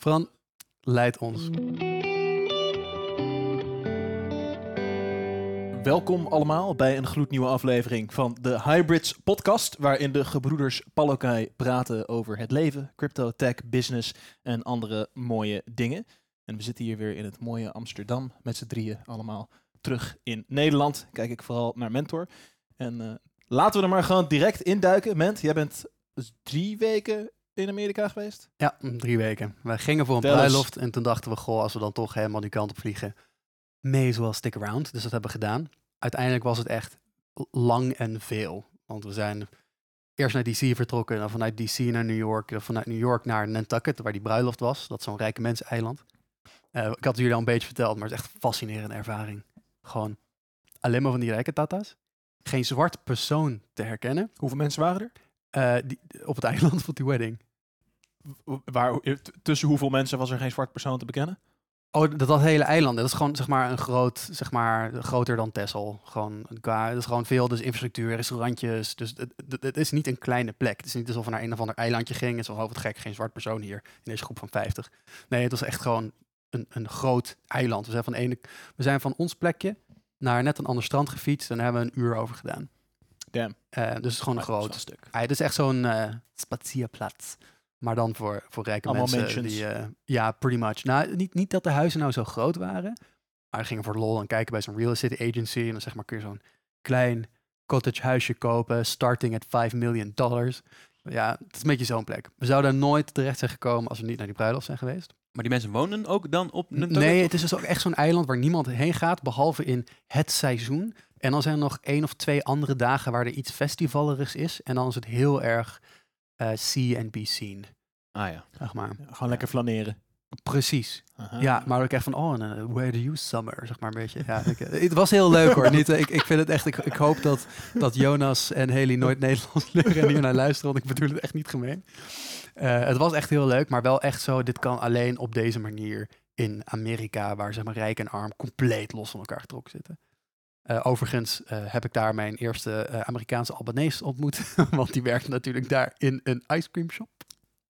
Fran, leid ons. Welkom allemaal bij een gloednieuwe aflevering van de Hybrids podcast, waarin de gebroeders Palokai praten over het leven, crypto, tech, business en andere mooie dingen. En we zitten hier weer in het mooie Amsterdam met z'n drieën allemaal terug in Nederland. Kijk ik vooral naar Mentor. En eh, laten we er maar gewoon direct induiken. Ment, jij bent drie weken in Amerika geweest? Ja, drie weken. We gingen voor een bruiloft en toen dachten we, goh, als we dan toch helemaal die kant op vliegen, may as well stick around. Dus dat hebben we gedaan. Uiteindelijk was het echt lang en veel. Want we zijn eerst naar DC vertrokken, dan vanuit DC naar New York, dan vanuit New York naar Nantucket, waar die bruiloft was. Dat is zo'n rijke menseneiland. Eh ik had het jullie al een beetje verteld, maar het is echt een fascinerende ervaring. Gewoon alleen maar van die rijke tata's. Geen zwart persoon te herkennen. Hoeveel mensen waren er? Eh, die, op het eiland van die wedding. Waar, tussen hoeveel mensen was er geen zwart persoon te bekennen? Oh, dat, dat hele eiland, dat is gewoon zeg maar een groot, zeg maar groter dan Texel. Gewoon, qua, dat is gewoon veel, dus infrastructuur, restaurantjes. Dus het, het, het is niet een kleine plek. Het is niet alsof we naar een of ander eilandje gingen. Het is wel oh, wat gek, geen zwart persoon hier in deze groep van 50. Nee, het was echt gewoon een, een groot eiland. We zijn, van ene, we zijn van ons plekje naar net een ander strand gefietst en daar hebben we een uur over gedaan. Damn. Eh, dus het is gewoon een groot stuk. Het is echt zo'n eh spazierplaats. Maar dan voor, voor rijke Allemaal mensen. mansions. Die, eh, ja, pretty much. Nou, niet, niet dat de huizen nou zo groot waren. Maar we gingen voor lol en kijken bij zo'n real estate agency. En dan zeg maar kun je zo'n klein cottage huisje kopen. Starting at 5 million dollars. Ja, het is een beetje zo'n plek. We zouden nooit terecht zijn gekomen als we niet naar die bruiloft zijn geweest. Maar die mensen wonen ook dan op Nantucket? Nee, het is dus ook echt zo'n eiland waar niemand heen gaat. Behalve in het seizoen. En dan zijn er nog één of twee andere dagen waar er iets festivallerigs is. En dan is het heel erg see and be seen. Ah ja. Zeg maar. Ja, gewoon lekker flaneren. Precies. Aha. Ja, maar ook echt van, oh, eh, where do you summer? Zeg maar een beetje. Ja, ik, eh, het was heel leuk hoor. Niet, eh, ik, ik vind het echt, ik, ik hoop dat, dat Jonas en Haley nooit Nederlands leren en hier naar luisteren, want ik bedoel het echt niet gemeen. Eh, het was echt heel leuk, maar wel echt zo, dit kan alleen op deze manier in Amerika, waar zeg maar rijk en arm compleet los van elkaar getrokken zitten. Eh, overigens eh, heb ik daar mijn eerste eh, Amerikaanse Albanese ontmoet, want die werkte natuurlijk daar in een ice cream shop.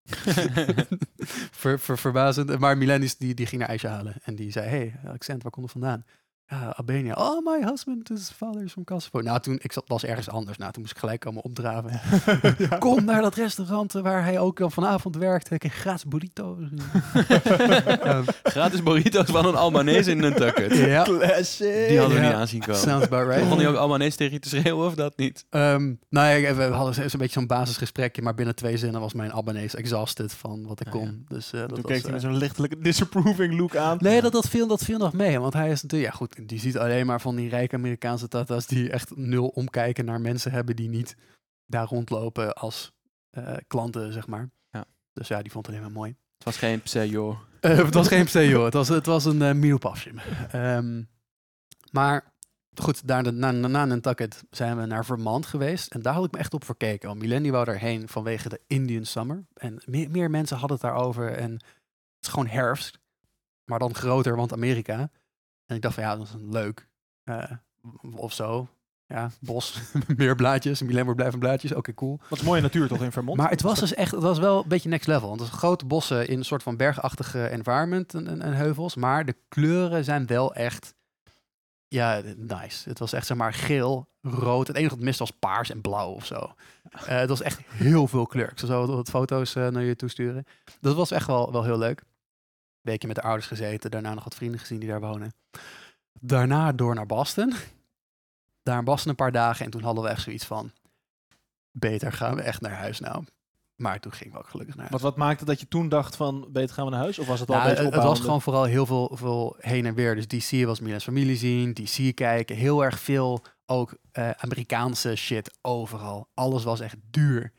ver, ver- verbazend. Maar Milenis die, die ging naar ijsje halen. En die zei, hey, accent, waar komt het vandaan? Ja, Albania. Oh, my husband, his father is from Kosovo. Nou, toen, ik zat, was ergens anders. Nou, toen moest ik gelijk komen opdraven. Kom naar dat restaurant eh, waar hij ook al vanavond werkt. Ik kreeg gratis burrito's. Gratis burritos van een Albanese in Nantucket. ja, Classic. Die hadden we Ja. niet aanzien komen. sounds about right. Begon hij ook Albanese tegen je te schreeuwen of dat niet? Ehm, nou ja, we hadden zo'n beetje zo'n basisgesprekje, maar binnen twee zinnen was mijn Albanese exhausted van wat ik Ah, kon. ja. Dus eh, dat Toen was, keek hij eh, met zo'n lichtelijke disapproving look aan. Nee, dat, dat, viel, dat viel nog mee. Want hij is natuurlijk, ja goed, die ziet alleen maar van die rijke Amerikaanse tata's die echt nul omkijken naar mensen hebben die niet daar rondlopen als eh, klanten, zeg maar. Ja. Dus ja, die vond het alleen maar mooi. Het was geen pseudo. Eh, het was geen CEO, het was, het was een uh, maar goed, daar, na, na, na Nantucket zijn we naar Vermont geweest. En daar had ik me echt op verkeken. Want Millennium wou daarheen vanwege de Indian Summer. En meer, meer mensen hadden het daarover. En het is gewoon herfst. Maar dan groter, want Amerika. En ik dacht van ja, dat is leuk. eh, of zo. Ja, bos, meer blaadjes. Wordt blijven blaadjes. Oké, cool. Wat is mooie natuur toch in Vermont? Maar het was dus echt, het was wel een beetje next level. Want het is grote bossen in een soort van bergachtige environment en, en, en heuvels. Maar de kleuren zijn wel echt, ja, nice. Het was echt zeg maar geel, rood. Het enige wat mist was paars en blauw of zo. Eh, het was echt heel veel kleur. Ik zal zo wat, wat foto's eh, naar je toesturen. Dat was echt wel, wel heel leuk. Weekje met de ouders gezeten. Daarna nog wat vrienden gezien die daar wonen. Daarna door naar Boston. Daar in Boston een paar dagen. En toen hadden we echt zoiets van... Beter gaan we echt naar huis nou. Maar toen gingen we ook gelukkig naar huis. Wat, wat maakte dat je toen dacht van, beter gaan we naar huis? Of was het al Nou, beetje het, was gewoon vooral heel veel, veel heen en weer. Dus DC was Milan's familie zien, DC kijken. Heel erg veel ook eh, Amerikaanse shit overal. Alles was echt duur.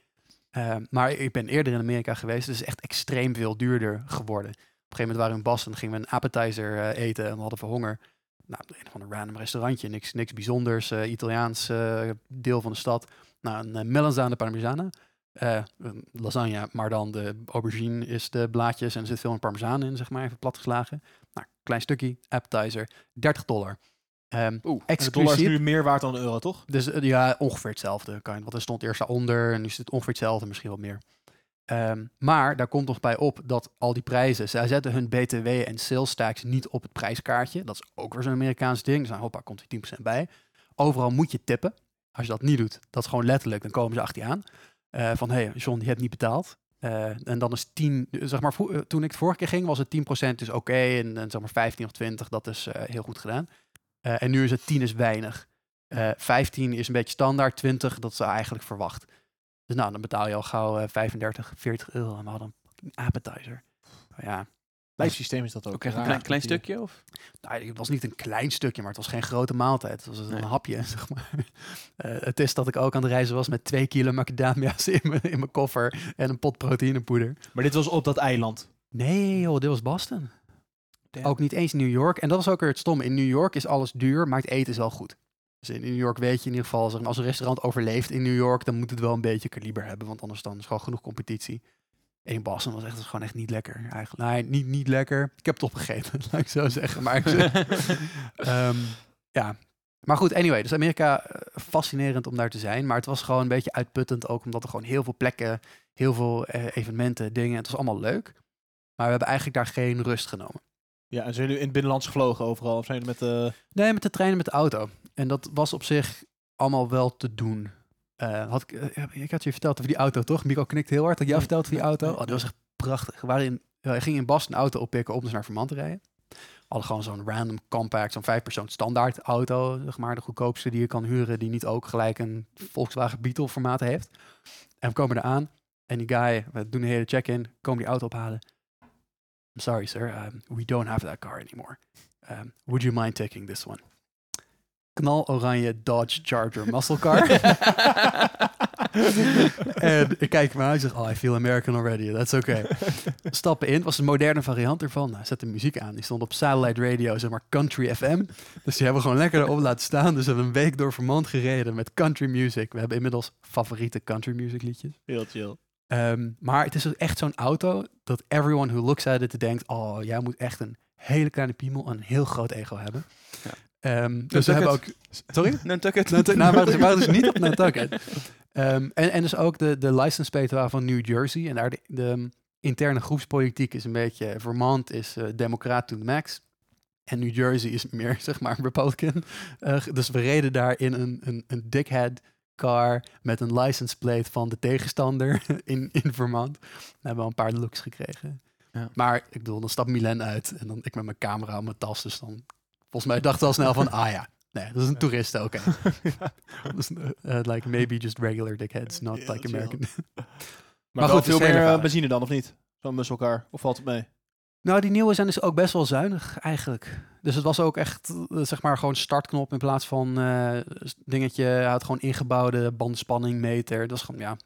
Eh, maar ik ben eerder in Amerika geweest, dus echt extreem veel duurder geworden. Op een gegeven moment waren we in Boston, gingen we een appetizer eh, eten en we hadden voor honger. Nou, een of ander random restaurantje, niks, niks bijzonders, eh, Italiaans eh, deel van de stad. Nou, een melanzane een lasagne, maar dan de aubergine is de blaadjes en er zit veel parmezaan in, zeg maar, even platgeslagen. Nou, klein stukje, appetizer, 30 dollar. Oeh, en de dollar is exclusief. nu meer waard dan een euro, toch? Dus ja, ongeveer hetzelfde. Kan je- Want er stond eerst daaronder en nu is het ongeveer hetzelfde, misschien wat meer. Ehm, maar daar komt nog bij op dat al die prijzen, zij zetten hun BTW en sales tax niet op het prijskaartje. Dat is ook weer zo'n Amerikaans ding. Dus hoppa, komt er 10% bij. Overal moet je tippen. Als je dat niet doet, dat is gewoon letterlijk, dan komen ze achter je aan. Eh, van, hé, hey, John, je hebt niet betaald. Eh, en dan is 10, zeg maar, eh, toen ik het vorige keer ging, was het 10% dus oké. en, en zeg maar 15 of 20, dat is heel goed gedaan. En nu is het 10 is weinig. Eh 15 is een beetje standaard, 20, dat is eigenlijk verwacht. Dus nou, dan betaal je al gauw eh, 35, 40 euro. En we hadden een appetizer. Maar ja, Lijstsysteem is dat ook. Een klein, klein stukje? Of? nou, het was niet een klein stukje, maar het was geen grote maaltijd. Het was een Nee. hapje, zeg maar. Eh, het is dat ik ook aan het reizen was met twee kilo macadamia's in mijn, in mijn koffer en een pot proteïnepoeder. Maar dit was op dat eiland. Nee joh, dit was Boston. Ook niet eens New York. En dat is ook weer het stomme. In New York is alles duur, maar het eten is wel goed. Dus in New York weet je in ieder geval, zeg maar, als een restaurant overleeft in New York, dan moet het wel een beetje kaliber hebben, want anders dan is gewoon genoeg competitie. En in Boston was echt, was gewoon echt niet lekker eigenlijk. Nee, niet, niet lekker. Ik heb het opgegeten, laat ik zo zeggen. Maar ik Ehm, ja, maar goed, anyway. Dus Amerika, eh, fascinerend om daar te zijn. Maar het was gewoon een beetje uitputtend ook, omdat er gewoon heel veel plekken, heel veel eh, evenementen, dingen. Het was allemaal leuk. Maar we hebben eigenlijk daar geen rust genomen. Ja, en zijn jullie in het binnenlands gevlogen overal? Of zijn jullie met de... Nee, met de trein en met de auto. En dat was op zich allemaal wel te doen. Eh, had ik, eh, ik had je verteld over die auto, toch? Mico knikt heel hard. Had jij verteld over die auto? Oh, dat was echt prachtig. We waren in, uh, ging in Boston een auto oppikken om dus naar Vermont te rijden. Hadden gewoon zo'n random compact, zo'n vijfpersoon standaard auto, zeg maar, de goedkoopste die je kan huren, die niet ook gelijk een Volkswagen Beetle formaat heeft. En we komen eraan en die guy, we doen een hele check-in, komen die auto ophalen. I'm sorry sir, um, we don't have that car anymore. Um, would you mind taking this one? Knal-oranje Dodge Charger muscle car. en ik kijk hem aan en zeg, oh, I feel American already. That's okay. Stappen in, was een moderne variant ervan. Nou, zet de muziek aan. Die stond op satellite radio, zeg maar country FM. Dus die hebben we gewoon lekker erop laten staan. Dus we hebben een week door Vermont gereden met country music. We hebben inmiddels favoriete country music liedjes. Heel chill. Ehm, maar het is ook echt zo'n auto dat everyone who looks at it denkt, oh, jij moet echt een hele kleine piemel en een heel groot ego hebben. Ehm, dus we hebben ook... Sorry? Nantucket. Nantucket. Nou, dus, waren dus niet op Nantucket. Ehm, en, en dus ook de, de license plate waren van New Jersey. En daar de, de interne groepspolitiek is een beetje... Vermont is eh democraat to the max. En New Jersey is meer, zeg maar, Republican. Eh, dus we reden daar in een, een, een dickhead car met een license plate van de tegenstander in, in Vermont. We hebben wel een paar looks gekregen. Ja. Maar ik bedoel, dan stapt Milan uit en dan ik met mijn camera op mijn tas. Dus dan, volgens mij dacht ik al snel van, ah ja, nee, dat is een toerist, oké. Dus, eh, like maybe just regular dickheads, not like is American. Maar, Maar goed, veel is meer eh, benzine dan, of niet? Zo'n musselcar. Of valt het mee? Nou, die nieuwe zijn dus ook best wel zuinig eigenlijk. Dus het was ook echt, eh, zeg maar, gewoon startknop in plaats van eh, s- dingetje. Hij had gewoon ingebouwde bandspanningmeter. Dat was gewoon, ja,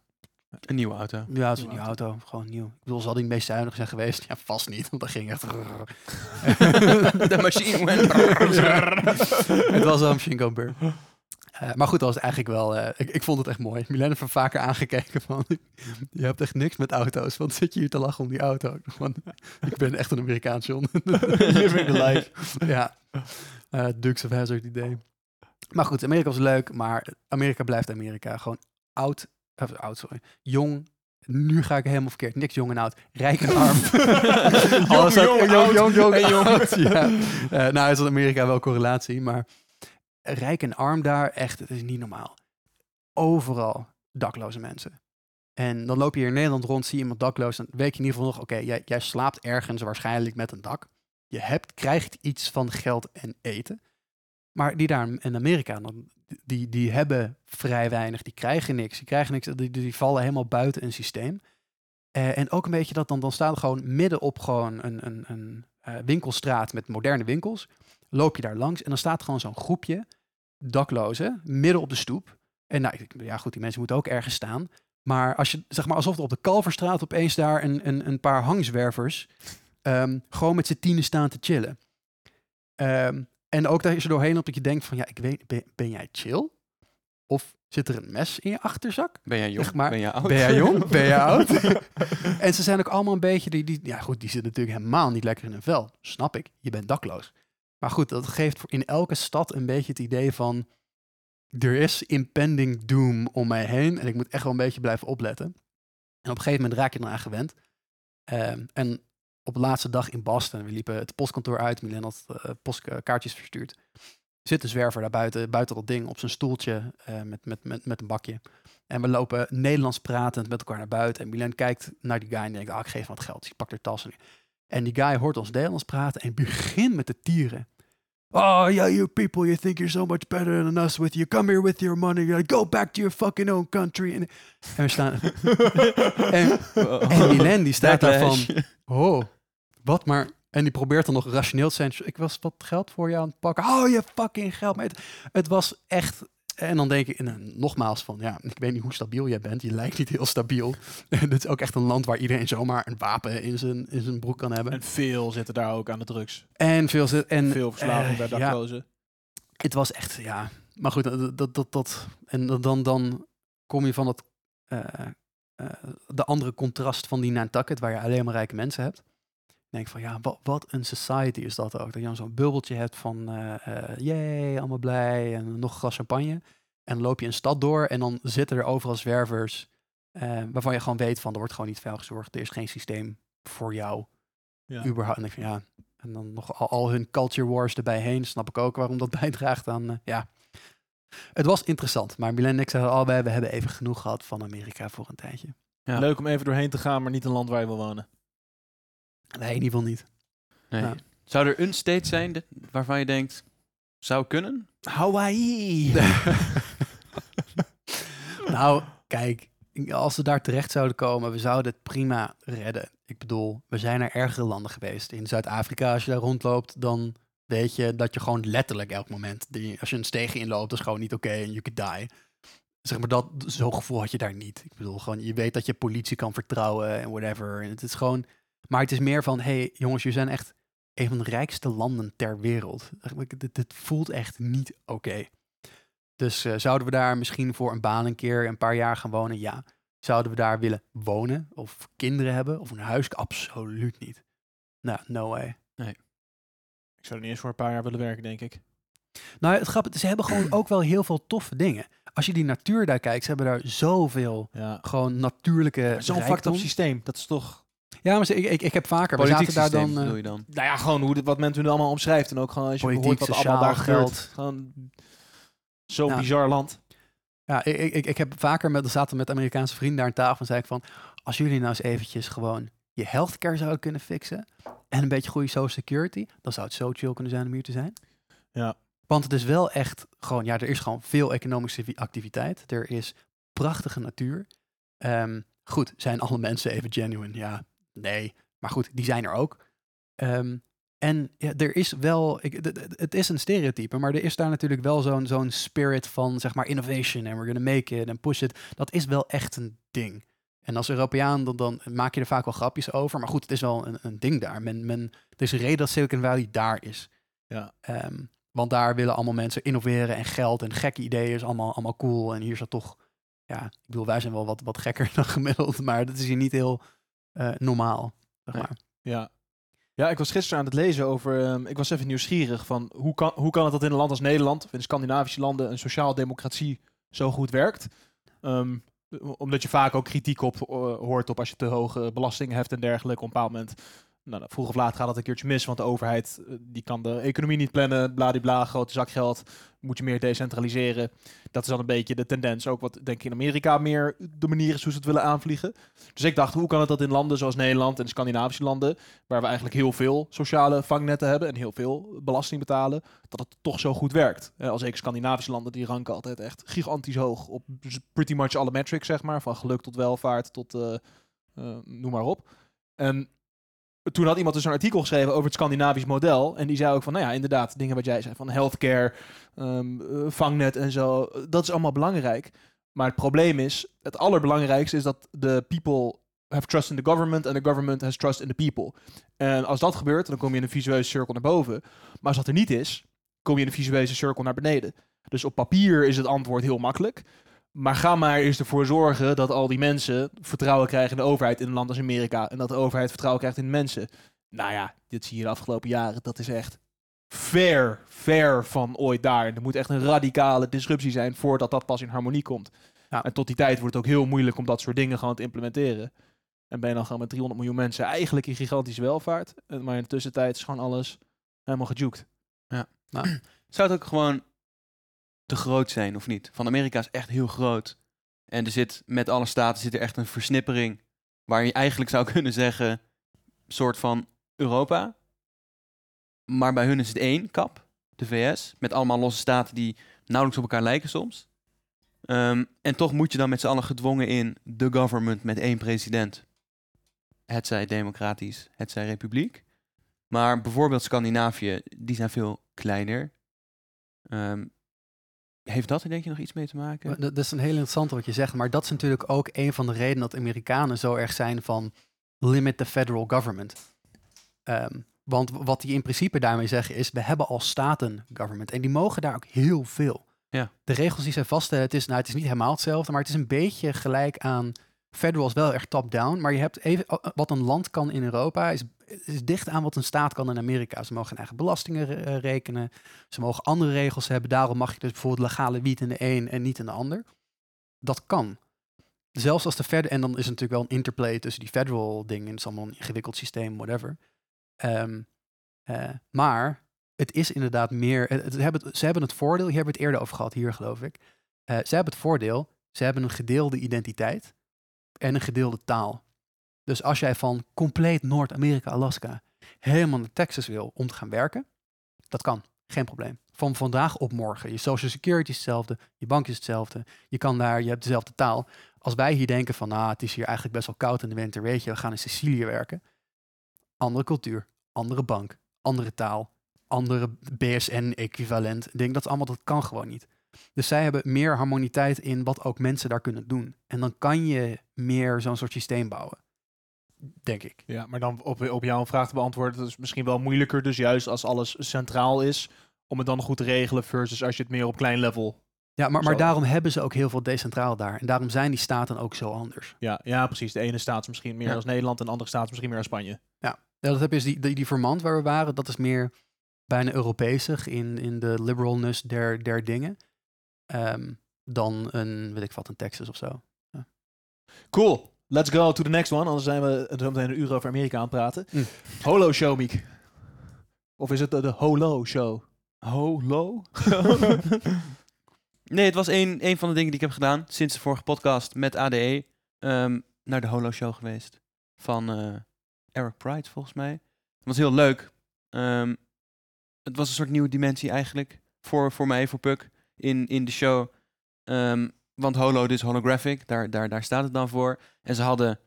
Een nieuwe auto. ja, het is een Nieuwe nieuwe auto. Gewoon nieuw. Ik bedoel, zal die het meest zuinig zijn geweest? Ja, vast niet, want dat ging echt... De machine went. het was wel een machine gun burn. Eh, maar goed, dat was eigenlijk wel... eh, ik, ik vond het echt mooi. Milan heeft er vaker aangekeken van... je hebt echt niks met auto's. Want zit je hier te lachen om die auto? Van, ik ben echt een Amerikaan, John. Living the life. ja. Eh Dukes of Hazzard idee. Maar goed, Amerika was leuk. Maar Amerika blijft Amerika. Gewoon oud... Of, oud, sorry. Jong... Nu ga ik helemaal verkeerd. Niks jong en oud. Rijk en arm. Alles Jong, jong, oud jong, jong, en jong. oud, ja. Eh, nou is in Amerika wel correlatie, maar rijk en arm daar, echt, het is niet normaal. Overal dakloze mensen. En dan loop je hier in Nederland rond, zie je iemand dakloos, dan weet je in ieder geval nog, oké, jij, jij slaapt ergens waarschijnlijk met een dak. Je hebt, krijgt iets van geld en eten. Maar die daar in Amerika, dan, die, die hebben vrij weinig, die krijgen niks. Die, krijgen niks die, die vallen helemaal buiten een systeem. Eh, en ook een beetje dat dan, dan er gewoon midden op gewoon een, een, een eh, winkelstraat met moderne winkels. Loop je daar langs en dan staat gewoon zo'n groepje daklozen midden op de stoep. En nou, ja goed, die mensen moeten ook ergens staan. Maar als je, zeg maar, alsof er op de Kalverstraat opeens daar een, een, een paar hangzwervers ehm, gewoon met z'n tienen staan te chillen. Ehm, en ook dat je er doorheen loopt dat je denkt van, ja, ik weet, ben, ben jij chill? Of zit er een mes in je achterzak? Ben jij jong? Zeg maar, ben jij oud? Ben jij jong? Ben jij oud? en ze zijn ook allemaal een beetje, die, die, ja goed, die zitten natuurlijk helemaal niet lekker in hun vel. Snap ik, je bent dakloos. Maar goed, dat geeft in elke stad een beetje het idee van, er is impending doom om mij heen en ik moet echt wel een beetje blijven opletten. En op een gegeven moment raak je eraan gewend. Ehm, en op de laatste dag in Boston, we liepen het postkantoor uit, Milan had eh, postkaartjes verstuurd. Zit een zwerver daar buiten, buiten dat ding op zijn stoeltje eh, met, met, met, met een bakje. En we lopen Nederlands pratend met elkaar naar buiten. En Milan kijkt naar die guy en denkt, ah, ik geef hem wat geld. Dus ik pak de tas. En, en die guy hoort ons Nederlands praten en begint met de tieren. Oh, yeah, you people, you think you're so much better than us with you. Come here with your money. Like, go back to your fucking own country. En, en we staan... en, en Milan, die staat daar van... Oh, wat maar... En die probeert dan nog rationeel te zijn. Ik was wat geld voor je aan het pakken. Oh, je fucking geld. Maar het, het was echt... En dan denk ik en, dan nogmaals van, ja, ik weet niet hoe stabiel jij bent. Je lijkt niet heel stabiel. Dit is ook echt een land waar iedereen zomaar een wapen in zijn, in zijn broek kan hebben. En veel zitten daar ook aan de drugs. En veel zit en veel verslaving eh, bij ja, daklozen. het was echt, ja. Maar goed, dat, dat, dat, dat en dan, dan kom je van eh, eh, de andere contrast van die Nantucket, waar je alleen maar rijke mensen hebt. Denk ik van, ja, wat, wat een society is dat ook. Dat je dan zo'n bubbeltje hebt van, eh eh, yay, allemaal blij en nog een glas champagne. En dan loop je een stad door en dan zitten er overal zwervers, eh, waarvan je gewoon weet van, er wordt gewoon niet vuil gezorgd. Er is geen systeem voor jou, Ja. überhaupt. En ik van, ja, en dan nog al, al hun culture wars erbij heen, snap ik ook waarom dat bijdraagt aan, eh, ja. Het was interessant, maar Milan en ik zeiden allebei, we hebben even genoeg gehad van Amerika voor een tijdje. Ja. Leuk om even doorheen te gaan, maar niet een land waar je wil wonen. Nee, in ieder geval niet. Nee. Ja. Zou er een state zijn waarvan je denkt, zou kunnen? Hawaii! nou, kijk, als we daar terecht zouden komen, we zouden het prima redden. Ik bedoel, we zijn naar ergere landen geweest. In Zuid-Afrika, als je daar rondloopt, dan weet je dat je gewoon letterlijk elk moment, die, als je een steeg inloopt, dat is gewoon niet oké en you could die. Zeg maar, dat, zo'n gevoel had je daar niet. Ik bedoel, gewoon, je weet dat je politie kan vertrouwen en whatever. En het is gewoon, maar het is meer van, hey jongens, jullie zijn echt een van de rijkste landen ter wereld. Dit, dit voelt echt niet oké. Dus eh, zouden we daar misschien voor een baan een keer een paar jaar gaan wonen? Ja. Zouden we daar willen wonen of kinderen hebben of een huis? Absoluut niet. Nou, no way. Ik zou er niet eens voor een paar jaar willen werken, denk ik. Nou, het grappige, ze hebben gewoon ook wel heel veel toffe dingen. Als je die natuur daar kijkt, ze hebben daar zoveel Ja. gewoon natuurlijke Zo'n up systeem, dat is toch... Ja, maar ze- ik, ik, ik heb vaker, we Politiek zaten daar dan... eh, je dan? Nou ja, gewoon hoe dit, wat men toen allemaal omschrijft. En ook gewoon als je Politiek, hoort wat allemaal daar sociaal, gebeurt. geld. Gewoon zo'n Ja. bizar land. Ja, ik, ik, ik, heb vaker met, we zaten met Amerikaanse vrienden daar aan tafel en zei ik van, als jullie nou eens eventjes gewoon je healthcare zouden kunnen fixen en een beetje goede social security, dan zou het zo chill kunnen zijn om hier te zijn. Ja. Want het is wel echt gewoon, ja, er is gewoon veel economische vi- activiteit. Er is prachtige natuur. Ehm, goed, zijn alle mensen even genuine? Ja, nee. Maar goed, die zijn er ook. Ehm, en ja, er is wel, ik, het is een stereotype, maar er is daar natuurlijk wel zo'n zo'n spirit van, zeg maar, innovation en we're gonna make it en push it. Dat is wel echt een ding. En als Europeaan, dan, dan maak je er vaak wel grapjes over. Maar goed, het is wel een, een ding daar. Men, men, er is een reden dat Silicon Valley daar is. Ja. Ehm, want daar willen allemaal mensen innoveren en geld en gekke ideeën is allemaal, allemaal cool. En hier is dat toch, ja, ik bedoel, wij zijn wel wat, wat gekker dan gemiddeld, maar dat is hier niet heel eh, normaal. Zeg Nee. maar. Ja. Ja, ik was gisteren aan het lezen over. ehm, ik was even nieuwsgierig van hoe kan, hoe kan het dat in een land als Nederland of in de Scandinavische landen een sociaal-democratie zo goed werkt? Ehm, omdat je vaak ook kritiek op eh, hoort op als je te hoge belastingen hebt en dergelijke. Op een bepaald moment, nou, nou, vroeg of laat gaat dat een keertje mis, want de overheid eh, die kan de economie niet plannen, bladibla, grote zak geld, moet je meer decentraliseren. Dat is dan een beetje de tendens, ook wat denk ik in Amerika meer de manier is hoe ze het willen aanvliegen. Dus ik dacht, hoe kan het dat in landen zoals Nederland en Scandinavische landen, waar we eigenlijk heel veel sociale vangnetten hebben en heel veel belasting betalen, dat het toch zo goed werkt. Eh, als ik Scandinavische landen, die ranken altijd echt gigantisch hoog op pretty much alle metrics, zeg maar. Van geluk tot welvaart tot eh, noem maar op. En toen had iemand dus een artikel geschreven over het Scandinavisch model. En die zei ook van, nou ja, inderdaad, dingen wat jij zei, van healthcare, ehm, eh, vangnet en zo. Dat is allemaal belangrijk. Maar het probleem is, het allerbelangrijkste is dat de people have trust in the government and the government has trust in the people. En als dat gebeurt, dan kom je in een visueuze cirkel naar boven. Maar als dat er niet is, kom je in een visueuze cirkel naar beneden. Dus op papier is het antwoord heel makkelijk. Maar ga maar eens ervoor zorgen dat al die mensen vertrouwen krijgen in de overheid in een land als Amerika. En dat de overheid vertrouwen krijgt in mensen. Nou ja, dit zie je de afgelopen jaren. Dat is echt ver, ver van ooit daar. En er moet echt een radicale disruptie zijn voordat dat pas in harmonie komt. Ja. En tot die tijd wordt het ook heel moeilijk om dat soort dingen gewoon te implementeren. En ben je dan gewoon met 300 miljoen mensen eigenlijk in gigantische welvaart. Maar in de tussentijd is gewoon alles helemaal gejukt. Zou het ook gewoon te groot zijn, of niet? Van Amerika is echt heel groot. En er zit met alle staten zit er echt een versnippering. Waar je eigenlijk zou kunnen zeggen, soort van Europa. Maar bij hun is het één kap, de VS. Met allemaal losse staten die nauwelijks op elkaar lijken soms. Ehm, en toch moet je dan met z'n allen gedwongen in de government met één president. Het zij democratisch, het zij republiek. Maar bijvoorbeeld Scandinavië, die zijn veel kleiner. Ehm, heeft dat denk je nog iets mee te maken? Dat is een heel interessant wat je zegt, maar dat is natuurlijk ook een van de redenen dat Amerikanen zo erg zijn van limit the federal government. Ehm, want wat die in principe daarmee zeggen is, we hebben al staten government en die mogen daar ook heel veel. Ja. De regels die zij vaststellen, het is, nou, het is niet helemaal hetzelfde, maar het is een beetje gelijk aan federal is wel echt top-down, maar je hebt even, wat een land kan in Europa is, is dicht aan wat een staat kan in Amerika. Ze mogen hun eigen belastingen eh, rekenen, ze mogen andere regels hebben. Daarom mag je dus bijvoorbeeld legale wiet in de een en niet in de ander. Dat kan. Zelfs als de verder en dan is er natuurlijk wel een interplay tussen die federal dingen. Het is allemaal een ingewikkeld systeem, whatever. Ehm, eh, maar het is inderdaad meer. het- het- hebben, ze hebben het voordeel, hier hebben we het eerder over gehad, hier geloof ik. Eh, ze hebben het voordeel, ze hebben een gedeelde identiteit en een gedeelde taal. Dus als jij van compleet Noord-Amerika, Alaska, helemaal naar Texas wil om te gaan werken, dat kan. Geen probleem. Van vandaag op morgen. Je social security is hetzelfde, je bank is hetzelfde. Je kan daar, je hebt dezelfde taal. Als wij hier denken van, nou, het is hier eigenlijk best wel koud in de winter, weet je, we gaan in Sicilië werken. Andere cultuur, andere bank, andere taal, andere BSN-equivalent. Denk dat allemaal, dat kan gewoon niet. Dus zij hebben meer harmoniteit in wat ook mensen daar kunnen doen. En dan kan je meer zo'n soort systeem bouwen. Denk ik. Ja, maar dan op, op jouw vraag te beantwoorden, dat is misschien wel moeilijker. Dus juist als alles centraal is, om het dan goed te regelen versus als je het meer op klein level... Ja, maar, maar Zo. daarom hebben ze ook heel veel decentraal daar. En daarom zijn die staten ook zo anders. Ja, ja, precies. De ene staat is misschien meer Ja. als Nederland en de andere staat is misschien meer als Spanje. Ja, dat heb je dus die, die, die waar we waren. Dat is meer bijna Europeesig in, in de liberalness der, der dingen. Ehm, dan een, weet ik wat, een Texas of zo. Cool. Let's go to the next one. Anders zijn we zo meteen een uur over Amerika aan het praten. Mm. Holo Show, Miek. Of is het de, de Holo Show? Holo? nee, het was een, een van de dingen die ik heb gedaan sinds de vorige podcast met ADE. ehm, naar de Holo Show geweest. Van eh, Eric Pride, volgens mij. Het was heel leuk. Ehm, het was een soort nieuwe dimensie eigenlijk. Voor, voor mij, voor Puck, in, in de show. Ehm, want Holo, dus holographic, daar, daar, daar staat het dan voor. En ze hadden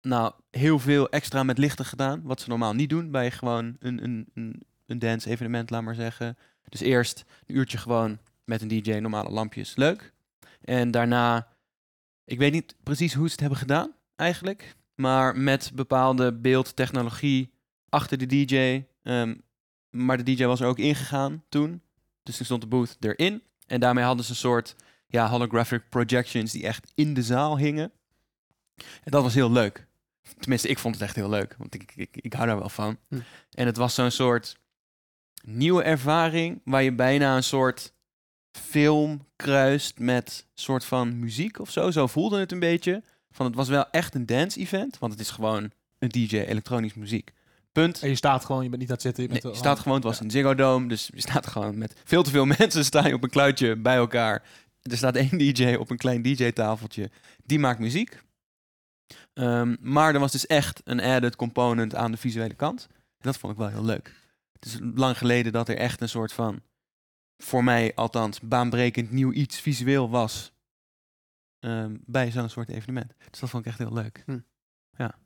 nou heel veel extra met lichten gedaan. Wat ze normaal niet doen bij gewoon een, een, een, een dance evenement, laat maar zeggen. Dus eerst een uurtje gewoon met een DJ, normale lampjes, leuk. En daarna, ik weet niet precies hoe ze het hebben gedaan eigenlijk. Maar met bepaalde beeldtechnologie achter de DJ. ehm, maar de DJ was er ook ingegaan toen. Dus toen stond de booth erin. En daarmee hadden ze een soort ja, holographic projections die echt in de zaal hingen. En dat was heel leuk. Tenminste, ik vond het echt heel leuk. Want ik, ik, ik hou daar wel van. Hm. En het was zo'n soort nieuwe ervaring waar je bijna een soort film kruist met soort van muziek of zo. Zo voelde het een beetje. Van het was wel echt een dance event, want het is gewoon een DJ elektronische muziek. Punt. En je staat gewoon, je bent niet aan het zitten. Je, Nee, je staat gewoon, het was een Ziggo Dome, dus je staat gewoon met veel te veel mensen sta je op een kluitje bij elkaar. Er staat één DJ op een klein DJ-tafeltje, die maakt muziek. Ehm, maar er was dus echt een added component aan de visuele kant. En dat vond ik wel heel leuk. Het is lang geleden dat er echt een soort van, voor mij althans, baanbrekend nieuw iets visueel was. ehm, bij zo'n soort evenement. Dus dat vond ik echt heel leuk.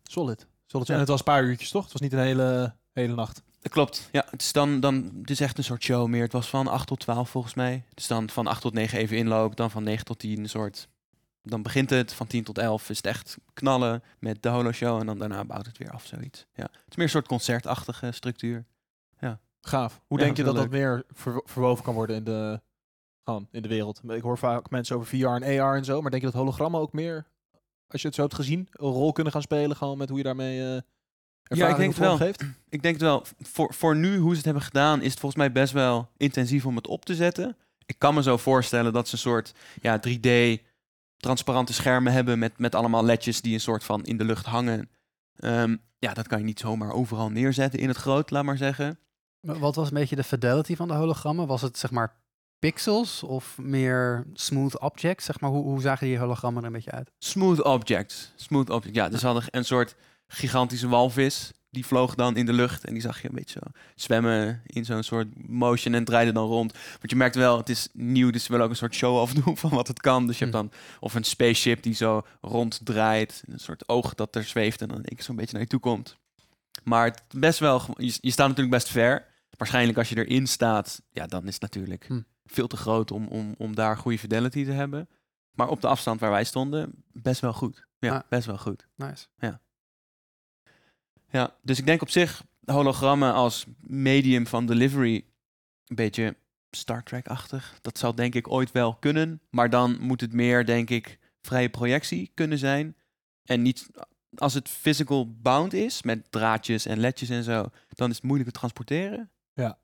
Solid. Solid. Ja. En het was een paar uurtjes, toch? Het was niet een hele, hele nacht. Dat klopt. Ja, het is dan, dan het is echt een soort show meer. Het was van 8 tot 12 volgens mij. Dus dan van 8 tot 9 even inloop, dan van 9 tot 10 een soort. Dan begint het, van 10 tot 11 is het echt knallen met de holo show en dan daarna bouwt het weer af zoiets. Ja. Het is meer een soort concertachtige structuur. Gaaf. Hoe Ja, denk je dat dat meer ver- verwoven kan worden in de, gewoon in de wereld? Ik hoor vaak mensen over VR en AR en zo, maar denk je dat hologrammen ook meer, als je het zo hebt gezien, een rol kunnen gaan spelen gewoon met hoe je daarmee eh ervaring denk het wel. geeft? Ik denk het wel, voor, voor nu hoe ze het hebben gedaan, is het volgens mij best wel intensief om het op te zetten. Ik kan me zo voorstellen dat ze een soort ja, 3D transparante schermen hebben met, met allemaal ledjes die een soort van in de lucht hangen. Ehm, ja, dat kan je niet zomaar overal neerzetten in het groot, laat maar zeggen. Maar Wat was een beetje de fidelity van de hologrammen? Was het zeg maar pixels of meer smooth objects? Zeg maar, hoe, hoe zagen die hologrammen er een beetje uit? Smooth objects. Smooth object. Ja, dus ze hadden een soort gigantische walvis. Die vloog dan in de lucht en die zag je een beetje zo zwemmen in zo'n soort motion en draaide dan rond. Want je merkt wel, het is nieuw, dus ze willen ook een soort show-off doen van wat het kan. Dus je hebt Hm. dan of een spaceship die zo ronddraait, een soort oog dat er zweeft en dan ik zo'n beetje naar je toe komt. Maar het best wel, je staat natuurlijk best ver. Waarschijnlijk als je erin staat, ja, dan is het natuurlijk Hm. veel te groot om, om, om daar goede fidelity te hebben. Maar op de afstand waar wij stonden, best wel goed. Ja, Ah. best wel goed. Nice. Ja, dus ik denk op zich hologrammen als medium van delivery een beetje Star Trek-achtig. Dat zou denk ik ooit wel kunnen. Maar dan moet het meer, denk ik, vrije projectie kunnen zijn. En niet als het physical bound is, met draadjes en ledjes en zo, dan is het moeilijk te transporteren. Ja.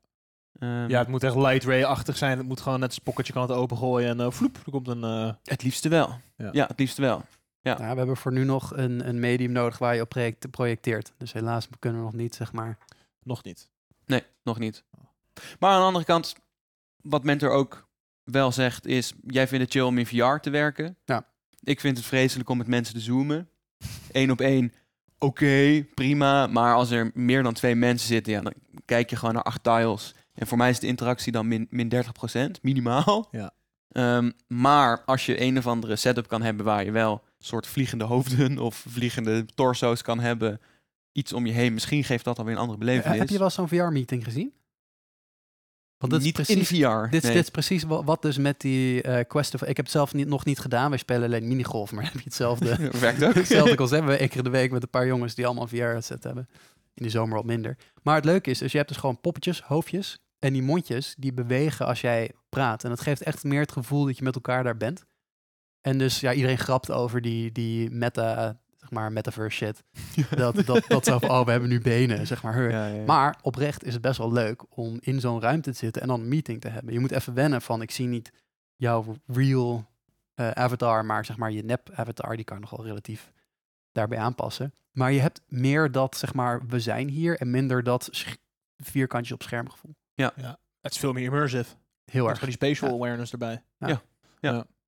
Ehm, Ja, het moet echt light ray-achtig zijn. Het moet gewoon net als pocketje kan het opengooien en uh, vloep, er komt een... eh, Het liefste wel. Ja. Ja, het liefste wel. Ja. Ja, we hebben voor nu nog een, een medium nodig waar je op project, projecteert. Dus helaas kunnen we nog niet, zeg maar. nog niet. Nee, nog niet. Maar aan de andere kant, wat Mentor ook wel zegt, is: jij vindt het chill om in VR te werken. Ja. Ik vind het vreselijk om met mensen te zoomen. Eén op één, oké, prima. Maar als er meer dan twee mensen zitten, ja, dan kijk je gewoon naar acht tiles. En voor mij is de interactie dan min, min 30%, minimaal. Ja. Ehm, maar als je een of andere setup kan hebben waar je wel soort vliegende hoofden of vliegende torso's kan hebben, iets om je heen, misschien geeft dat alweer een andere. Eh, heb je wel zo'n VR-meeting gezien? Want dit is niet precies, in VR. Dit, nee. dit is precies wat, wat dus met die eh Quest of... Ik heb het zelf niet, nog niet gedaan. Wij spelen alleen minigolf, maar heb je hetzelfde, Werkt ook. hetzelfde concept. We in de week met een paar jongens die allemaal VR-headset hebben. In de zomer wat minder. Maar het leuke is, dus je hebt dus gewoon poppetjes, hoofdjes. En die mondjes, die bewegen als jij praat. En dat geeft echt meer het gevoel dat je met elkaar daar bent. En dus ja, iedereen grapt over die, die meta, zeg maar, metaverse shit. Dat, dat, dat zo van, oh, we hebben nu benen, zeg maar. Ja, ja, ja. Maar oprecht is het best wel leuk om in zo'n ruimte te zitten en dan een meeting te hebben. Je moet even wennen van, ik zie niet jouw real eh, avatar, maar zeg maar je nep avatar, die kan je nog wel relatief daarbij aanpassen. Maar je hebt meer dat, zeg maar, we zijn hier en minder dat vierkantjes op scherm gevoel. Het is veel meer immersive. Heel Er erg. is die spatial Ja. awareness erbij.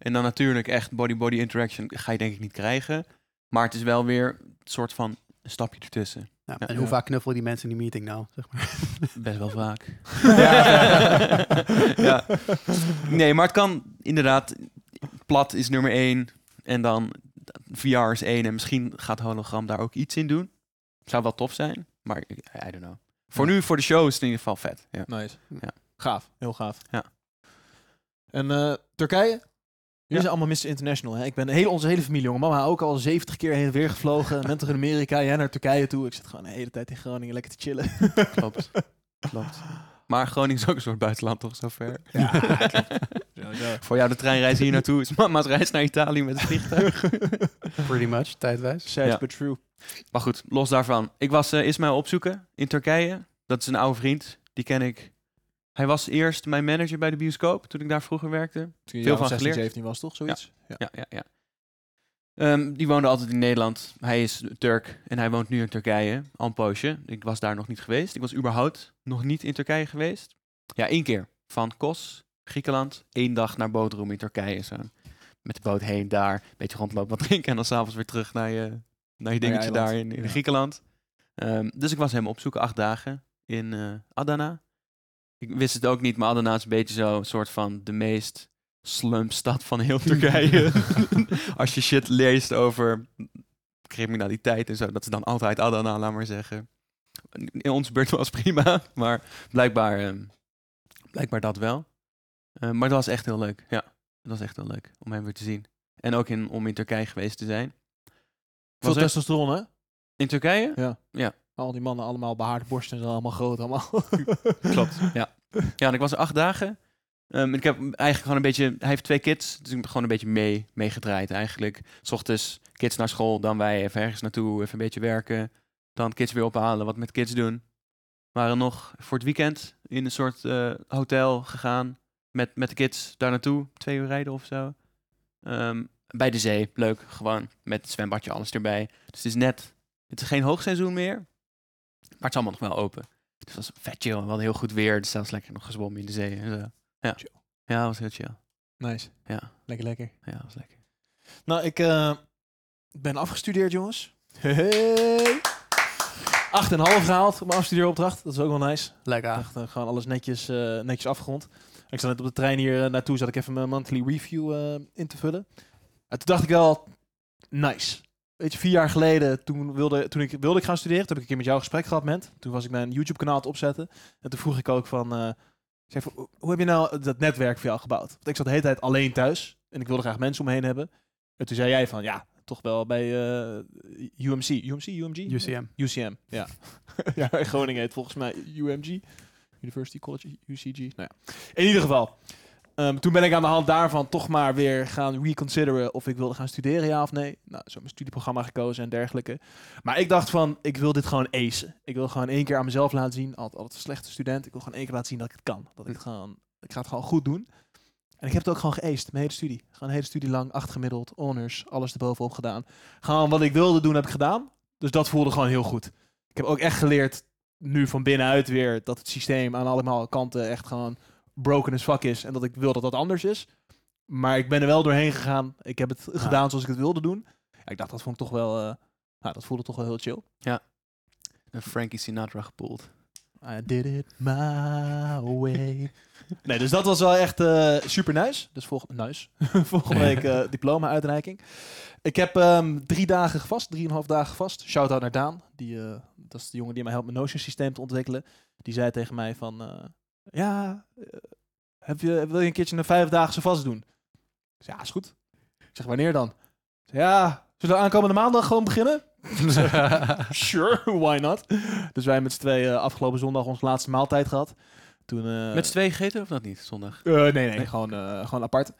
En dan natuurlijk echt body-body interaction ga je denk ik niet krijgen. Maar het is wel weer een soort van een stapje ertussen. Ja, Ja. en hoe Ja. vaak knuffelen die mensen in die meeting nou? Zeg maar. Best wel vaak. Ja. ja. Nee, maar het kan inderdaad. Plat is nummer één. En dan VR is één. En misschien gaat hologram daar ook iets in doen. Zou wel tof zijn. Maar I don't know. Voor Ja. nu, voor de show is het in ieder geval vet. Ja. Nice. Ja. Gaaf. Heel gaaf. Ja. En eh, Turkije? Ja. zijn allemaal Mr. International. Hè? Ik ben heel, onze hele familie, jongen. Mama ook al 70 keer heen en weer gevlogen. Mentor in Amerika, jij naar Turkije toe. Ik zit gewoon de hele tijd in Groningen lekker te chillen. Klopt. Klopt. Maar Groningen is ook een soort buitenland, toch? Zover. Ja, Sowieso. Voor jou de treinreis hier naartoe is mama's reis naar Italië met het vliegtuig. Pretty much, tijdwijs. Sad Ja. but true. maar goed, los daarvan. Ik was eh Ismail opzoeken in Turkije. Dat is een oude vriend. Die ken ik. Hij was eerst mijn manager bij de bioscoop toen ik daar vroeger werkte. Toen je Veel van 16, geleerd. 17 was, toch? Zoiets? Ja. Ja, ja, ja. Ehm, die woonde altijd in Nederland. Hij is Turk en hij woont nu in Turkije. Al een poosje. Ik was daar nog niet geweest. Ik was überhaupt nog niet in Turkije geweest. Ja, één keer. Van Kos, Griekenland. één dag naar Bodrum in Turkije. Zo. Met de boot heen, daar. Een beetje rondlopen, wat drinken. En dan s'avonds weer terug naar je, naar je dingetje daar in, in Ja. Griekenland. Ehm, dus ik was hem opzoeken, acht dagen in eh, Adana. Ik wist het ook niet, maar Adana is een beetje zo een soort van de meest slumpstad van heel Turkije. Als je shit leest over criminaliteit en zo, dat is dan altijd Adana, laat maar zeggen. In onze beurt was prima, maar blijkbaar, ehm, blijkbaar dat wel. Eh, maar dat was echt heel leuk, ja. Dat was echt heel leuk om hem weer te zien. En ook in, om in Turkije geweest te zijn. Veel Was er- testosteron, hè? In Turkije? Al die mannen allemaal behaard borsten en allemaal groot allemaal. Klopt, ja. Ja, en ik was er acht dagen. Ehm, ik heb eigenlijk gewoon een beetje... Hij heeft twee kids, dus ik heb gewoon een beetje mee, meegedraaid eigenlijk. S ochtends kids naar school, dan wij even ergens naartoe, even een beetje werken. Dan kids weer ophalen, wat met kids doen. We waren nog voor het weekend in een soort eh, hotel gegaan. Met, met de kids daar naartoe, twee uur rijden of zo. Ehm, Bij de zee, leuk. Gewoon met het zwembadje, alles erbij. Dus het is net, het is geen hoogseizoen meer. Maar het is allemaal nog wel open. Dus het was vet chill. We hadden heel goed weer. Dus zelfs lekker nog gezwommen in de zee en zo. Ja, Chill. ja dat was heel chill. Nice. Ja, Lekker, lekker. ja dat was lekker. Nou, ik eh, ben afgestudeerd, jongens. Hey. Acht en een half gehaald op mijn afstudeeropdracht. Dat is ook wel nice. Lekker. Echt eh, gewoon alles netjes, eh, netjes afgerond. Ik zat net op de trein hier naartoe, zat ik even mijn monthly review in te vullen. En toen dacht ik wel, nice. Weet je, vier jaar geleden, toen wilde, toen ik, wilde ik gaan studeren, toen heb ik een keer met jou een gesprek gehad, Ment. Toen was ik mijn YouTube-kanaal het opzetten. En toen vroeg ik ook van, eh, ik zei van, "Hoe- heb je nou dat netwerk voor jou gebouwd? Want ik zat de hele tijd alleen thuis en ik wilde graag mensen om me heen hebben. En toen zei jij van, ja, toch wel bij eh, UMC. UMC? UMG? UCM. UCM, ja. ja, in Groningen heet volgens mij UMG. University College, UCG. Nou ja. In ieder geval. Ehm, toen ben ik aan de hand daarvan toch maar weer gaan reconsideren of ik wilde gaan studeren, ja of nee. Nou, zo mijn studieprogramma gekozen en dergelijke. Maar ik dacht van, ik wil dit gewoon acen. Ik wil gewoon één keer aan mezelf laten zien, altijd, altijd een slechte student. Ik wil gewoon één keer laten zien dat ik het kan. Dat ik het gewoon, ik ga het gewoon goed doen. En ik heb het ook gewoon geaced, mijn hele studie. Gewoon een hele studie lang, acht gemiddeld, honors, alles erbovenop gedaan. Gewoon wat ik wilde doen, heb ik gedaan. Dus dat voelde gewoon heel goed. Ik heb ook echt geleerd, nu van binnenuit weer, dat het systeem aan allemaal kanten echt gewoon broken as fuck is. En dat ik wil dat dat anders is. Maar ik ben er wel doorheen gegaan. Ik heb het gedaan zoals ik het wilde doen. Ja, ik dacht, dat vond ik toch wel... eh, nou, dat voelde toch wel heel chill. Een Frankie Sinatra gepoeld. I did it my way. Nee, dus dat was wel echt eh, super nice. Dus volgende, nice. volgende week eh, diploma-uitreiking. Ik heb ehm, drie dagen gevast, drieënhalf dagen vast. Shout-out naar Daan. Die, dat is de jongen die mij helpt mijn Notion-systeem te ontwikkelen. Die zei tegen mij van... eh, ja, eh, heb je, wil je een keertje een vijfdaagse vast doen? Ik zei, ja, is goed. Ik zeg, wanneer dan? Zei, ja, zullen we aankomende maandag gewoon beginnen? sure, why not? Dus wij met z'n tweeën afgelopen zondag onze laatste maaltijd gehad. Toen, eh, Met z'n tweeën gegeten of dat niet, zondag? eh, nee, nee, Nee. Gewoon, eh, gewoon apart.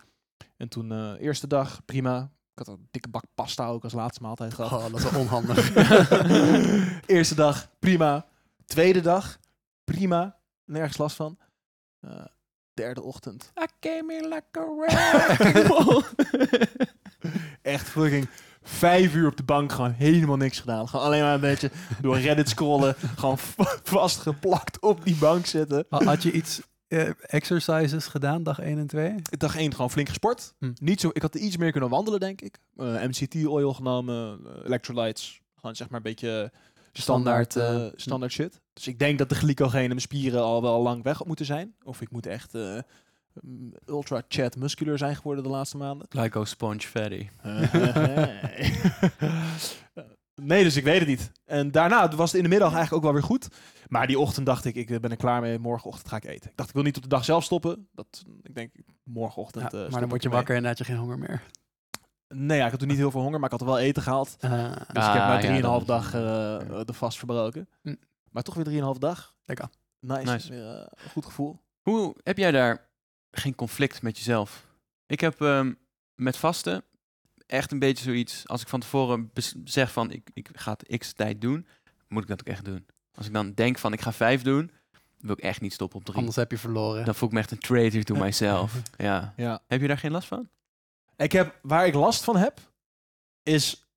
En toen, eh, eerste dag, prima. Ik had een dikke bak pasta ook als laatste maaltijd gehad. Oh, dat is onhandig. eerste dag, prima. Tweede dag, prima. Nergens last van. Eh, derde ochtend. I came here like a wrecking ball. Echt fucking vijf uur op de bank, gewoon helemaal niks gedaan. Gewoon alleen maar een beetje door Reddit scrollen. gewoon va- vastgeplakt op die bank zitten. Had je iets eh, exercises gedaan, dag 1 en 2? Dag één gewoon flink gesport. Hm. Niet zo, ik had iets meer kunnen wandelen, denk ik. Eh, MCT-oil genomen, electrolytes. Gewoon zeg maar een beetje standaard, Standaard, eh, eh, standaard shit. Dus ik denk dat de glycogeen in mijn spieren al wel lang weg moeten zijn. Of ik moet echt eh, mm, ultra chat muscular zijn geworden de laatste maanden. Glyco Sponge Fatty. nee, dus ik weet het niet. En daarna was het in de middag eigenlijk ook wel weer goed. Maar die ochtend dacht ik, ik ben er klaar mee. Morgenochtend ga ik eten. Ik dacht, ik wil niet op de dag zelf stoppen. Dat, ik denk, morgenochtend Ja, maar dan word je wakker en dan had je geen honger meer. Nee, ja, ik had toen niet heel veel honger, maar ik had er wel eten gehaald. Eh, Dus ik heb Ah, na ja, 3,5 dat is- dag eh, de vast verbroken. Hm. Maar toch weer 3,5 dag. Lekker. Nice. Nice. Weer, eh, een goed gevoel. Hoe heb jij daar geen conflict met jezelf? Ik heb ehm, met vasten echt een beetje zoiets. Als ik van tevoren zeg van ik, ik ga het x tijd doen, moet ik dat ook echt doen. Als ik dan denk van ik ga vijf doen, wil ik echt niet stoppen op drie. anders heb je verloren. Dan voel ik me echt een traitor to myself. Ja. Ja. Heb je daar geen last van? Ik heb, waar ik last van heb, is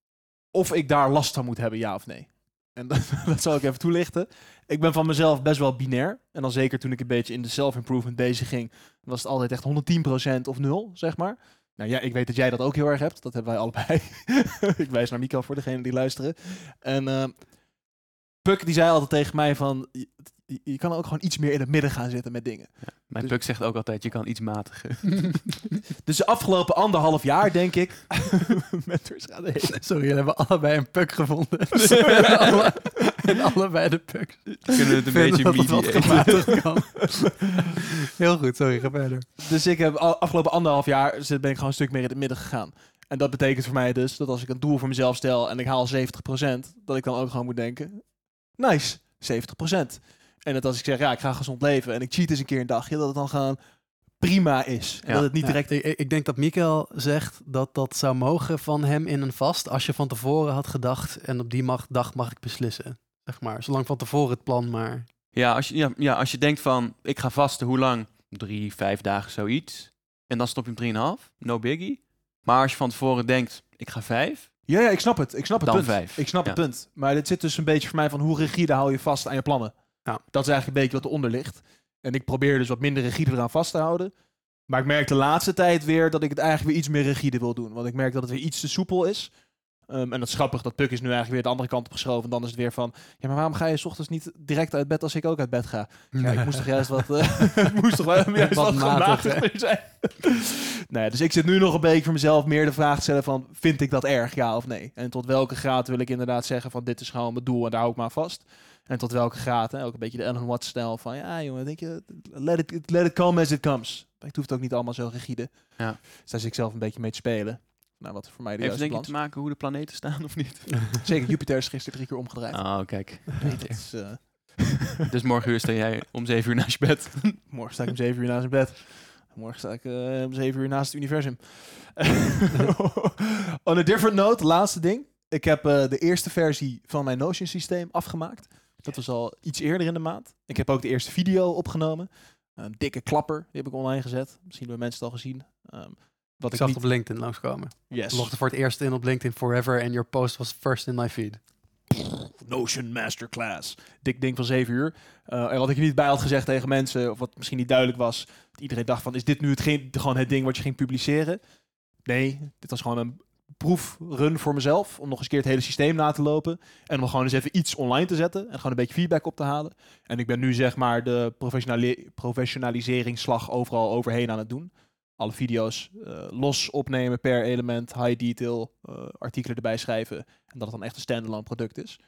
of ik daar last van moet hebben, ja of nee. En dat, dat zal ik even toelichten. Ik ben van mezelf best wel binair. En dan zeker toen ik een beetje in de self-improvement bezig ging, was het altijd echt 110% of 0, zeg maar. Nou ja, ik weet dat jij dat ook heel erg hebt. Dat hebben wij allebei. ik wijs naar Mika voor degene die luisteren. En eh Puk die zei altijd tegen mij van... Je, kan ook gewoon iets meer in het midden gaan zitten met dingen. Mijn Dus- puk zegt ook altijd, je kan iets matigen. Dus de afgelopen anderhalf jaar, denk ik... Mentors gaan heen. Sorry, jullie hebben allebei een puk gevonden. Alle- en allebei de puk. Kunnen we het een beetje dat het wat mediaten? gematigd kan. Heel goed, sorry, ga verder. Dus ik heb afgelopen anderhalf jaar zit- ben ik gewoon een stuk meer in het midden gegaan. En dat betekent voor mij dus dat als ik een doel voor mezelf stel en ik haal 70%, dat ik dan ook gewoon moet denken, nice, 70%. En dat als ik zeg, ja, ik ga gezond leven en ik cheat eens een keer een dagje, dat het dan gewoon prima is. En Ja. dat het niet Ja, direct... ik, ik denk dat Mikael zegt dat dat zou mogen van hem in een vast als je van tevoren had gedacht en op die mag, dag mag ik beslissen. Zeg maar, zolang van tevoren het plan maar. Ja als, je, ja, ja, als je denkt van, ik ga vasten, hoe lang? Drie, vijf dagen, zoiets. En dan stop je op drieënhalf, no biggie. Maar als je van tevoren denkt, ik ga vijf, Ja, ja, ik snap het. Ik snap het Dan punt. vijf. Ik snap het punt. Maar dit zit dus een beetje voor mij van hoe rigide hou je vast aan je plannen. Ja. Dat is eigenlijk een beetje wat eronder ligt. En ik probeer dus wat minder rigide eraan vast te houden. Maar ik merk de laatste tijd weer dat ik het eigenlijk weer iets meer rigide wil doen. Want ik merk dat het weer iets te soepel is. Ehm, en dat is grappig, dat Puk is nu eigenlijk weer de andere kant op geschoven. Dan is het weer van, ja, maar waarom ga je 's ochtends niet direct uit bed als ik ook uit bed ga? Ja, ik moest toch juist wat, eh, ik moest toch wel juist Wat wat, zijn. nou ja, dus ik zit nu nog een beetje voor mezelf meer de vraag te stellen van, vind ik dat erg, ja of nee? En tot welke graad wil ik inderdaad zeggen van, dit is gewoon mijn doel en daar hou ik maar vast. En tot welke graad, hè, ook een beetje de Ellen Watts-stijl van, ja jongen, denk je, let it, let it come as it comes. Het hoeft ook niet allemaal zo rigide. Ja. Dus daar zit ik zelf een beetje mee te spelen. Nou, wat voor mij de heeft denk je balans te maken hoe de planeten staan of niet? Zeker, Jupiter is gisteren drie keer omgedraaid. Oh, kijk. Is, eh, Dus morgen uur sta jij om zeven uur naast je bed. morgen sta ik om zeven uur naast mijn bed. Morgen sta ik eh, om zeven uur naast het universum. On a different note, laatste ding. Ik heb eh, de eerste versie van mijn Notion systeem afgemaakt. Dat was al iets eerder in de maand. Ik heb ook de eerste video opgenomen. Een dikke klapper, die heb ik online gezet. Misschien hebben mensen het al gezien. Ehm, wat Ik ik zag niet... het op LinkedIn langskomen. Yes. Ik logde voor het eerst in op LinkedIn Forever en your post was first in my feed. Notion Masterclass. Dik ding van 7 uur. Eh, en wat ik er niet bij had gezegd tegen mensen, of wat misschien niet duidelijk was, dat iedereen dacht van, is dit nu hetgeen, gewoon het ding wat je ging publiceren? Nee, dit was gewoon een proefrun voor mezelf, om nog eens een keer het hele systeem na te lopen. En om gewoon eens even iets online te zetten en gewoon een beetje feedback op te halen. En ik ben nu zeg maar de professionali professionaliseringsslag overal overheen aan het doen. Alle video's eh, los opnemen per element, high detail, eh, artikelen erbij schrijven. En dat het dan echt een standalone product is.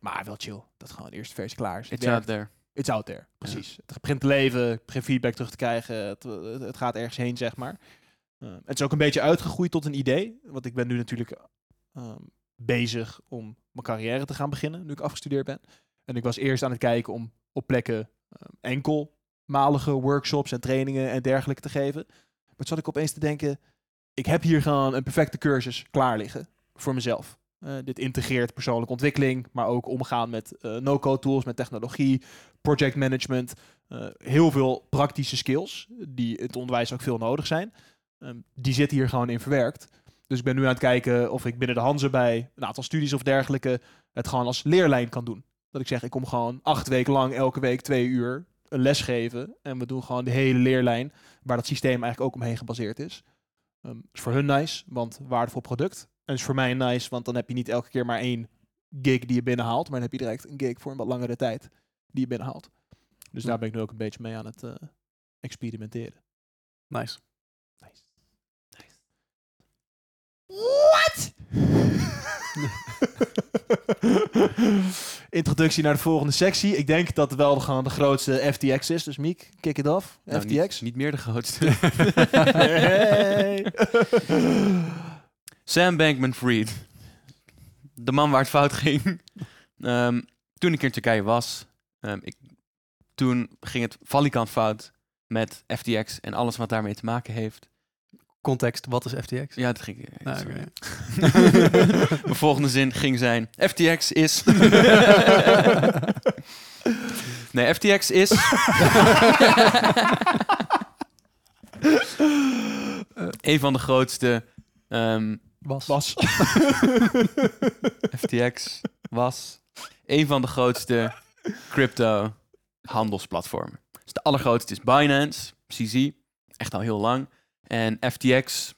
Maar wel chill. Dat gewoon de eerste versie klaar is. It's werkt. out there. It's out there. Precies. Het begint te leven. Ik begin feedback terug te krijgen. Het, het, gaat ergens heen, zeg maar. Eh, het is ook een beetje uitgegroeid tot een idee. Want ik ben nu natuurlijk ehm, bezig om mijn carrière te gaan beginnen. Nu ik afgestudeerd ben. En ik was eerst aan het kijken om op plekken ehm, enkelmalige workshops en trainingen en dergelijke te geven. Maar zat ik opeens te denken. Ik heb hier gewoon een perfecte cursus klaar liggen. Voor mezelf. Eh, dit integreert persoonlijke ontwikkeling, maar ook omgaan met eh, no-code tools, met technologie, project management. eh, heel veel praktische skills, die het onderwijs ook veel nodig zijn. Ehm, die zitten hier gewoon in verwerkt. Dus ik ben nu aan het kijken of ik binnen de Hanze bij een aantal studies of dergelijke het gewoon als leerlijn kan doen. Dat ik zeg, ik kom gewoon acht weken lang, elke week twee uur een les geven. En we doen gewoon de hele leerlijn, waar dat systeem eigenlijk ook omheen gebaseerd is. Ehm, is voor hun nice, want waardevol product. En is voor mij nice, want dan heb je niet elke keer maar één gig die je binnenhaalt, maar dan heb je direct een gig voor een wat langere tijd die je binnenhaalt. Dus daar ben ik nu ook een beetje mee aan het eh, experimenteren. Nice. Nice. What? Introductie naar de volgende sectie. Ik denk dat het wel gewoon de grootste FTX is. Dus Miek, kick it off. Nou, FTX. niet, niet meer de grootste. Hey. Sam Bankman-Fried. De man waar het fout ging. Ehm, toen ik in Turkije was, ehm, ik, toen ging het valikant fout met FTX en alles wat daarmee te maken heeft. Context, wat is FTX? Ja, dat ging. Nou. Mijn volgende zin ging zijn: FTX is. nee, FTX is. een van de grootste. ehm, Was. Was. FTX was een van de grootste crypto handelsplatformen. Dus de allergrootste is Binance, CZ, echt al heel lang. En FTX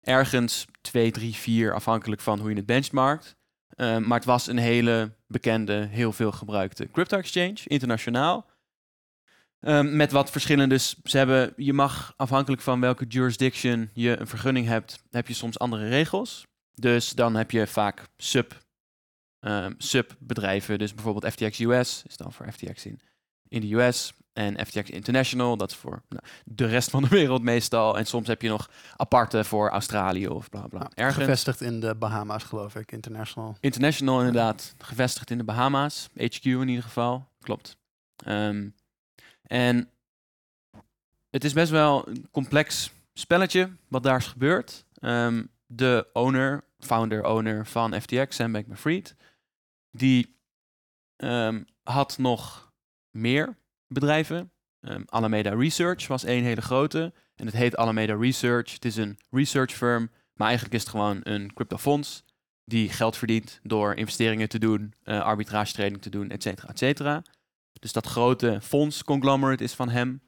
ergens 2, 3, 4, afhankelijk van hoe je het benchmarkt. Um, maar het was een hele bekende, heel veel gebruikte crypto exchange, internationaal. Um, met wat verschillen. Dus ze hebben, je mag afhankelijk van welke jurisdiction je een vergunning hebt, heb je soms andere regels. Dus dan heb je vaak sub, um, subbedrijven. Dus bijvoorbeeld FTX US is dan voor FTX in, in de US. En FTX International, dat is voor nou, de rest van de wereld meestal. En soms heb je nog aparte voor Australië of bla bla. Ergens. Gevestigd in de Bahama's, geloof ik, international. International inderdaad, gevestigd in de Bahama's. HQ in ieder geval, klopt. Um, en het is best wel een complex spelletje wat daar is gebeurd. Um, de owner, founder-owner van FTX, Sam Bankman-Fried, die um, had nog meer bedrijven. Um, Alameda Research was één hele grote. En het heet Alameda Research. Het is een research firm Maar eigenlijk is het gewoon een cryptofonds die geld verdient door investeringen te doen, eh arbitrage trading te doen, et cetera, et cetera. Dus dat grote fonds conglomerate is van hem.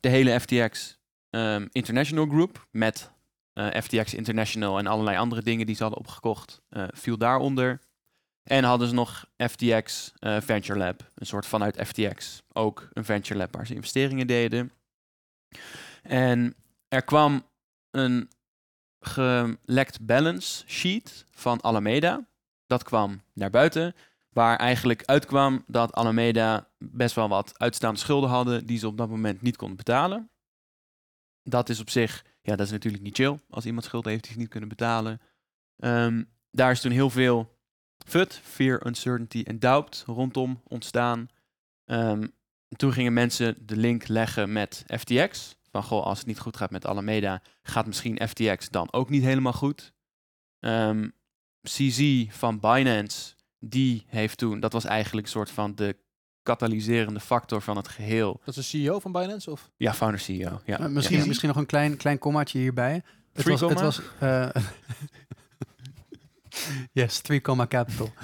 De hele FTX ehm, International Group met eh, FTX International en allerlei andere dingen die ze hadden opgekocht, eh, viel daaronder. En hadden ze nog FTX eh, Venture Lab, een soort vanuit FTX. Ook een venture lab waar ze investeringen deden. En er kwam een gelekt balance sheet van Alameda. Dat kwam naar buiten, waar eigenlijk uitkwam dat Alameda best wel wat uitstaande schulden hadden die ze op dat moment niet konden betalen. Dat is op zich, ja, dat is natuurlijk niet chill als iemand schulden heeft die ze niet kunnen betalen. Ehm, daar is toen heel veel FUD, fear, uncertainty en doubt rondom ontstaan. Ehm, toen gingen mensen de link leggen met FTX. Van goh, als het niet goed gaat met Alameda, gaat misschien FTX dan ook niet helemaal goed. Ehm, CZ van Binance, die heeft toen, dat was eigenlijk een soort van de katalyserende factor van het geheel. Dat is de CEO van Binance? Of? Ja, founder CEO. Ja. Eh, misschien, Ja. misschien nog een klein, klein kommaatje hierbij. Het was, het was eh, yes, 3 comma capital.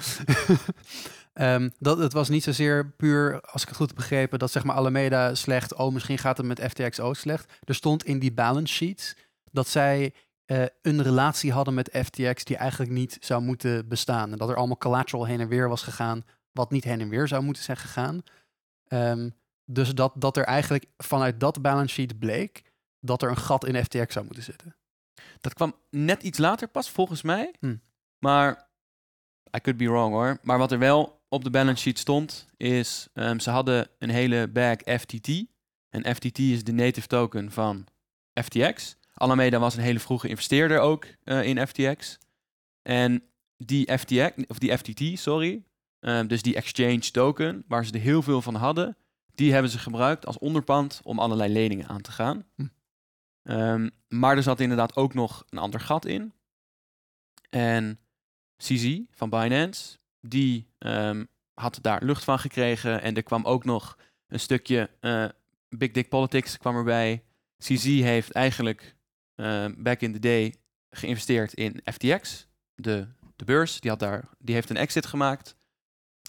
Ehm, dat, het was niet zozeer puur, als ik het goed heb begrepen, dat zeg maar Alameda slecht, oh misschien gaat het met FTX ook slecht. Er stond in die balance sheets dat zij eh, een relatie hadden met FTX die eigenlijk niet zou moeten bestaan. En dat er allemaal collateral heen en weer was gegaan, wat niet heen en weer zou moeten zijn gegaan. Ehm, dus dat, dat er eigenlijk vanuit dat balance sheet bleek dat er een gat in FTX zou moeten zitten. Dat kwam net iets later pas, volgens mij. Hm. Maar, I could be wrong hoor. Maar wat er wel op de balance sheet stond, is ehm, ze hadden een hele bag FTT. En FTT is de native token van FTX. Alameda was een hele vroege investeerder ook eh, in FTX. En die FTX, of die FTT, sorry, ehm, dus die exchange token, waar ze er heel veel van hadden, die hebben ze gebruikt als onderpand om allerlei leningen aan te gaan. Hm. Ehm, maar er zat inderdaad ook nog een ander gat in. En CZ van Binance, die ehm, had daar lucht van gekregen. En er kwam ook nog een stukje eh, Big Dick Politics kwam erbij. CZ heeft eigenlijk eh, back in the day geïnvesteerd in FTX, de, de beurs. Die, had daar, die heeft een exit gemaakt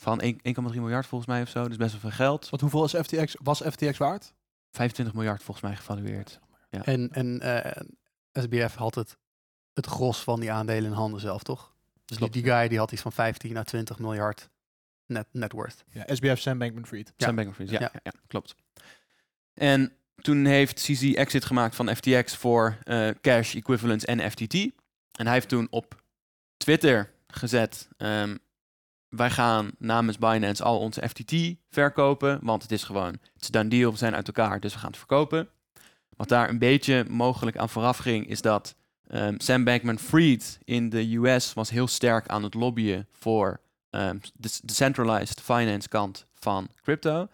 van 1 1,3 miljard volgens mij of zo. Dus best wel veel geld. Want hoeveel is FTX, was FTX waard? 25 miljard volgens mij gevalueerd. En, en eh, SBF had het, het gros van die aandelen in handen zelf, toch? Dus die, guy die had iets van 15 à 20 miljard net, net worth. Ja, SBF Sam Bankman-Fried. Ja. Sam Bankman-Fried, ja, Ja. ja. Ja, klopt. En toen heeft CZ exit gemaakt van FTX voor eh, cash equivalents en FTT. En hij heeft toen op Twitter gezet: ehm, wij gaan namens Binance al onze FTT verkopen, want het is gewoon het is done deal, we zijn uit elkaar, dus we gaan het verkopen. Wat daar een beetje mogelijk aan vooraf ging, is dat ehm, Sam Bankman-Fried in de US was heel sterk aan het lobbyen voor ehm, de, de centralized finance kant van crypto.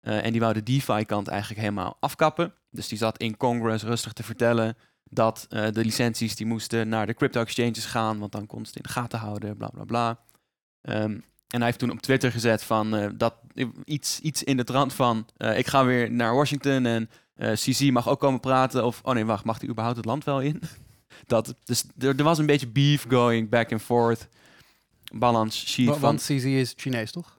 Eh, en die wou de DeFi-kant eigenlijk helemaal afkappen. Dus die zat in Congress rustig te vertellen dat eh, de licenties die moesten naar de crypto-exchanges gaan, want dan kon ze het in de gaten houden, bla bla bla. Ehm, en hij heeft toen op Twitter gezet van eh, dat iets, iets in de trant van ik ga weer naar Washington en CC mag ook komen praten. Of oh nee, wacht, mag hij überhaupt het land wel in? dat, dus er, er was een beetje beef going back and forth. Balance sheet Wa- van Want CZ is Chinees, toch?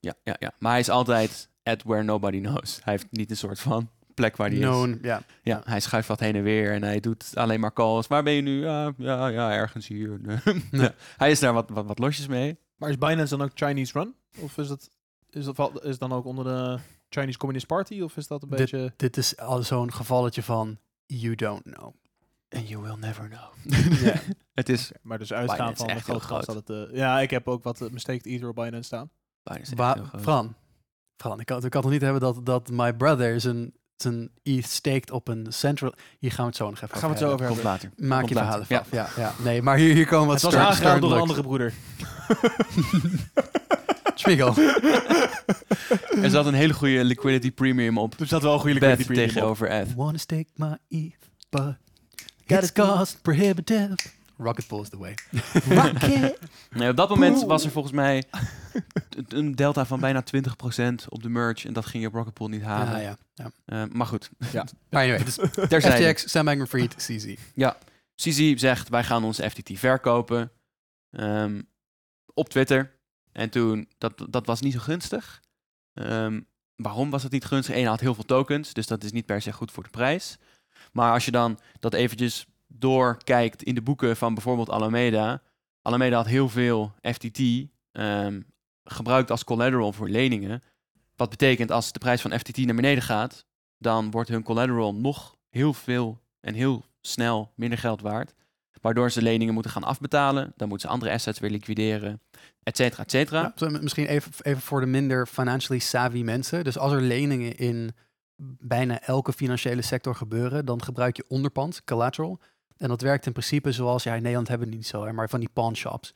ja, ja, ja. Maar hij is altijd at where nobody knows. Hij heeft niet een soort van plek waar hij is. Known, ja. Ja, hij schuift wat heen en weer en hij doet alleen maar calls. Waar ben je nu? Ja, ja, ja ergens hier. ja. Hij is daar wat, wat, wat losjes mee. Maar is Binance dan ook Chinese run? Of is dat, is dat is dan ook onder de Chinese Communist Party? Of is dat een beetje... Dit is al zo'n gevalletje van you don't know. And you will never know. Ja. Het is Maar dus uitgaan Binance van de grote kans dat groot. het... eh, ja, ik heb ook wat uh, Mistaked Ether op Binance staan. groot. Fran, Fran, ik kan, ik kan toch niet hebben dat, dat my brother zijn, zijn ETH staked op een central... Hier gaan we het zo nog even Gaan we het zo hebben. over Komt hebben. later. Maak Komt je verhalen later. af. Ja. Ja, nee, maar hier, hier komen wat Het was stern- aangeraden door een andere broeder. Spiegel. Er zat een hele goede liquidity premium op. Dus dat wel een goede Beth liquidity premium op. tegenover Ed. Wanna stake my ETH, but it's cost prohibitive. Rocket is the way. Rocket. Nee, op dat moment was er volgens mij een delta van bijna 20% op de merch. En dat ging je op Rocket Pool niet halen. Ah, ja, ja. Eh, maar goed, Maar anyway, dus terzijde. FTX, Sam Bankman-Fried, CZ. CZ zegt, wij gaan onze FTT verkopen ehm, op Twitter. En toen, dat, dat was niet zo gunstig. Ehm, waarom was het niet gunstig? Eén had heel veel tokens, dus dat is niet per se goed voor de prijs. Maar als je dan dat eventjes doorkijkt in de boeken van bijvoorbeeld Alameda. Alameda had heel veel FTT ehm, gebruikt als collateral voor leningen. Wat betekent als de prijs van FTT naar beneden gaat, dan wordt hun collateral nog heel veel en heel snel minder geld waard. Waardoor ze leningen moeten gaan afbetalen. Dan moeten ze andere assets weer liquideren, et cetera, et cetera. Misschien even, even voor de minder financially savvy mensen. Dus als er leningen in bijna elke financiële sector gebeuren, dan gebruik je onderpand, collateral. En dat werkt in principe zoals, ja, in Nederland hebben we niet zo, maar van die pawn shops.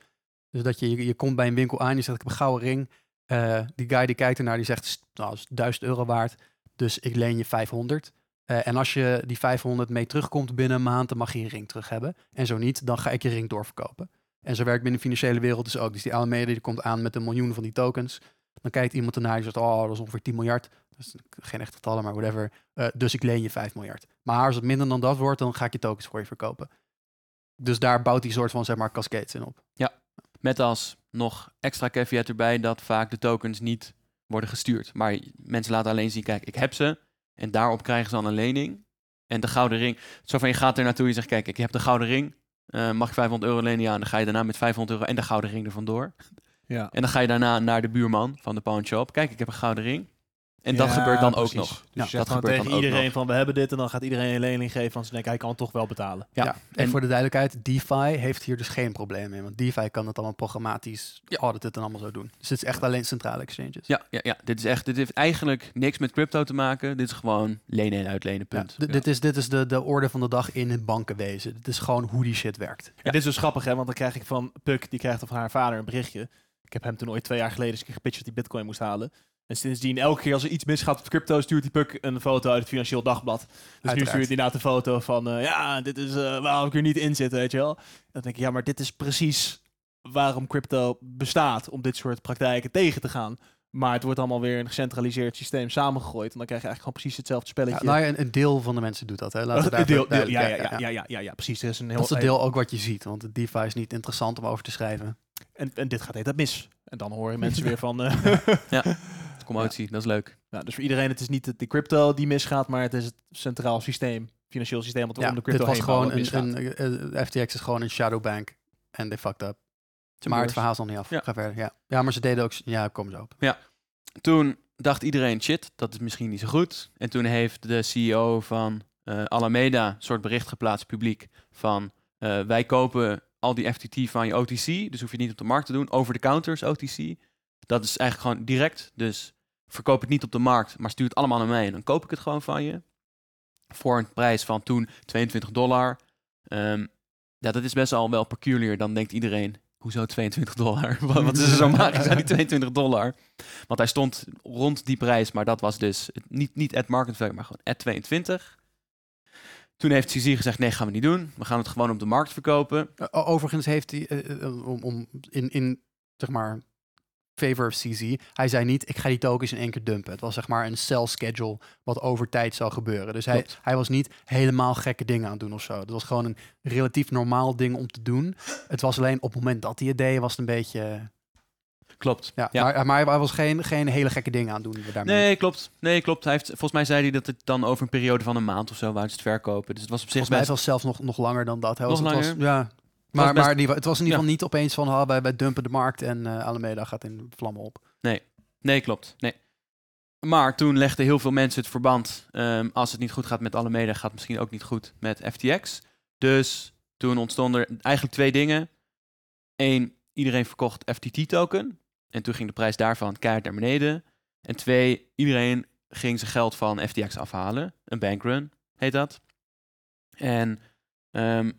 Dus dat je, je, komt bij een winkel aan, je zegt, ik heb een gouden ring. Eh, die guy die kijkt ernaar, die zegt, "St- nou, dat is 1000 euro waard, dus ik leen je 500. Eh, en als je die 500 mee terugkomt binnen een maand, dan mag je je ring terug hebben. En zo niet, dan ga ik je ring doorverkopen. En zo werkt binnen de financiële wereld dus ook. Dus die Alameda die komt aan met een miljoen van die tokens. Dan kijkt iemand ernaar die zegt, oh, dat is ongeveer 10 miljard. Dat is geen echte getallen, maar whatever. Eh, dus ik leen je 5 miljard. Maar als het minder dan dat wordt, dan ga ik je tokens voor je verkopen. Dus daar bouwt die soort van, zeg maar, cascades in op. Met als nog extra caveat erbij dat vaak de tokens niet worden gestuurd. Maar mensen laten alleen zien, kijk, ik heb ze. En daarop krijgen ze dan een lening. En de gouden ring. Zo van, je gaat er naartoe, je zegt, kijk, ik heb de gouden ring. Eh, mag ik 500 euro lenen? Ja, en dan ga je daarna met 500 euro en de gouden ring er vandoor. Ja. En dan ga je daarna naar de buurman van de pawn shop. Kijk, ik heb een gouden ring. En dat gebeurt dan ook nog. Dus Ja, je dat gebeurt tegen dan ook iedereen nog. van we hebben dit en dan gaat iedereen een lening geven van ze denken hij kan het toch wel betalen. Ja. Ja. En, En- voor de duidelijkheid, DeFi heeft hier dus geen probleem mee. Want DeFi kan dat allemaal programmatisch Ja. auditen en allemaal zo doen. Dus het is echt alleen centrale exchanges. Ja, ja, ja, dit is echt, dit heeft eigenlijk niks met crypto te maken. Dit is gewoon lenen en uitlenen, Ja, punt. Dit is, dit is de, de orde van de dag in het bankenwezen. Dit is gewoon hoe die shit werkt. En dit is dus grappig hè, want dan krijg ik van Puk, die krijgt van haar vader een berichtje. Ik heb hem toen ooit twee jaar geleden eens een keer gepitcht dat hij bitcoin moest halen. En sindsdien, elke keer als er iets misgaat op crypto, stuurt die Puk een foto uit het Financieel Dagblad. Dus nu Uiteraard. stuurt hij inderdaad een foto van, eh, ja, dit is eh, waarom ik er niet in zit, weet je wel. Dan denk ik, ja, maar dit is precies waarom crypto bestaat, om dit soort praktijken tegen te gaan. Maar het wordt allemaal weer in een gecentraliseerd systeem samengegooid. En dan krijg je eigenlijk gewoon precies hetzelfde Ja, spelletje. nou ja, een, een deel van de mensen doet dat. Hè. Laten we deel, deel, ja, ja, ja, ja, ja, ja, ja, precies. Er is een heel, Dat is het deel ook wat je ziet. Want de DeFi is niet interessant om over te schrijven. En, en dit gaat heet mis. En dan horen mensen weer van... eh, Commotie, dat is leuk. nou, dus voor iedereen, het is niet de, crypto die misgaat, maar het is het centraal systeem, financieel systeem, wat Ja, om de dit crypto was heen gewoon een, een, FTX is gewoon een shadow bank. En they fucked up. Maar het verhaal is nog niet af. Ja. Ga verder. Ja. ja, maar ze deden ook... Ja, kom zo op. Toen dacht iedereen, shit, dat is misschien niet zo goed. En toen heeft de CEO van eh, Alameda een soort bericht geplaatst publiek van... eh, wij kopen al die FTT van je OTC, dus hoef je niet op de markt te doen. Over de counters OTC. Dat is eigenlijk gewoon direct. Dus verkoop het niet op de markt, maar stuur het allemaal naar mij en dan koop ik het gewoon van je. Voor een prijs van toen 22 dollar. Ehm, ja, dat is best al wel peculiar. Dan denkt iedereen, hoezo 22 dollar? Wat is er zo magisch aan die 22 dollar? Want hij stond rond die prijs, maar dat was dus niet, niet at market value, maar gewoon at 22. Toen heeft CZ gezegd, nee, gaan we niet doen. We gaan het gewoon op de markt verkopen. O- overigens heeft hij, eh, eh, om, om in, in zeg maar favor of CZ, hij zei niet, ik ga die tokens in één keer dumpen. Het was zeg maar een sell schedule wat over tijd zou gebeuren. Dus hij, Klopt. hij was niet helemaal gekke dingen aan het doen of zo. Het was gewoon een relatief normaal ding om te doen. Het was alleen op het moment dat hij het deed, was het een beetje... Klopt. Ja, Ja. Maar, maar hij was geen, geen hele gekke dingen aan het doen daarmee. Nee, klopt. Nee, klopt. Hij heeft, volgens mij zei hij dat het dan over een periode van een maand of zo wou ze het verkopen. Dus het was op zich Volgens mij was het zelfs nog, nog langer dan dat. Hij Nog was, het? Was, ja. Maar, was best- maar die, het was in ieder Ja. geval niet opeens van, ah, wij, wij dumpen de markt en eh Alameda gaat in vlammen op. Nee, klopt. Nee. Maar toen legden heel veel mensen het verband. ehm, als het niet goed gaat met Alameda, gaat het misschien ook niet goed met FTX. Dus toen ontstonden er eigenlijk twee dingen. Eén, iedereen verkocht FTT-token. En toen ging de prijs daarvan keihard naar beneden. En twee, iedereen ging zijn geld van FTX afhalen. Een bankrun heet dat. En ehm,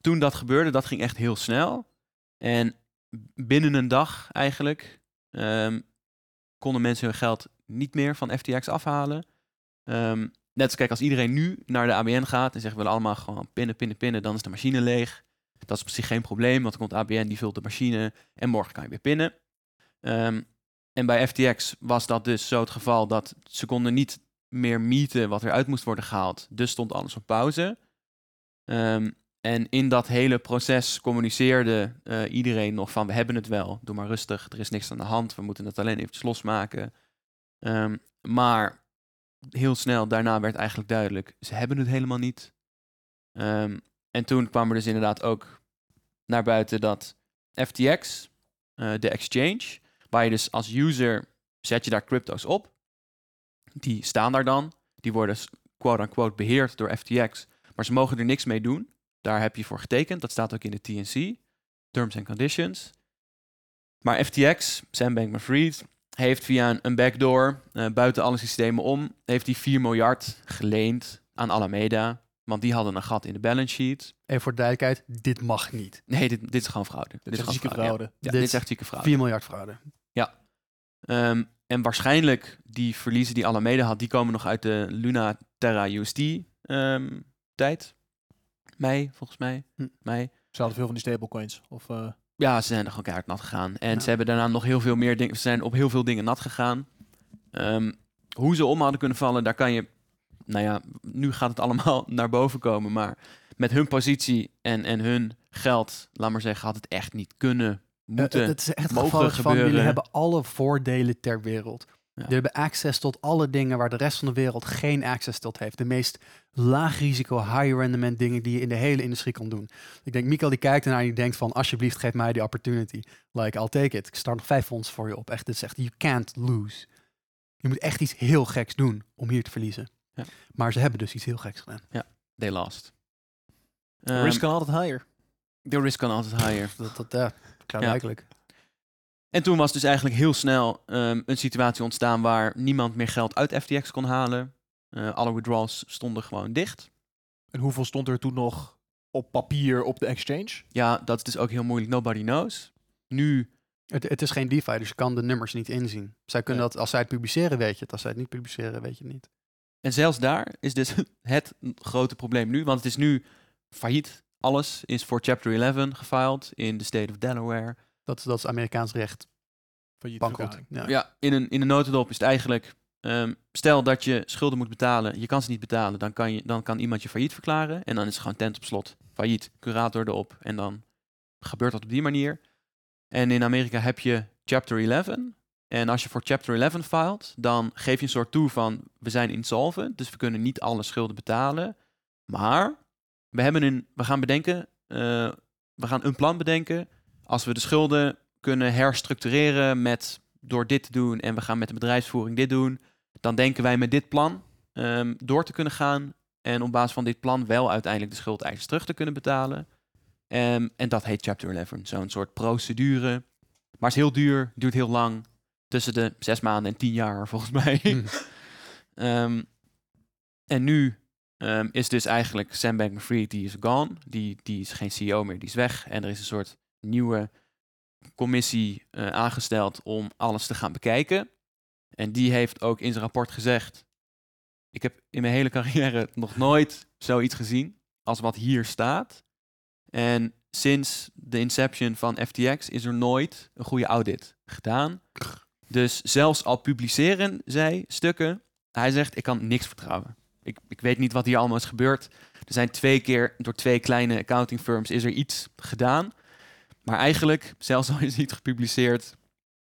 toen dat gebeurde, dat ging echt heel snel. En binnen een dag eigenlijk ehm, konden mensen hun geld niet meer van FTX afhalen. Ehm, net als kijk, als iedereen nu naar de ABN gaat en zegt we willen allemaal gewoon pinnen, pinnen, pinnen, dan is de machine leeg. Dat is op zich geen probleem, want dan komt ABN, die vult de machine en morgen kan je weer pinnen. Ehm, en bij FTX was dat dus zo het geval dat ze konden niet meer meten wat eruit moest worden gehaald. Dus stond alles op pauze. Ehm, en in dat hele proces communiceerde eh, iedereen nog van we hebben het wel, doe maar rustig, er is niks aan de hand, we moeten het alleen eventjes losmaken. Ehm, maar heel snel daarna werd eigenlijk duidelijk, ze hebben het helemaal niet. En toen kwam er dus inderdaad ook naar buiten dat FTX, eh, de exchange, waar je dus als user zet je daar crypto's op. Die staan daar dan. Die worden quote-unquote beheerd door FTX. Maar ze mogen er niks mee doen. Daar heb je voor getekend. Dat staat ook in de TNC. Terms and Conditions. Maar FTX, Sam Bankman-Fried, heeft via een, een backdoor, eh, buiten alle systemen om, heeft die 4 miljard geleend aan Alameda. Want die hadden een gat in de balance sheet. Even voor de duidelijkheid, dit mag niet. Nee, dit, dit is gewoon fraude. Dit is gewoon fraude, ja. fraude. Ja, Dit dit is echt zieke fraude. 4 miljard fraude. Ehm, en waarschijnlijk die verliezen die Alameda had, die komen nog uit de Luna Terra USD ehm, tijd. Mei, volgens mij. Hm. Mei. Ze hadden veel van die stablecoins. Of, eh, Ja, ze zijn er gewoon keihard nat gegaan. En Ja. ze hebben daarna nog heel veel meer dingen. Ze zijn op heel veel dingen nat gegaan. Ehm, hoe ze om hadden kunnen vallen, daar kan je. Nou ja, nu gaat het allemaal naar boven komen. Maar met hun positie en, en hun geld, laat maar zeggen, had het echt niet kunnen. Moeten. Eh, het is echt het mogen geval van, jullie hebben alle voordelen ter wereld. Ja. Jullie hebben access tot alle dingen waar de rest van de wereld geen access tot heeft. De meest laag risico, high rendement dingen die je in de hele industrie kan doen. Ik denk, Mikael die kijkt ernaar en die denkt van, alsjeblieft geef mij die opportunity. Like, I'll take it. Ik start nog vijf fonds voor je op. Echt, dit is echt, you can't lose. Je moet echt iets heel geks doen om hier te verliezen. Ja. Maar ze hebben dus iets heel geks gedaan. They lost. de Ehm, risk kan altijd higher. the risk kan altijd higher. Dat, dat, ja, klaarblijkelijk. En toen was dus eigenlijk heel snel ehm, een situatie ontstaan waar niemand meer geld uit FTX kon halen. Eh, alle withdrawals stonden gewoon dicht. En hoeveel stond er toen nog op papier op de exchange? Ja, dat is dus ook heel moeilijk. Nobody knows. Nu, Het, het is geen DeFi, dus je kan de nummers niet inzien. Zij kunnen dat, als zij het publiceren, weet je het. Als zij het niet publiceren, weet je het niet. en zelfs daar is dus het grote probleem nu. Want het is nu failliet. Alles is voor Chapter 11 gefiled in de state of Delaware. Dat, dat is Amerikaans recht. Failliet Bankroet. Ja. Ja, in een, in een notendop is het eigenlijk... ehm, stel dat je schulden moet betalen, je kan ze niet betalen, dan kan, je, dan kan iemand je failliet verklaren. En dan is het gewoon tent op slot. Failliet, curator erop. En dan gebeurt dat op die manier. En in Amerika heb je Chapter 11. En als je voor Chapter 11 filt, dan geef je een soort toe van... we zijn insolvent, dus we kunnen niet alle schulden betalen. Maar we, hebben een, we gaan bedenken... eh, we gaan een plan bedenken... als we de schulden kunnen herstructureren met door dit te doen en we gaan met de bedrijfsvoering dit doen, dan denken wij met dit plan ehm, door te kunnen gaan en op basis van dit plan wel uiteindelijk de schuldeisers terug te kunnen betalen. Ehm, en dat heet Chapter 11, zo'n soort procedure. Maar is heel duur, duurt heel lang, tussen de zes maanden en tien jaar volgens mij. Hm. Ehm, en nu ehm, is dus eigenlijk Sam Bankman-Fried, die is gone. Die, die is geen CEO meer, die is weg. En er is een soort nieuwe commissie eh, aangesteld om alles te gaan bekijken. En die heeft ook in zijn rapport gezegd... Ik heb in mijn hele carrière nog nooit zoiets gezien als wat hier staat. En sinds de inception van FTX is er nooit een goede audit gedaan. Dus zelfs al publiceren zij stukken, hij zegt, ik kan niks vertrouwen. Ik, ik weet niet wat hier allemaal is gebeurd. Er zijn twee keer door twee kleine accounting firms is er iets gedaan. Maar eigenlijk, zelfs al is het niet gepubliceerd,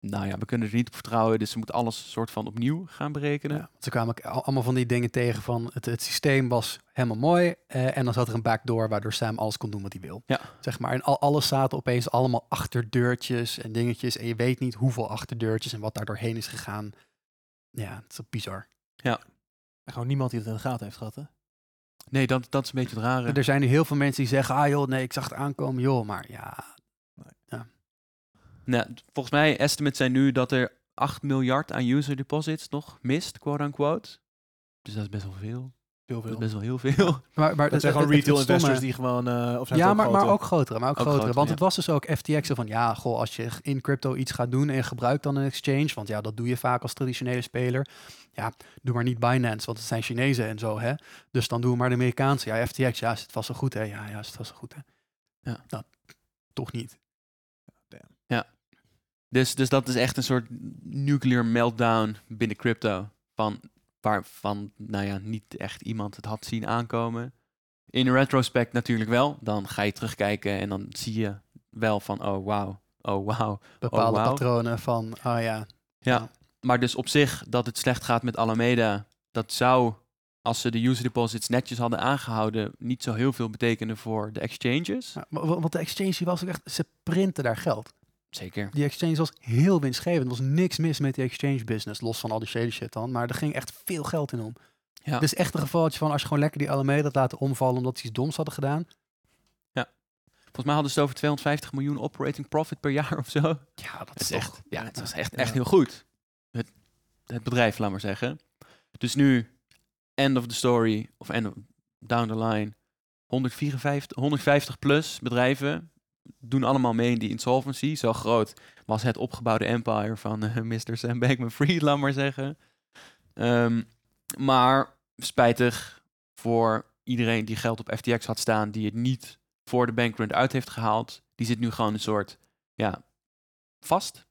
nou ja, we kunnen er niet op vertrouwen. Dus we moeten alles soort van opnieuw gaan berekenen. Ja, want ze kwamen allemaal van die dingen tegen van het, het systeem was helemaal mooi. eh, en dan zat er een backdoor waardoor Sam alles kon doen wat hij wil. Ja. Zeg maar. En al, alles zaten opeens allemaal achterdeurtjes en dingetjes. En je weet niet hoeveel achterdeurtjes en wat daar doorheen is gegaan. Ja, het is bizar. En gewoon niemand die het in de gaten heeft gehad, hè? Nee, dat, dat is een beetje het rare. Er zijn nu heel veel mensen die zeggen, ah joh, nee, ik zag het aankomen, joh. Maar ja, Nou, volgens mij, estimates zijn nu dat er 8 miljard aan user deposits nog mist, quote-unquote. Dus dat is best wel veel. Heel Dat is veel. best wel heel veel. maar, maar Dat zijn gewoon het- het- retail het investors die gewoon... eh of zijn Ja, maar, maar ook grotere. Maar ook, Ook grotere. grotere, want ja. het was dus ook FTX van, ja, goh, als je in crypto iets gaat doen en je gebruikt dan een exchange, want ja, dat doe je vaak als traditionele speler. Ja, doe maar niet Binance, want het zijn Chinezen en zo, hè. Dus dan doen we maar de Amerikaanse. Ja, FTX, ja, is het vast zo goed, hè. Ja, ja, is het vast zo goed, hè. Ja. Nou, toch niet. Dus, dus dat is echt een soort nuclear meltdown binnen crypto. Van, waarvan, nou ja, niet echt iemand het had zien aankomen. In retrospect natuurlijk wel. Dan ga je terugkijken en dan zie je wel van, oh wauw, oh wauw. Bepaalde Oh, patronen van, oh ja. Ja. Maar dus op zich, dat het slecht gaat met Alameda, dat zou, als ze de user deposits netjes hadden aangehouden, niet zo heel veel betekenen voor de exchanges. Ja, Want de exchange was ook echt, ze printen daar geld. Zeker. Die exchange was heel winstgevend. Er was niks mis met die exchange business, los van al die shady shit dan. Maar er ging echt veel geld in om. Ja. Het is echt een gevalletje van als je gewoon lekker die Alameda had laten omvallen omdat ze iets doms hadden gedaan. Volgens mij hadden ze het over 250 miljoen operating profit per jaar of zo. Ja, dat is echt, ja, het was echt, Ja. echt heel goed. Het, het bedrijf, laat maar zeggen. Dus nu, end of the story, of end of, down the line, 154, 150 plus bedrijven doen allemaal mee in die insolvency. Zo groot was het opgebouwde empire van eh, Mr. Sam Bankman-Fried, laat maar zeggen. Ehm, maar spijtig voor iedereen die geld op FTX had staan, die het niet voor de bankrun uit heeft gehaald. Die zit nu gewoon een soort, ja, vast.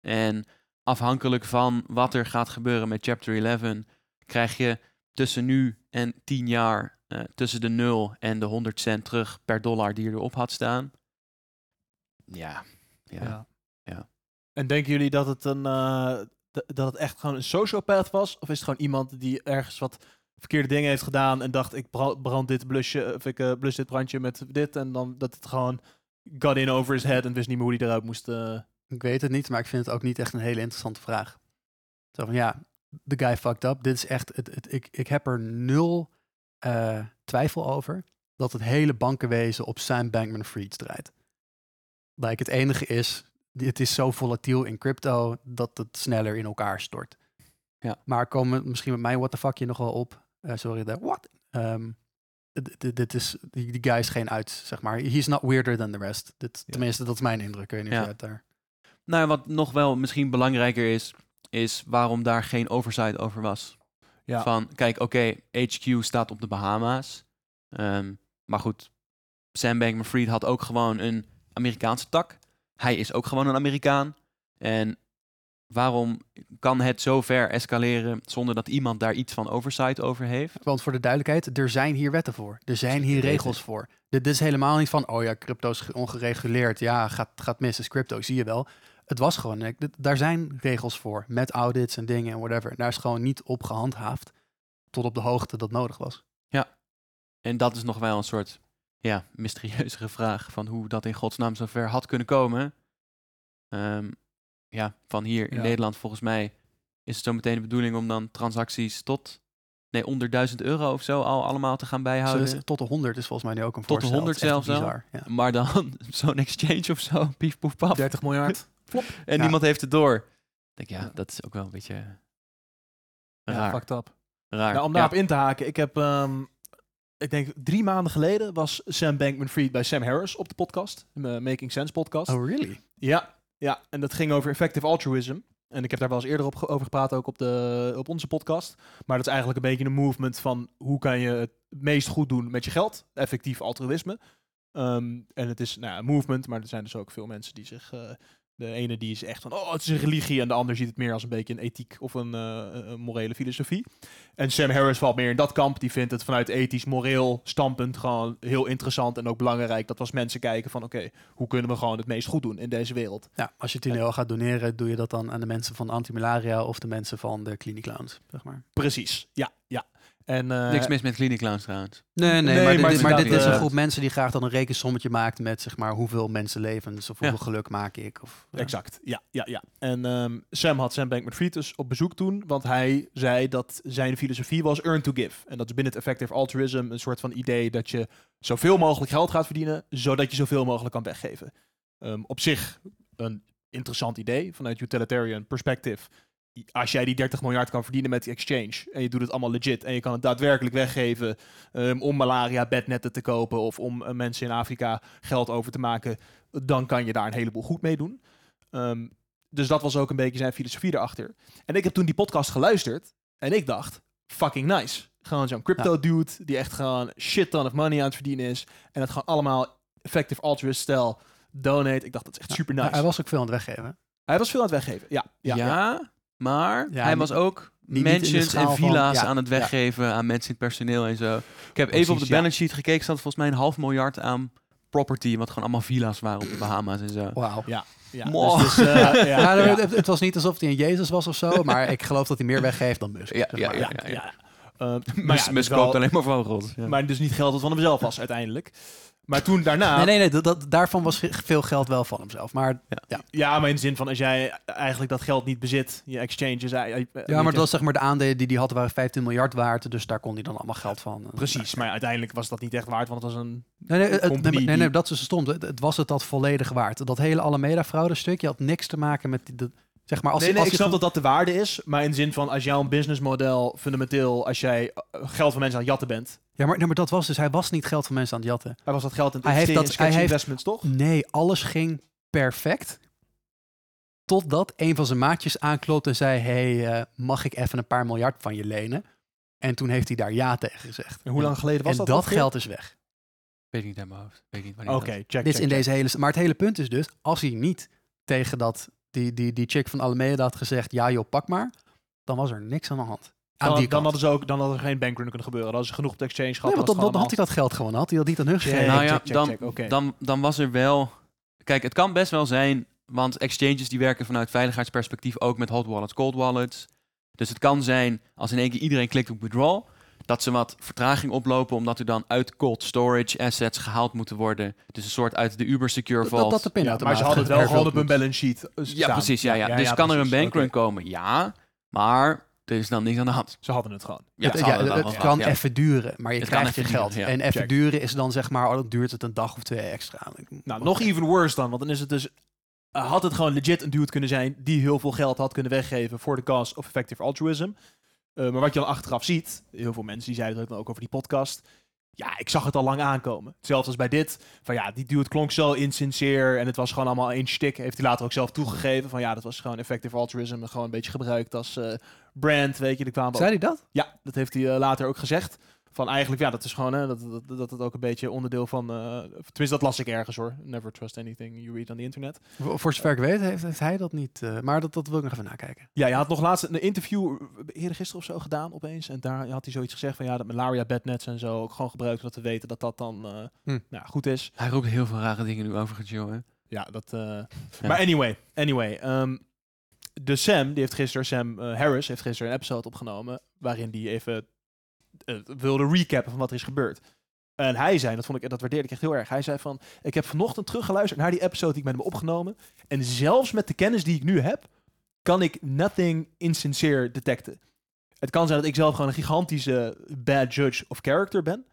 En afhankelijk van wat er gaat gebeuren met Chapter 11, krijg je tussen nu en 10 jaar eh, tussen de 0 en de 100 cent terug per dollar die erop had staan. Ja, ja. ja. En denken jullie dat het, een, eh, d- dat het echt gewoon een sociopath was? Of is het gewoon iemand die ergens wat verkeerde dingen heeft gedaan en dacht ik bra- brand dit blusje, of ik eh, blus dit brandje met dit en dan dat het gewoon got in over his head en wist niet meer hoe hij eruit moest. eh. Ik weet het niet, maar ik vind het ook niet echt een hele interessante vraag. Zo van ja, the guy fucked up. Dit is echt, het, het, ik, ik heb er nul eh, twijfel over dat het hele bankenwezen op Sam Bankman-Fried draait. Like het enige is, het is zo volatiel in crypto dat het sneller in elkaar stort. Ja. Maar komen misschien met mijn what the fuckje nog wel op. Eh, sorry, de what? Ehm, dit- is, die, guy is geen uit, zeg maar. He's not weirder than the rest. Dit, Ja. Tenminste, dat is mijn indruk. Ik weet niet Ja. daar... Nou, wat nog wel misschien belangrijker is, is waarom daar geen oversight over was. Ja. Van, kijk, oké, HQ staat op de Bahama's. Ehm, maar goed, Sam Bankman-Fried had ook gewoon een Amerikaanse tak. Hij is ook gewoon een Amerikaan. En waarom kan het zo ver escaleren zonder dat iemand daar iets van oversight over heeft? Want voor de duidelijkheid, er zijn hier wetten voor. Er zijn hier regels voor. Dit, is helemaal niet van, oh ja, crypto is ge- ongereguleerd. Ja, gaat, gaat mis, is crypto, zie je wel. Het was gewoon, daar zijn regels voor. Met audits en dingen en whatever. En daar is gewoon niet op gehandhaafd. Tot op de hoogte dat nodig was. En dat is nog wel een soort ja, mysterieuzere vraag van hoe dat in godsnaam zo ver had kunnen komen. Ehm, ja, van hier in Ja. Nederland volgens mij is het zo meteen de bedoeling om dan transacties tot, nee, onder 1000 euro of zo al allemaal te gaan bijhouden. Dus tot de 100 is volgens mij nu ook een Tot de voorstel. 100 Het is echt zelfs bizar. Ja. Maar dan zo'n exchange of zo, pief poef paf. 30 miljard. En Ja. niemand heeft het door. Ik denk, ja, Ja. dat is ook wel een beetje Ja, raar. fucked up. raar. Nou, om Ja. daarop in te haken, ik heb, ehm, ik denk drie maanden geleden was Sam Bankman-Fried bij Sam Harris op de podcast, de Making Sense podcast. Oh, really? Ja, ja, en dat ging over effective altruism. En ik heb daar wel eens eerder op over gepraat, ook op, de, op onze podcast. Maar dat is eigenlijk een beetje een movement van hoe kan je het meest goed doen met je geld. Effectief altruïsme. Ehm, en het is nou, ja, een movement, maar er zijn dus ook veel mensen die zich... eh, de ene die is echt van, oh, het is een religie. En de ander ziet het meer als een beetje een ethiek of een, een morele filosofie. En Sam Harris valt meer in dat kamp. Die vindt het vanuit ethisch, moreel standpunt gewoon heel interessant en ook belangrijk. Dat was mensen kijken van, oké, hoe kunnen we gewoon het meest goed doen in deze wereld? Ja, als je 10 euro gaat doneren, doe je dat dan aan de mensen van Antimalaria of de mensen van de Clinic Clowns, zeg maar. Precies, ja, ja. En, eh, Niks mis met Clinic Clowns trouwens. Nee, nee, Nee, maar, maar dit, dit- is maar dit inderdaad, is een groep mensen die graag dan een rekensommetje maakt met zeg maar hoeveel mensenlevens of Ja. hoeveel geluk maak ik. Of, ja. Exact, ja, ja, ja. En ehm, Sam had Sam Bankman-Fried dus op bezoek toen, want hij zei dat zijn filosofie was earn to give. En dat is binnen het effective altruism een soort van idee dat je zoveel mogelijk geld gaat verdienen, zodat je zoveel mogelijk kan weggeven. Ehm, op zich een interessant idee vanuit utilitarian perspective. Als jij die 30 miljard kan verdienen met die exchange en je doet het allemaal legit en je kan het daadwerkelijk weggeven ehm, om malaria bednetten te kopen of om eh, mensen in Afrika geld over te maken, dan kan je daar een heleboel goed mee doen. Ehm, dus dat was ook een beetje zijn filosofie erachter. En ik heb toen die podcast geluisterd en ik dacht, fucking nice. Gewoon zo'n crypto dude die echt gewoon shit ton of money aan het verdienen is. En het gewoon allemaal effective altruist stijl donate. Ik dacht, dat is echt super nice. Hij was ook veel aan het weggeven. Hij was veel aan het weggeven. Ja, ja. Maar Ja, hij was ook mansions en van- villa's ja, aan het ja. weggeven aan mensen in het personeel en zo. Ik heb even op de ja. balance sheet gekeken, staat volgens mij een half miljard aan property, wat gewoon allemaal villa's waren op de Bahama's en zo. Wauw. Ja, Mo. dus, dus, eh, ja, Ja, ja. Het, het was niet alsof hij een Jezus was of zo, maar ik geloof dat hij meer weggeeft dan Musk. Ja, zeg ja, maar. ja. ja, ja. Eh, maar ja, Musk dus wel- koopt alleen maar vogels. Ja. Maar dus niet geld dat van hemzelf was uiteindelijk. Maar toen daarna... Nee, nee, nee, dat, dat- daarvan was veel geld wel van hemzelf. Maar, Ja, maar in de zin van als jij eigenlijk dat geld niet bezit, je exchanges... eh, eh, ja, maar dat was zeg maar de aandelen die hij had waren 15 miljard waard, dus daar kon hij dan allemaal geld van. eh, Precies, maar uiteindelijk was dat niet echt waard, want het was een... Nee, nee, het- nee, nee, dat is stom. Het, het was het dat volledig waard. Dat hele Alameda-fraude stukje had niks te maken met die, de, zeg maar als nee, nee, als ik snap dat dat de waarde is, maar in de zin van als jouw businessmodel fundamenteel, als jij eh, geld van mensen aan het jatten bent, Ja, maar, nee, maar dat was dus, hij was niet geld van mensen aan het jatten. hij was dat geld in het Hij heeft dat- hij heeft- investments, toch? Nee, alles ging perfect. Totdat een van zijn maatjes aanklopt en zei: hey, eh, mag ik even een paar miljard van je lenen? En toen heeft hij daar ja tegen gezegd. En hoe lang geleden was en dat? dat, ongeveer? geld is weg. Weet ik niet uit mijn hoofd. Weet ik niet wanneer Oké, dat- check, Dit check, is in check. deze hele. Maar het hele punt is dus: als hij niet tegen dat, die, die, die chick van Alameda had gezegd: ja, joh, pak maar. Dan was er niks aan de hand. Aan Dan, die dan hadden ze ook, dan had er geen bankrun kunnen gebeuren. Dan hadden ze genoeg op de exchange gehad. Nee, want dan, had hij dat geld gewoon. Had hij dat niet aan hun gegeven? Nou ja, check, check, dan, check, oké. dan, dan was er wel... Kijk, het kan best wel zijn, want exchanges die werken vanuit veiligheidsperspectief ook met hot wallets, cold wallets. Dus het kan zijn, als in één keer iedereen klikt op withdraw, dat ze wat vertraging oplopen, omdat er dan uit cold storage assets gehaald moeten worden. Dus een soort uit de Uber Secure Dat, Vault. dat de Ja, maar ze hadden het wel gewoon op hun balance sheet eh, ja, staan. precies. Ja, ja. dus kan er een bankrun komen? Ja, maar er is dan niks aan de hand. Ze hadden het gewoon. Ja, het, ja, kan ja. even duren, maar je Het krijgt je geld. duren, ja. En even Check. duren is dan zeg maar, oh, dan duurt het een dag of twee extra. Nou, nog even worse dan, want dan is het dus... eh, had het gewoon legit een dude kunnen zijn die heel veel geld had kunnen weggeven voor de cause of effective altruism. Eh, maar wat je dan achteraf ziet, heel veel mensen die zeiden het dan ook over die podcast. Ja, ik zag het al lang aankomen. Hetzelfde als bij dit. Van ja, die dude klonk zo insincere en het was gewoon allemaal één stik. Heeft hij later ook zelf toegegeven. Van ja, dat was gewoon effective altruism. en Gewoon een beetje gebruikt als eh, brand, weet je. Zei hij dat? ja, dat heeft hij eh, later ook gezegd. Van eigenlijk, ja, dat is gewoon, hè, dat, dat, dat het ook een beetje onderdeel van... eh, tenminste, dat las ik ergens hoor. Never trust anything you read on the internet. Voor voor zover ik weet heeft, heeft hij dat niet. eh, maar dat, dat wil ik nog even nakijken. Ja, je had nog laatst een interview eh, eerder gisteren of zo gedaan opeens. En daar had hij zoiets gezegd van ja, dat malaria bednets en zo ook gewoon gebruikt. Zodat we weten dat dat dan eh, Hm. nou, goed is. Hij roept heel veel rare dingen nu overigens, hè. Ja, dat... eh, Maar anyway, anyway. ehm, de Sam, die heeft gisteren, Sam Harris, heeft gisteren een episode opgenomen. Waarin die even wilde recappen van wat er is gebeurd. En hij zei, dat vond ik, dat waardeerde ik echt heel erg. Hij zei van, ik heb vanochtend teruggeluisterd naar die episode die ik met hem opgenomen. En zelfs met de kennis die ik nu heb, kan ik nothing insincere detecten. Het kan zijn dat ik zelf gewoon een gigantische bad judge of character ben.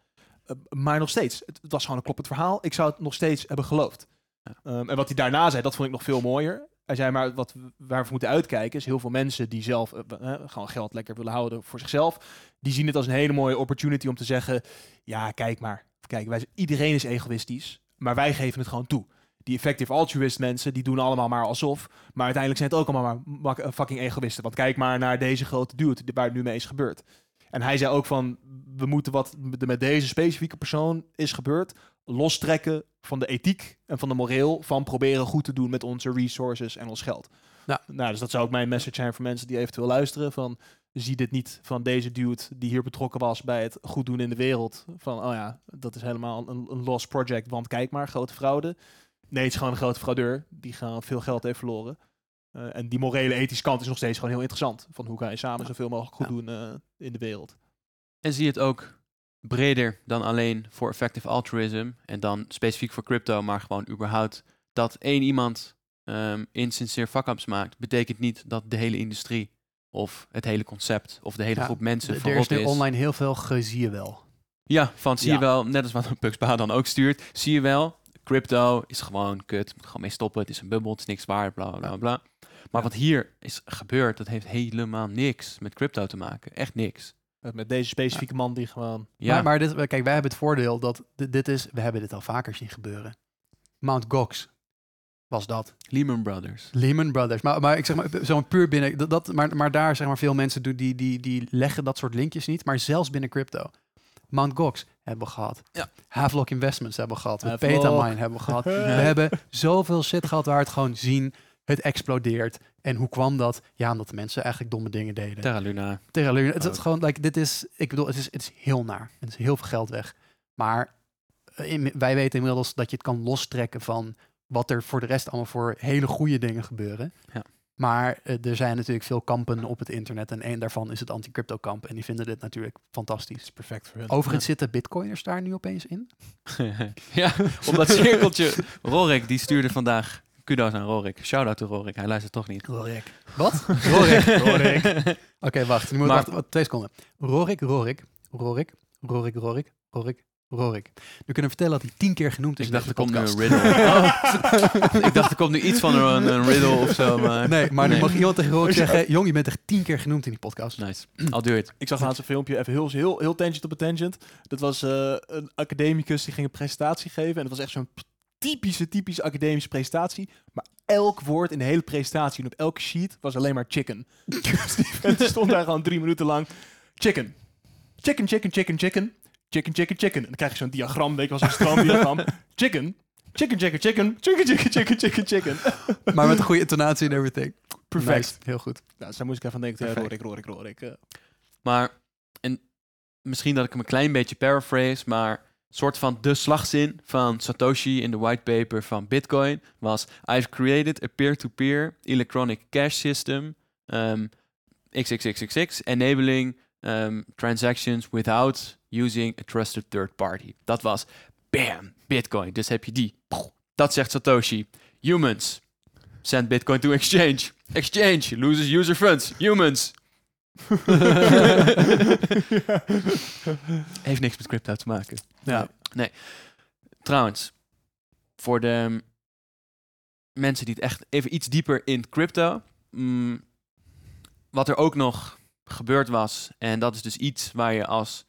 Eh, maar nog steeds, het, was gewoon een kloppend verhaal. Ik zou het nog steeds hebben geloofd. Ehm, en wat hij daarna zei, dat vond ik nog veel mooier. Hij zei maar, wat waar we moeten uitkijken is heel veel mensen die zelf eh, gewoon geld lekker willen houden voor zichzelf. Die zien het als een hele mooie opportunity om te zeggen, ja kijk maar. Kijk, wij, iedereen is egoïstisch, maar wij geven het gewoon toe. Die effective altruist mensen, die doen allemaal maar alsof. Maar uiteindelijk zijn het ook allemaal maar eh, fucking egoïsten. Want kijk maar naar deze grote dude waar het nu mee is gebeurd. En hij zei ook van, we moeten wat met deze specifieke persoon is gebeurd, lostrekken van de ethiek en van de moreel van proberen goed te doen met onze resources en ons geld. Ja. Nou, dus dat zou ook mijn message zijn voor mensen die eventueel luisteren van zie dit niet van deze dude die hier betrokken was bij het goed doen in de wereld. Van, oh ja, dat is helemaal een, een lost project, want kijk maar, grote fraude. Nee, het is gewoon een grote fraudeur die gewoon veel geld heeft verloren. Eh, en die morele ethische kant is nog steeds gewoon heel interessant. Van hoe kan je samen zoveel mogelijk goed Ja. doen eh, in de wereld. En zie het ook breder dan alleen voor effective altruism en dan specifiek voor crypto, maar gewoon überhaupt dat één iemand um, insincere fuck-ups maakt, betekent niet dat de hele industrie of het hele concept of de hele Ja, groep mensen Er is verrot nu is. online heel veel zie je wel. Ja, van zie Ja. je wel, net als wat Puxpa dan ook stuurt, zie je wel, crypto is gewoon kut, moet gewoon mee stoppen, het is een bubbel, het is niks waard, bla bla bla. Maar wat hier is gebeurd, dat heeft helemaal niks met crypto te maken. Echt niks. Eh, Met deze specifieke man die gewoon... Ja, Maar, maar dit, kijk, wij hebben het voordeel dat dit, dit is, we hebben dit al vaker zien gebeuren. Mount Gox was dat. Lehman Brothers. Lehman Brothers. Maar, maar ik zeg maar, zo'n puur binnen, dat, dat, maar, maar daar zeg maar veel mensen doen, die, die, die leggen dat soort linkjes niet, maar zelfs binnen crypto. Mount Gox hebben we gehad. Ja. Havelock Investments hebben we gehad. Petamine hebben we gehad. We hebben zoveel shit gehad waar het gewoon zien, het explodeert. En hoe kwam dat? Ja, omdat de mensen eigenlijk domme dingen deden. Terra Luna. Terra Luna. Het is Ook. gewoon, like, dit is, ik bedoel, het is, het is heel naar. Het is heel veel geld weg. Maar eh, in- wij weten inmiddels dat je het kan lostrekken van wat er voor de rest allemaal voor hele goede dingen gebeuren. Ja. Maar eh, er zijn natuurlijk veel kampen op het internet en één daarvan is het anti-crypto kamp. En die vinden dit natuurlijk fantastisch. Perfect voor hun. Overigens zitten bitcoiners daar nu opeens in. ja, op dat cirkeltje. Rorik, die stuurde vandaag kudo's aan Rorik. Shout-out to Rorik, hij luistert toch niet. Rorik. Wat? Rorik. Rorik. Oké, wacht. Nu moet ik Maar- wachten. Wat, twee seconden. Rorik, Rorik, Rorik, Rorik, Rorik, Rorik, Rorik. Nu kunnen we vertellen dat hij tien keer genoemd is Ik dacht, er komt nu een riddle. Oh. ik dacht, er komt nu iets van een, een riddle of zo. Maar... Nee, maar nu Nee. mag iemand tegen Rorik zeggen... Jong, je bent echt tien keer genoemd in die podcast. Nice. I'll do it. Ik zag laatst een filmpje, even heel, heel, heel tangent op een tangent. Dat was eh, een academicus die ging een presentatie geven. En het was echt zo'n typische, typische academische presentatie. Maar elk woord in de hele presentatie en op elke sheet was alleen maar chicken. dus die vent stond daar gewoon drie minuten lang. Chicken. Chicken, chicken, chicken, chicken. Chicken, chicken, chicken. En dan krijg je zo'n diagram, weet je wel, zo'n stroomdiagram. Chicken. Chicken, chicken, chicken. Chicken, chicken, chicken, chicken, chicken. Maar met een goede intonatie en everything. Perfect. Nice. Heel goed. Nou, dus daar moest ik even aan denken. Ja, Perfect. Rorik, Rorik, Rorik. eh. Maar, en misschien dat ik hem een klein beetje paraphrase, maar soort van de slagzin van Satoshi in de whitepaper van Bitcoin was: I've created a peer-to-peer electronic cash system, um, XXXXX, enabling um, transactions without using a trusted third party. Dat was bam, Bitcoin. Dus heb je die. Dat zegt Satoshi. Humans. Send Bitcoin to exchange. Exchange loses user funds. Humans. Heeft niks met crypto te maken. Ja. Trouwens, voor de mensen die het echt even iets dieper in crypto. mm, wat er ook nog gebeurd was, en dat is dus iets waar je als.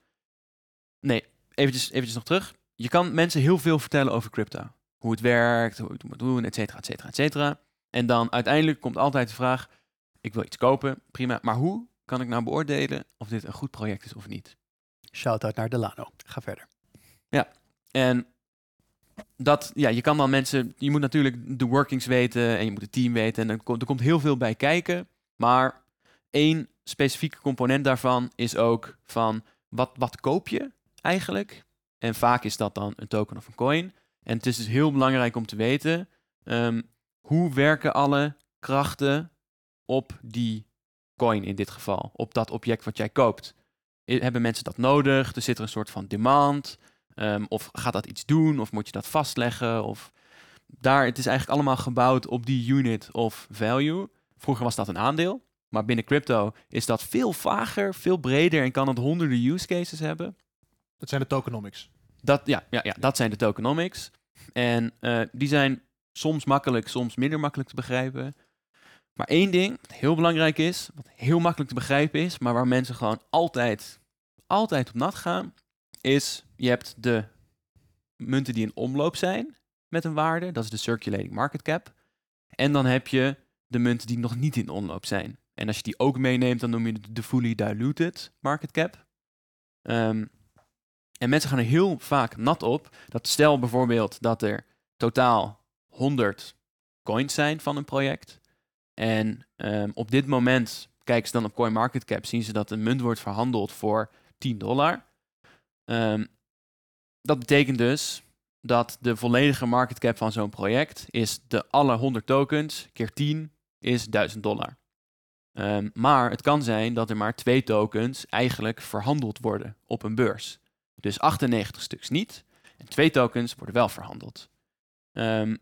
Nee, eventjes, eventjes nog terug. Je kan mensen heel veel vertellen over crypto. Hoe het werkt, hoe je het moet doen, et cetera, et cetera, et cetera. En dan uiteindelijk komt altijd de vraag: ik wil iets kopen, prima. Maar hoe kan ik nou beoordelen of dit een goed project is of niet? Shout-out naar Delano. Ga verder. En dat, ja, je kan dan mensen, je moet natuurlijk de workings weten en je moet het team weten. En er komt, er komt heel veel bij kijken. Maar één specifieke component daarvan is ook van wat, wat koop je eigenlijk? En vaak is dat dan een token of een coin. En het is dus heel belangrijk om te weten ehm, hoe werken alle krachten op die coin in dit geval, op dat object wat jij koopt. Hebben mensen dat nodig? Er zit er een soort van demand. Ehm, of gaat dat iets doen? Of moet je dat vastleggen? Of daar, het is eigenlijk allemaal gebouwd op die unit of value. Vroeger was dat een aandeel. Maar binnen crypto is dat veel vager, veel breder en kan het honderden use cases hebben. Dat zijn de tokenomics. Dat, ja, ja, ja, dat zijn de tokenomics. En eh, die zijn soms makkelijk, soms minder makkelijk te begrijpen. Maar één ding, wat heel belangrijk is, wat heel makkelijk te begrijpen is, maar waar mensen gewoon altijd, altijd op nat gaan, is je hebt de munten die in omloop zijn met een waarde, dat is de circulating market cap. En dan heb je de munten die nog niet in omloop zijn. En als je die ook meeneemt, dan noem je het de fully diluted market cap. Ehm, en mensen gaan er heel vaak nat op. Dat stel bijvoorbeeld dat er totaal 100 coins zijn van een project. En ehm, op dit moment kijken ze dan op CoinMarketCap, zien ze dat een munt wordt verhandeld voor 10 dollar. Ehm, dat betekent dus dat de volledige market cap van zo'n project is de alle 100 tokens keer 10 is 1000 dollar. Ehm, maar het kan zijn dat er maar twee tokens eigenlijk verhandeld worden op een beurs. Dus 98 stuks niet. En twee tokens worden wel verhandeld. Ehm,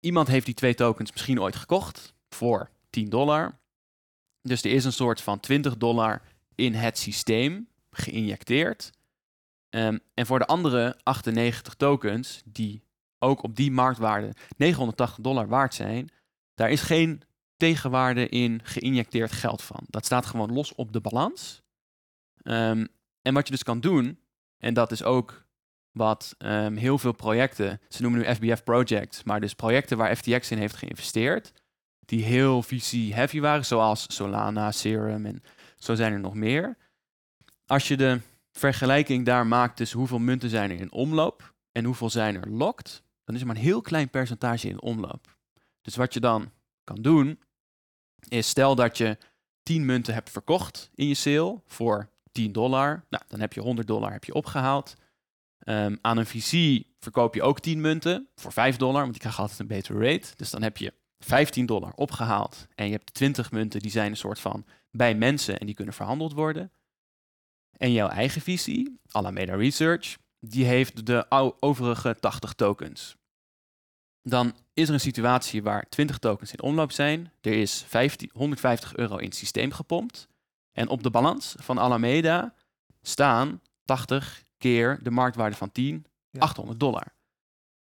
iemand heeft die twee tokens misschien ooit gekocht voor 10 dollar. Dus er is een soort van 20 dollar in het systeem geïnjecteerd. Ehm, en voor de andere 98 tokens, die ook op die marktwaarde 980 dollar waard zijn, daar is geen tegenwaarde in geïnjecteerd geld van. Dat staat gewoon los op de balans. Ehm, en wat je dus kan doen, en dat is ook wat ehm, heel veel projecten, ze noemen nu FBF projects, maar dus projecten waar FTX in heeft geïnvesteerd, die heel VC-heavy waren, zoals Solana, Serum en zo zijn er nog meer. Als je de vergelijking daar maakt tussen hoeveel munten zijn er in omloop en hoeveel zijn er locked, dan is er maar een heel klein percentage in omloop. Dus wat je dan kan doen, is stel dat je 10 munten hebt verkocht in je sale voor 10 dollar. Nou, dan heb je 100 dollar heb je opgehaald. Ehm, aan een VC verkoop je ook 10 munten voor 5 dollar, want die krijgt altijd een betere rate. Dus dan heb je 15 dollar opgehaald en je hebt 20 munten die zijn een soort van bij mensen en die kunnen verhandeld worden. En jouw eigen visie, Alameda Research, die heeft de overige 80 tokens. Dan is er een situatie waar 20 tokens in omloop zijn. Er is 15, 150 euro in het systeem gepompt. En op de balans van Alameda staan 80 keer de marktwaarde van 10, Ja. 800 dollar.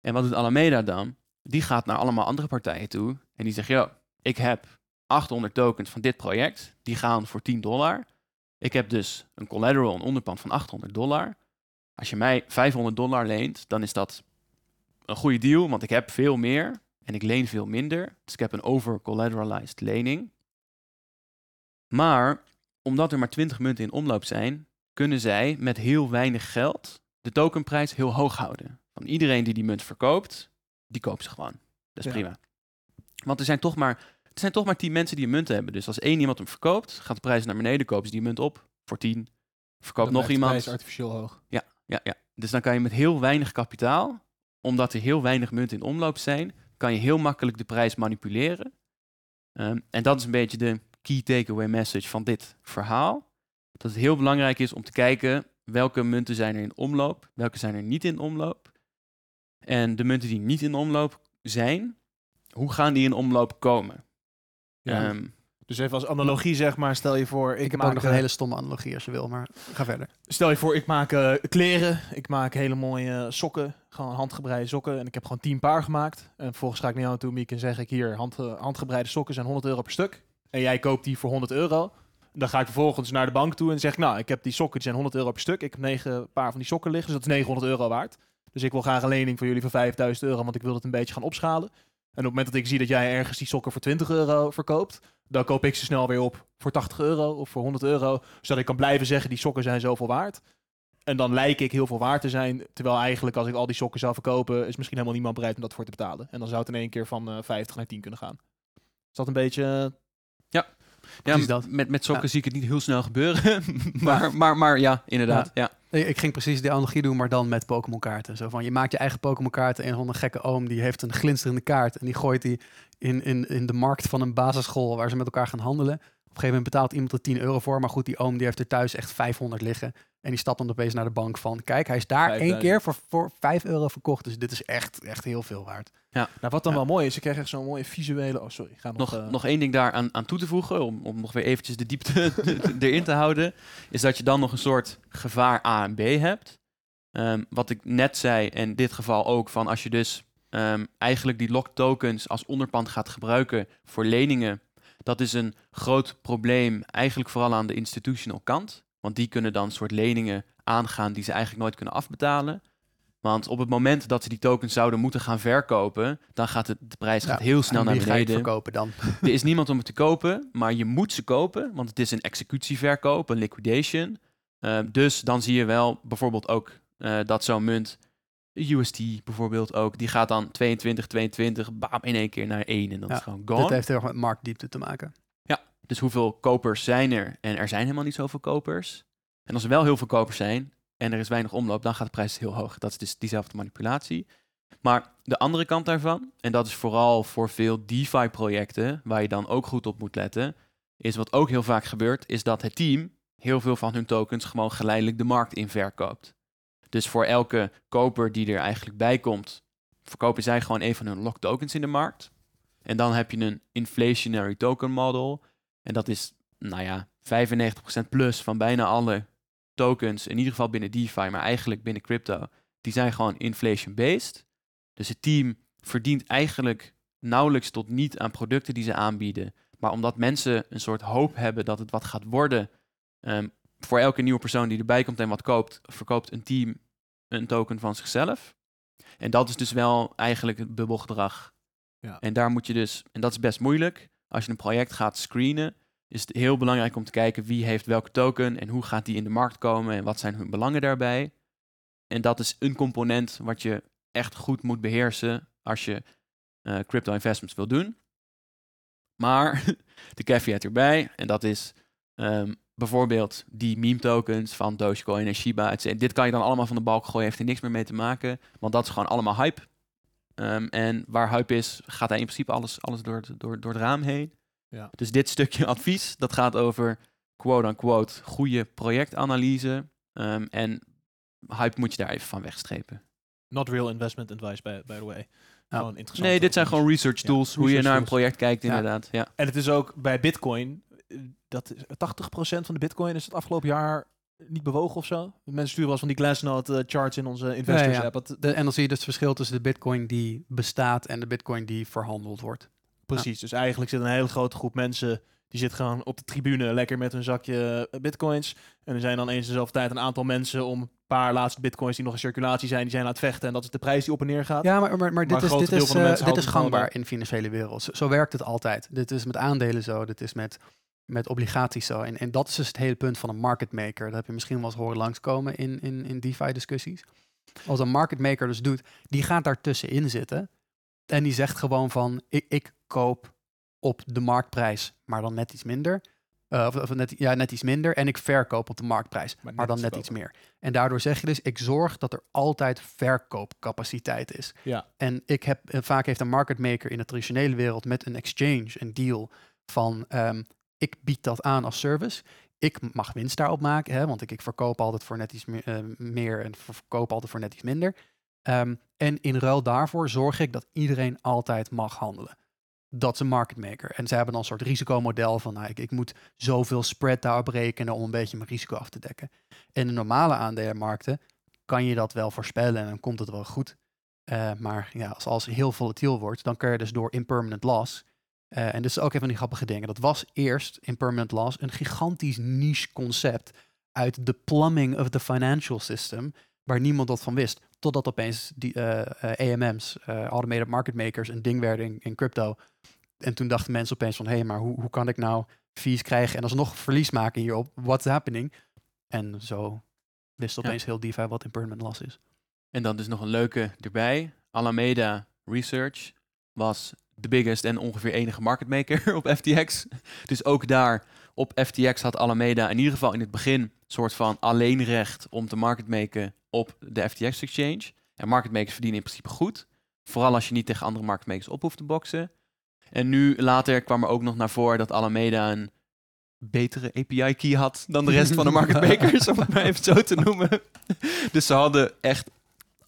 En wat doet Alameda dan? Die gaat naar allemaal andere partijen toe en die zegt, yo, ik heb 800 tokens van dit project, die gaan voor 10 dollar. Ik heb dus een collateral, een onderpand van 800 dollar. Als je mij 500 dollar leent, dan is dat een goede deal, want ik heb veel meer en ik leen veel minder. Dus ik heb een over-collateralized lening. Maar omdat er maar 20 munten in omloop zijn, kunnen zij met heel weinig geld de tokenprijs heel hoog houden. Van iedereen die die munt verkoopt, die koopt ze gewoon. Dat is Ja. prima. Want er zijn toch maar er zijn toch maar 10 mensen die een munt hebben. Dus als één iemand hem verkoopt, gaat de prijs naar beneden, kopen ze die munt op voor 10. Verkoopt nog blijft de iemand. prijs artificieel hoog. Ja, ja. Dus dan kan je met heel weinig kapitaal, omdat er heel weinig munten in omloop zijn, kan je heel makkelijk de prijs manipuleren. Ehm, en dat is een beetje de key takeaway message van dit verhaal. Dat het heel belangrijk is om te kijken welke munten zijn er in omloop, welke zijn er niet in omloop. En de munten die niet in omloop zijn, hoe gaan die in omloop komen? Ja. Ehm, Dus even als analogie zeg maar, stel je voor, ik, Ik heb maak ook nog eh, een hele stomme analogie als je wil, maar ga verder. Stel je voor, ik maak eh, kleren, ik maak hele mooie sokken, gewoon handgebreide sokken. En ik heb gewoon 10 paar gemaakt. En vervolgens ga ik naar jou toe, Miek, en zeg ik hier, hand, eh, handgebreide sokken zijn 100 euro per stuk. En jij koopt die voor 100 euro. Dan ga ik vervolgens naar de bank toe en zeg ik, nou, ik heb die sokken, die zijn 100 euro per stuk. Ik heb 9 paar van die sokken liggen, dus dat is 900 euro waard. Dus ik wil graag een lening van jullie van 5000 euro, want ik wil het een beetje gaan opschalen. En op het moment dat ik zie dat jij ergens die sokken voor 20 euro verkoopt, dan koop ik ze snel weer op voor 80 euro of voor 100 euro. Zodat ik kan blijven zeggen, die sokken zijn zoveel waard. En dan lijk ik heel veel waard te zijn. Terwijl eigenlijk als ik al die sokken zou verkopen, is misschien helemaal niemand bereid om dat voor te betalen. En dan zou het in één keer van eh 50 naar 10 kunnen gaan. Is dat een beetje... eh, ja, m- dat. Met, met sokken Ja. zie ik het niet heel snel gebeuren. maar, maar, maar ja, inderdaad. Ja. Ik ging precies die analogie doen, maar dan met Pokémon kaarten. Zo van, je maakt je eigen Pokémon kaarten en een gekke oom die heeft een glinsterende kaart en die gooit die in, in, in de markt van een basisschool waar ze met elkaar gaan handelen. Op een gegeven moment betaalt iemand er 10 euro voor, maar goed, die oom die heeft er thuis echt 500 liggen. En die stapt dan opeens naar de bank van, kijk, hij is daar één 5000. keer voor, voor 5 euro verkocht. Dus dit is echt, echt heel veel waard. Nou, wat dan Ja. wel mooi is, je krijgt echt zo'n mooie visuele... Oh, sorry. Ga nog... Nog, eh, nog één ding daar aan, aan toe te voegen, om, om nog weer eventjes de diepte erin te houden, is dat je dan nog een soort gevaar A en B hebt. Ehm, wat ik net zei, en in dit geval ook, van als je dus ehm, eigenlijk die lock tokens als onderpand gaat gebruiken voor leningen, dat is een groot probleem, eigenlijk vooral aan de institutional kant. Want die kunnen dan soort leningen aangaan die ze eigenlijk nooit kunnen afbetalen. Want op het moment dat ze die tokens zouden moeten gaan verkopen, dan gaat het, de prijs gaat heel snel naar beneden. verkopen dan? Er is niemand om het te kopen, maar je moet ze kopen, want het is een executieverkoop, een liquidation. Uh, dus dan zie je wel bijvoorbeeld ook uh, dat zo'n munt, UST bijvoorbeeld ook, die gaat dan 22, 22, bam, in één keer naar 1 en dan Ja, is het gewoon gone. Dit heeft heel erg met marktdiepte te maken. Dus hoeveel kopers zijn er? En er zijn helemaal niet zoveel kopers. En als er wel heel veel kopers zijn en er is weinig omloop, dan gaat de prijs heel hoog. Dat is dus diezelfde manipulatie. Maar de andere kant daarvan, en dat is vooral voor veel DeFi-projecten, waar je dan ook goed op moet letten, is wat ook heel vaak gebeurt, is dat het team heel veel van hun tokens gewoon geleidelijk de markt in verkoopt. Dus voor elke koper die er eigenlijk bij komt, verkopen zij gewoon een van hun lock tokens in de markt. En dan heb je een inflationary token model. En dat is, nou ja, 95% plus van bijna alle tokens, in ieder geval binnen DeFi, maar eigenlijk binnen crypto, die zijn gewoon inflation-based. Dus het team verdient eigenlijk nauwelijks tot niet aan producten die ze aanbieden. Maar omdat mensen een soort hoop hebben dat het wat gaat worden, um, voor elke nieuwe persoon die erbij komt en wat koopt, verkoopt een team een token van zichzelf. En dat is dus wel eigenlijk het bubbelgedrag. Ja. En daar moet je dus, en dat is best moeilijk, als je een project gaat screenen, is het heel belangrijk om te kijken wie heeft welke token en hoe gaat die in de markt komen en wat zijn hun belangen daarbij. En dat is een component wat je echt goed moet beheersen als je uh, crypto investments wil doen. Maar de caveat erbij, en dat is ehm, bijvoorbeeld die meme tokens van Dogecoin en Shiba. Dit kan je dan allemaal van de balk gooien, heeft er niks meer mee te maken. Want dat is gewoon allemaal hype. Ehm, en waar hype is, gaat hij in principe alles, alles door, het, door, door het raam heen. Ja. Dus dit stukje advies, dat gaat over quote-unquote goede projectanalyse. Ehm, en hype moet je daar even van wegstrepen. Not real investment advice, by, by the way. Ja. Gewoon interessant. Nee, dit zijn gewoon research Ja, tools, hoe je naar een tools. project kijkt Ja. inderdaad. Ja. En het is ook bij Bitcoin, eh, dat is 80% van de Bitcoin is het afgelopen jaar niet bewogen of zo. Mensen sturen wel eens van die Glassnode eh, charts in onze investors Ja, De, en dan zie je dus het verschil tussen de bitcoin die bestaat en de bitcoin die verhandeld wordt. Precies, dus eigenlijk zit een hele grote groep mensen die zit gewoon op de tribune lekker met hun zakje eh, bitcoins. En er zijn dan eens dezelfde tijd een aantal mensen om een paar laatste bitcoins die nog in circulatie zijn, die zijn aan het vechten. En dat is de prijs die op en neer gaat. Ja, maar, maar, maar Maar dit is, dit is, eh, dit is gangbaar in de financiële wereld. Zo, zo werkt het altijd. Dit is met aandelen zo, dit is met, met obligaties zo. En, en dat is dus het hele punt van een market maker. Dat heb je misschien wel eens horen langskomen in, in, in DeFi-discussies. Als een market maker dus doet, die gaat daartussenin zitten. En die zegt gewoon van, ik, ik koop op de marktprijs, maar dan net iets minder. Eh, of, of net, ja, net iets minder. En ik verkoop op de marktprijs, Maar dan net iets meer. En daardoor zeg je dus, ik zorg dat er altijd verkoopcapaciteit is. Ja. En ik heb, eh, vaak heeft een market maker in de traditionele wereld met een exchange een deal van, ehm, ik bied dat aan als service. Ik mag winst daarop maken, hè, want ik, ik verkoop altijd voor net iets meer, eh, meer en verkoop altijd voor net iets minder. Ehm, en in ruil daarvoor zorg ik dat iedereen altijd mag handelen. Dat is een market maker. En ze hebben dan een soort risicomodel van, nou, ik, ik moet zoveel spread daarop rekenen om een beetje mijn risico af te dekken. In de normale aandelenmarkten kan je dat wel voorspellen en dan komt het wel goed. Eh, maar ja, als, als heel volatiel wordt, dan kun je dus door impermanent loss. Eh, en dit is ook een van die grappige dingen. Dat was eerst impermanent loss een gigantisch niche concept uit de plumbing of the financial system, waar niemand dat van wist. Totdat opeens die eh, eh, AMM's, eh, automated market makers, een ding werden in, in crypto. En toen dachten mensen opeens van, hé, hey, maar hoe, hoe kan ik nou fees krijgen en alsnog verlies maken hierop? What's happening? En zo wist Ja. opeens heel DeFi wat impermanent loss is. En dan dus nog een leuke erbij. Alameda Research was de biggest en ongeveer enige market maker op FTX. Dus ook daar op FTX had Alameda in ieder geval in het begin een soort van alleenrecht om te market maken op de FTX exchange. En market makers verdienen in principe goed. Vooral als je niet tegen andere market makers op hoeft te boksen. En nu later kwam er ook nog naar voren dat Alameda een betere API key had dan de rest van de market makers, om het maar even zo te noemen. Dus ze hadden echt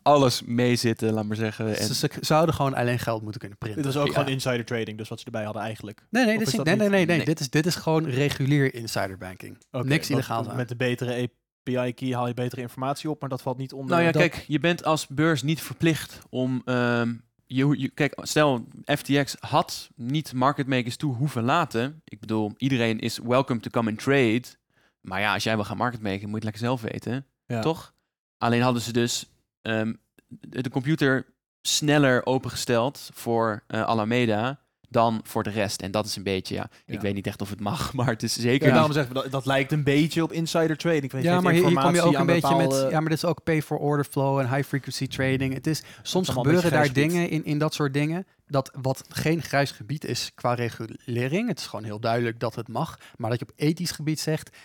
alles meezitten, laat maar zeggen. En Ze, ze zouden gewoon alleen geld moeten kunnen printen. Dit was ook Ja. gewoon insider trading, dus wat ze erbij hadden eigenlijk. Nee, nee, dit is nee, nee, niet? nee, nee. Nee. Dit, is, dit is gewoon regulier insider banking. Niks illegaals aan. Met de betere API key haal je betere informatie op, maar dat valt niet onder... Nou ja, dat- kijk, je bent als beurs niet verplicht om. ehm, je, je, kijk, stel, FTX had niet market makers toe hoeven laten. Ik bedoel, iedereen is welcome to come and trade. Maar ja, als jij wil gaan market maken, moet je het lekker zelf weten. Ja. Toch? Alleen hadden ze dus ehm, de computer sneller opengesteld voor eh, Alameda dan voor de rest. En dat is een beetje, ja, Ja. ik weet niet echt of het mag, maar het is zeker Ja, niet- daarom zeggen we dat, dat lijkt een beetje op insider trading. Ik Ja, maar hier, hier kom je ook een beetje met... Ja, maar dit is ook pay for order flow en high frequency trading. Het is, soms gebeuren daar dingen in, in dat soort dingen... dat wat geen grijs gebied is qua regulering. Het is gewoon heel duidelijk dat het mag. Maar dat je op ethisch gebied zegt...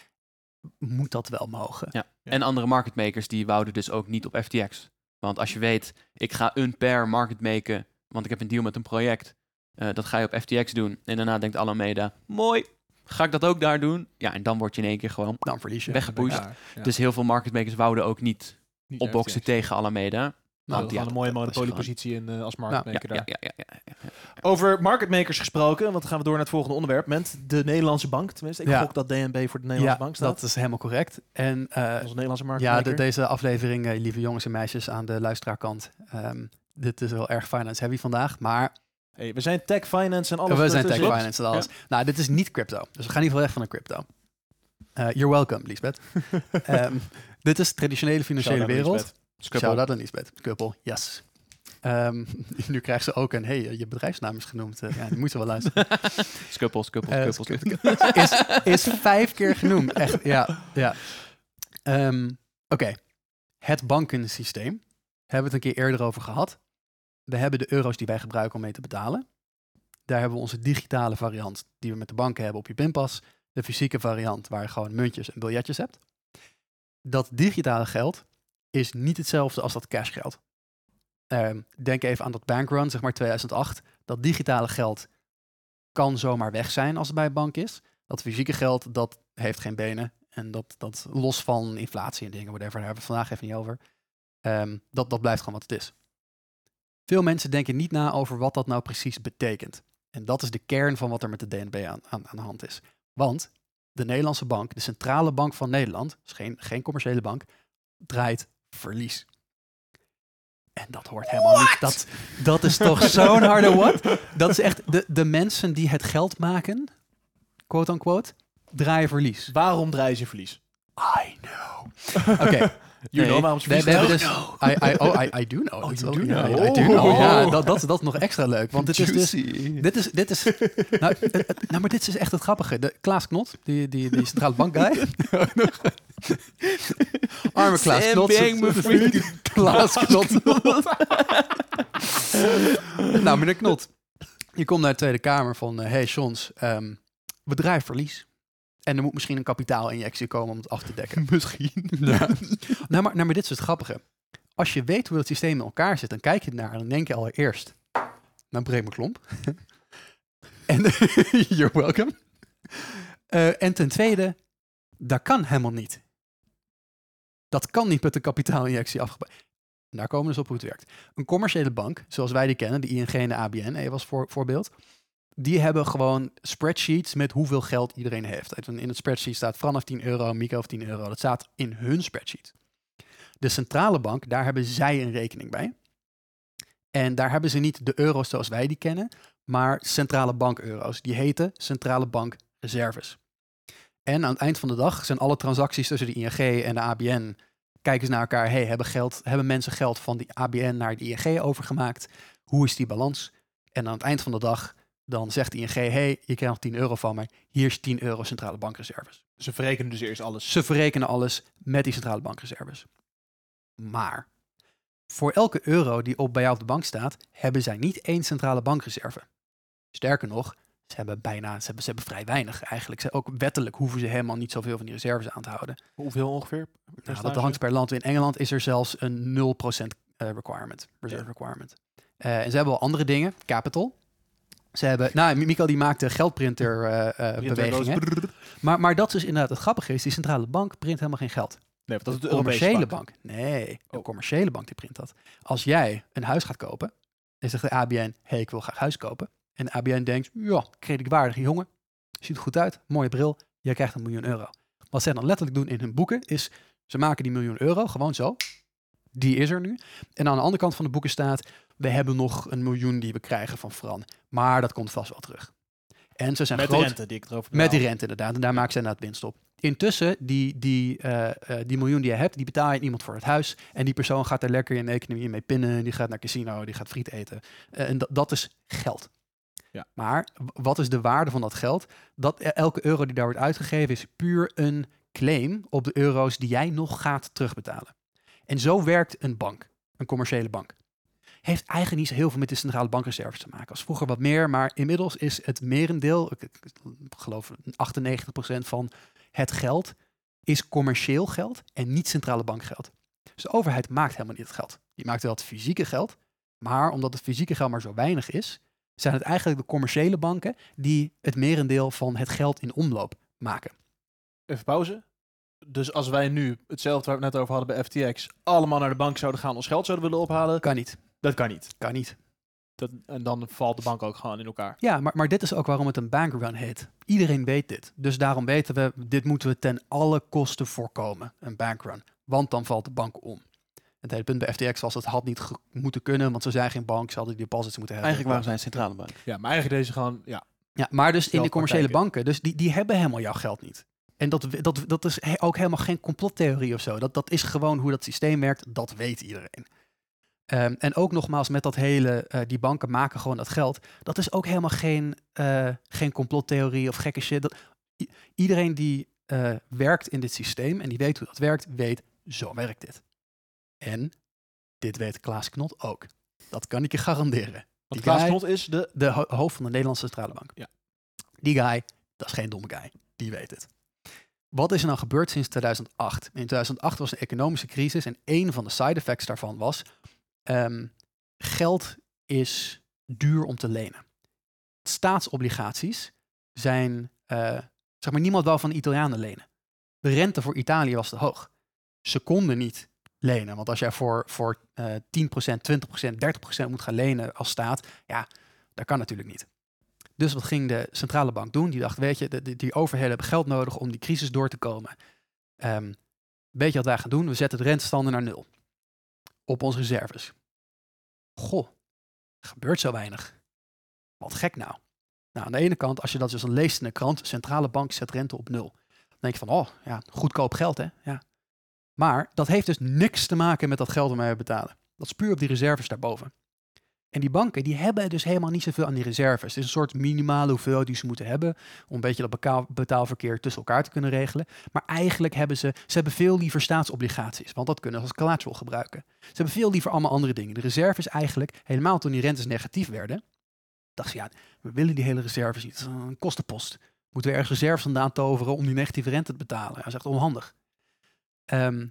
moet dat wel mogen. Ja. Ja. En andere market makers die wouden dus ook niet op FTX. Want als je weet, ik ga een per market maken, want ik heb een deal met een project. eh, dat ga je op FTX doen. En daarna denkt Alameda, mooi, ga ik dat ook daar doen? Ja, en dan word je in één keer gewoon Dan verlies je. weggepusht. Ja. Dus heel veel market makers wouden ook niet Niet opboksen FTX. tegen Alameda. Nou, dat ja, een mooie monopoliepositie in eh, als Nou, Ja, maker ja, daar. ja, ja, ja, ja. Over market makers gesproken, want dan gaan we door naar het volgende onderwerp. Met de Nederlandse bank. Tenminste, ik Ja. gok dat DNB voor de Nederlandse Ja, bank staat. dat is helemaal correct. En eh, Onze Nederlandse market ja, maker. de, deze aflevering, eh, lieve jongens en meisjes aan de luisteraarkant... ehm, dit is wel erg finance heavy vandaag, maar Hey, we zijn tech, finance en alles. we zijn tech finance en alles. Nou, dit is niet crypto. Dus we gaan niet veel weg van de crypto. Eh, you're welcome, Lisbeth. Ehm, dit is traditionele financiële wereld. Lisbeth. Skuppel. Shout-out aan Lisbeth. Kuppel, yes. Ehm, nu krijgt ze ook een, hey, je bedrijfsnaam is genoemd. Eh, ja, die moet ze wel luisteren. Skuppel, skuppel, skuppel, sku- skuppel. is, is vijf keer genoemd. Echt, ja. ja. Ehm, Oké, het bankensysteem. Hebben we het een keer eerder over gehad. We hebben de euro's die wij gebruiken om mee te betalen. Daar hebben we onze digitale variant die we met de banken hebben op je pinpas. De fysieke variant waar je gewoon muntjes en biljetjes hebt. Dat digitale geld is niet hetzelfde als dat cashgeld. Ehm, denk even aan dat bankrun, zeg maar 2008. Dat digitale geld kan zomaar weg zijn als het bij een bank is. Dat fysieke geld, dat heeft geen benen. En dat, dat los van inflatie en dingen, whatever, daar hebben we vandaag even niet over. Ehm, dat, dat blijft gewoon wat het is. Veel mensen denken niet na over wat dat nou precies betekent. En dat is de kern van wat er met de DNB aan, aan, aan de hand is. Want de Nederlandse bank, de centrale bank van Nederland, dus geen, geen commerciële bank, draait verlies. En dat hoort helemaal niet. Dat, dat is toch zo'n harde what? Dat is echt de, de mensen die het geld maken, quote unquote, draaien verlies. Waarom draaien ze verlies? I know. Oké, You Nee, know waarom ze we, hebben dus. I, I, oh, I, I do know. Oh, you do know. I, I do know. Oh. Ja, dat, dat, dat is nog extra leuk. Want dit is dus. Dit is, dit is, nou, nou, maar dit is echt het grappige. De, Klaas Knot, die, die, die centrale bankguy. Arme Klaas Sam Knot. Bang. Klaas Knot. nou, meneer Knot. Je komt naar de Tweede Kamer van... eh, hey, Sjons, we draaien verlies. En er moet misschien een kapitaalinjectie komen om het af te dekken. Misschien. Ja. nou, maar, nou, maar dit is het grappige. Als je weet hoe dat systeem in elkaar zit, dan kijk je ernaar en dan denk je allereerst, nou breek mijn klomp. en you're welcome. Eh, en ten tweede, dat kan helemaal niet. Dat kan niet met een kapitaalinjectie afgebouwd. Daar komen we dus op hoe het werkt. Een commerciële bank, zoals wij die kennen, de ING en de ABN, even als voor, voorbeeld. Die hebben gewoon spreadsheets met hoeveel geld iedereen heeft. In het spreadsheet staat vanaf 10 euro, Mico of 10 euro. Dat staat in hun spreadsheet. De centrale bank, daar hebben zij een rekening bij. En daar hebben ze niet de euro's zoals wij die kennen, maar centrale bank euro's. Die heten centrale bank reserves. En aan het eind van de dag zijn alle transacties tussen de ING en de ABN kijken ze naar elkaar. Hey, hebben, geld, hebben mensen geld van die ABN naar de ING overgemaakt? Hoe is die balans? En aan het eind van de dag dan zegt ING, hey, je krijgt nog 10 euro van mij. Hier is 10 euro centrale bankreserves. Ze verrekenen dus eerst alles. Ze verrekenen alles met die centrale bankreserves. Maar voor elke euro die op bij jou op de bank staat, hebben zij niet één centrale bankreserve. Sterker nog, ze hebben bijna, ze hebben, ze hebben vrij weinig eigenlijk. Ze, ook wettelijk hoeven ze helemaal niet zoveel van die reserves aan te houden. Hoeveel ongeveer? Nou, dat hangt per land. In Engeland is er zelfs een 0% eh, requirement, reserve Ja. requirement. Eh, en ze hebben wel andere dingen, capital. Ze hebben, nou, Mi- Michael die maakte geldprinter eh, eh. Maar, maar dat is inderdaad het grappige is, die centrale bank print helemaal geen geld. Nee, dat is de commerciële bank. bank. Nee, de Oh. commerciële bank die print dat. Als jij een huis gaat kopen, en zegt de ABN, hey, ik wil graag huis kopen. En de ABN denkt, ja, kredietwaardige jongen, ziet er goed uit, mooie bril, jij krijgt een miljoen euro. Wat zij dan letterlijk doen in hun boeken is, ze maken die miljoen euro gewoon zo. Die is er nu. En aan de andere kant van de boeken staat, we hebben nog een miljoen die we krijgen van Fran. Maar dat komt vast wel terug. En ze zijn Met de groot, rente die ik erover met die rente inderdaad. En daar maken ze inderdaad winst op. Intussen, die, die, eh, eh, die miljoen die je hebt, die betaal je iemand voor het huis. En die persoon gaat er lekker in de economie mee pinnen. Die gaat naar casino, die gaat friet eten. Eh, en dat, is geld. Ja. Maar wat is de waarde van dat geld? Dat elke euro die daar wordt uitgegeven is puur een claim op de euro's die jij nog gaat terugbetalen. En zo werkt een bank, een commerciële bank. Heeft eigenlijk niet zo heel veel met de centrale bankreserves te maken. Als vroeger wat meer, maar inmiddels is het merendeel, ik, geloof 98% van het geld, is commercieel geld en niet centrale bankgeld. Dus de overheid maakt helemaal niet het geld. Die maakt wel het fysieke geld, maar omdat het fysieke geld maar zo weinig is, zijn het eigenlijk de commerciële banken die het merendeel van het geld in omloop maken. Even pauze. Dus als wij nu hetzelfde waar we het net over hadden bij FTX, allemaal naar de bank zouden gaan, ons geld zouden willen ophalen, Kan niet. dat kan niet. Kan niet. Dat, en dan valt de bank ook gewoon in elkaar. Ja, maar, maar dit is ook waarom het een bankrun heet. Iedereen weet dit. Dus daarom weten we, dit moeten we ten alle kosten voorkomen, een bankrun. Want dan valt de bank om. Het hele punt bij FTX was, het had niet ge- moeten kunnen, want ze zijn geen bank, ze hadden die deposits moeten hebben. Eigenlijk waren zij een centrale bank. Ja, maar eigenlijk deze gewoon, ja. Ja, maar dus in de commerciële banken, dus die, die hebben helemaal jouw geld niet. En dat, dat, dat is he- ook helemaal geen complottheorie of zo. Dat, dat is gewoon hoe dat systeem werkt, dat weet iedereen. Ehm, en ook nogmaals, met dat hele, eh, die banken maken gewoon dat geld. Dat is ook helemaal geen, eh, geen complottheorie of gekke shit. Dat, iedereen die eh, werkt in dit systeem en die weet hoe dat werkt, weet, zo werkt dit. En dit weet Klaas Knot ook. Dat kan ik je garanderen. Want Die Klaas guy- Knot is de... De ho- hoofd van de Nederlandse Centrale Bank. Ja. Die guy, dat is geen domme guy. Die weet het. Wat is er nou gebeurd sinds 2008? In 2008 was een economische crisis en een van de side effects daarvan was... ehm, geld is duur om te lenen. Staatsobligaties zijn... eh, zeg maar, niemand wou van de Italianen lenen. De rente voor Italië was te hoog. Ze konden niet lenen. Want als jij voor, voor eh 10%, 20%, 30% moet gaan lenen als staat... ja, dat kan natuurlijk niet. Dus wat ging de centrale bank doen? Die dacht, weet je, die overheden hebben geld nodig om die crisis door te komen. Ehm weet je wat wij gaan doen? We zetten de rentestanden naar nul. Op onze reserves. Goh, gebeurt zo weinig. Wat gek nou. Nou, aan de ene kant, als je dat dus dan leest in de krant, centrale bank zet rente op nul. Dan denk je van, oh ja, goedkoop geld hè. Ja. Maar dat heeft dus niks te maken met dat geld dat wij betalen. Dat is puur op die reserves daarboven. En die banken die hebben dus helemaal niet zoveel aan die reserves. Het is een soort minimale hoeveelheid die ze moeten hebben om een beetje dat betaalverkeer tussen elkaar te kunnen regelen. Maar eigenlijk hebben ze, ze hebben veel liever staatsobligaties, want dat kunnen ze als collateral gebruiken. Ze hebben veel liever allemaal andere dingen. De reserves eigenlijk, helemaal toen die rentes negatief werden, dachten ze ja, we willen die hele reserves niet. Dat is een kostenpost. Moeten we ergens reserves vandaan toveren om die negatieve rente te betalen? Dat is echt onhandig. Ehm,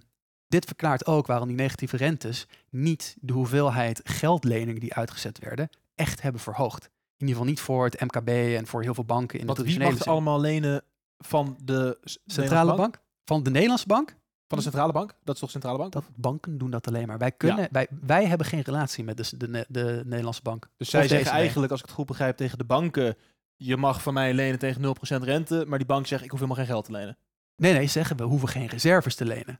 dit verklaart ook waarom die negatieve rentes niet de hoeveelheid geldleningen die uitgezet werden echt hebben verhoogd. In ieder geval niet voor het MKB en voor heel veel banken in Want de wie traditionele mag er zin. allemaal lenen van de Centrale bank? Van de Nederlandse bank? Van de centrale bank? Dat is toch centrale bank? Dat banken doen dat alleen maar. Wij, kunnen, wij, wij hebben geen relatie met de, de, de Nederlandse bank. Dus zij zeggen eigenlijk, als ik het goed begrijp, tegen de banken... je mag van mij lenen tegen 0% rente, maar die bank zegt, ik hoef helemaal geen geld te lenen. Nee, nee, zeggen we hoeven geen reserves te lenen.